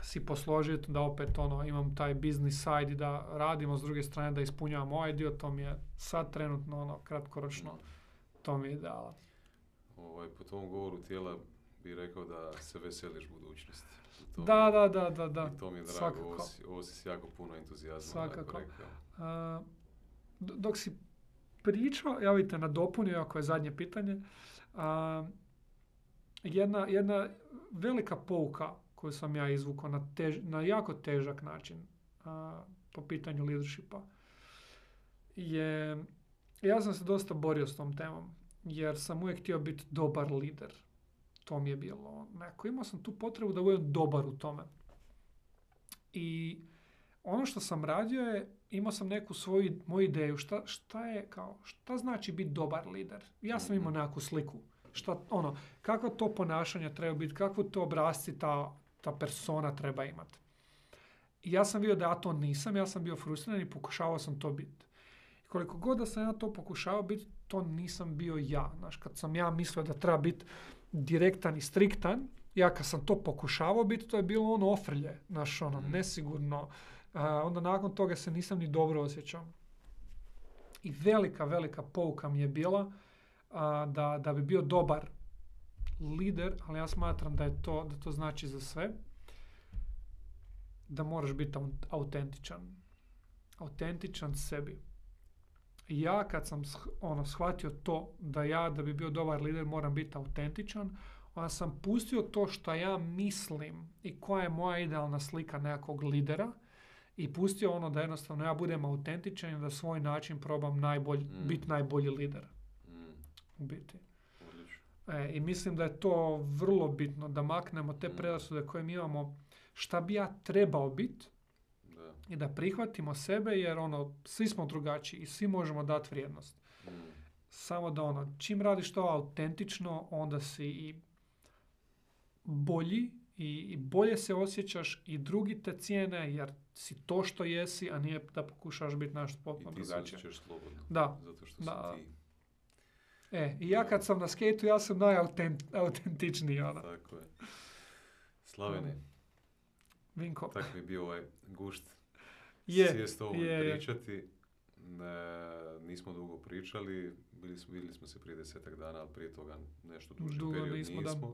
si posložiti da opet ono, imam taj business side i da radimo s druge strane da ispunjavam ovaj dio, to mi je sad trenutno ono, kratkoročno, to mi je ideala. Ovaj, po tom govoru tijela bi rekao da se veseliš budućnosti. To Da, mi- da, da, da, da. I to mi je drago, svakako. ovo si, ovo si jako puno entuzijazma Svakako. rekao. A, dok si pričao, ja vidite nadopunio, ako je zadnje pitanje, a, jedna, jedna velika pouka koju sam ja izvukao na, tež, na jako težak način a, po pitanju leadershipa je, ja sam se dosta borio s tom temom, jer sam uvijek htio biti dobar lider. To mi je bilo neko. Imao sam tu potrebu da budem dobar u tome. I ono što sam radio je, imao sam neku svoju, moju ideju, šta, šta je kao, šta znači biti dobar lider? Ja sam imao Mhm. nekakvu sliku. Šta, ono, kako to ponašanje treba biti, kakvu to obrazci ta, ta persona treba imati. I ja sam vidio da ja to nisam, ja sam bio frustriran i pokušavao sam to biti. I koliko god da sam ja to pokušavao biti, to nisam bio ja. Znaš, kad sam ja mislio da treba biti direktan i striktan, ja kad sam to pokušavao biti, to je bilo ono ofrlje, znaš, ono, Mhm. nesigurno. A, onda nakon toga se nisam ni dobro osjećao. I velika, velika pouka mi je bila a, da, da bi bio dobar lider, ali ja smatram da je to, da to znači za sve, da moraš biti au- autentičan. Autentičan sebi. Ja kad sam ono, shvatio to da ja da bi bio dobar lider moram biti autentičan, onda sam pustio to što ja mislim i koja je moja idealna slika nekakvog lidera i pustio ono da jednostavno ja budem autentičan i da svoj način probam najbolji, Mm. biti najbolji lider Mm, u biti. E, I mislim da je to vrlo bitno da maknemo te Mm. predrasude koje mi imamo šta bi ja trebao biti i da prihvatimo sebe jer ono, svi smo drugačiji i svi možemo dati vrijednost. Mm, Samo da ono, čim radiš to autentično, onda si i bolji i, i bolje se osjećaš i drugi te cijene jer si to što jesi, a nije da pokušaš biti I potpuno ti se drugačije. osjećaš slobodno. Da, Zato što Da. si ti. E, i ja kad sam na skejtu, ja sam najautentičniji, ono. Tako je. Slavene, Vinko. tak mi je bio ovaj gušt Je, sjest ovo je. pričati. Ne, nismo dugo pričali, bili smo, vidjeli smo se prije desetak dana, ali prije toga nešto duži Dugo period nismo, nismo.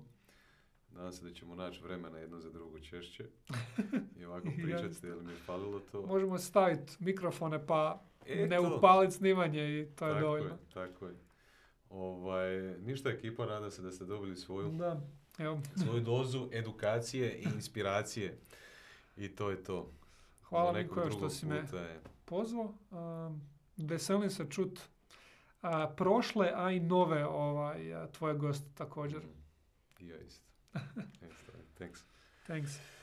da. Nadam se da ćemo naći vremena jedno za drugo češće i ovako pričati jer mi je falilo to. Možemo staviti mikrofone pa E, ne upaliti snimanje i to je tako dovoljno. Je, tako je. Ovaj, ništa ekipa, nada se da ste dobili svoju, da, evo. svoju dozu edukacije i inspiracije. I to je to. Hvala mi što si me pozvao. Uh, veselim se čut a, prošle, a i nove ovaj, uh, tvoje goste također. Mm. Ja isto. Thanks. Thanks.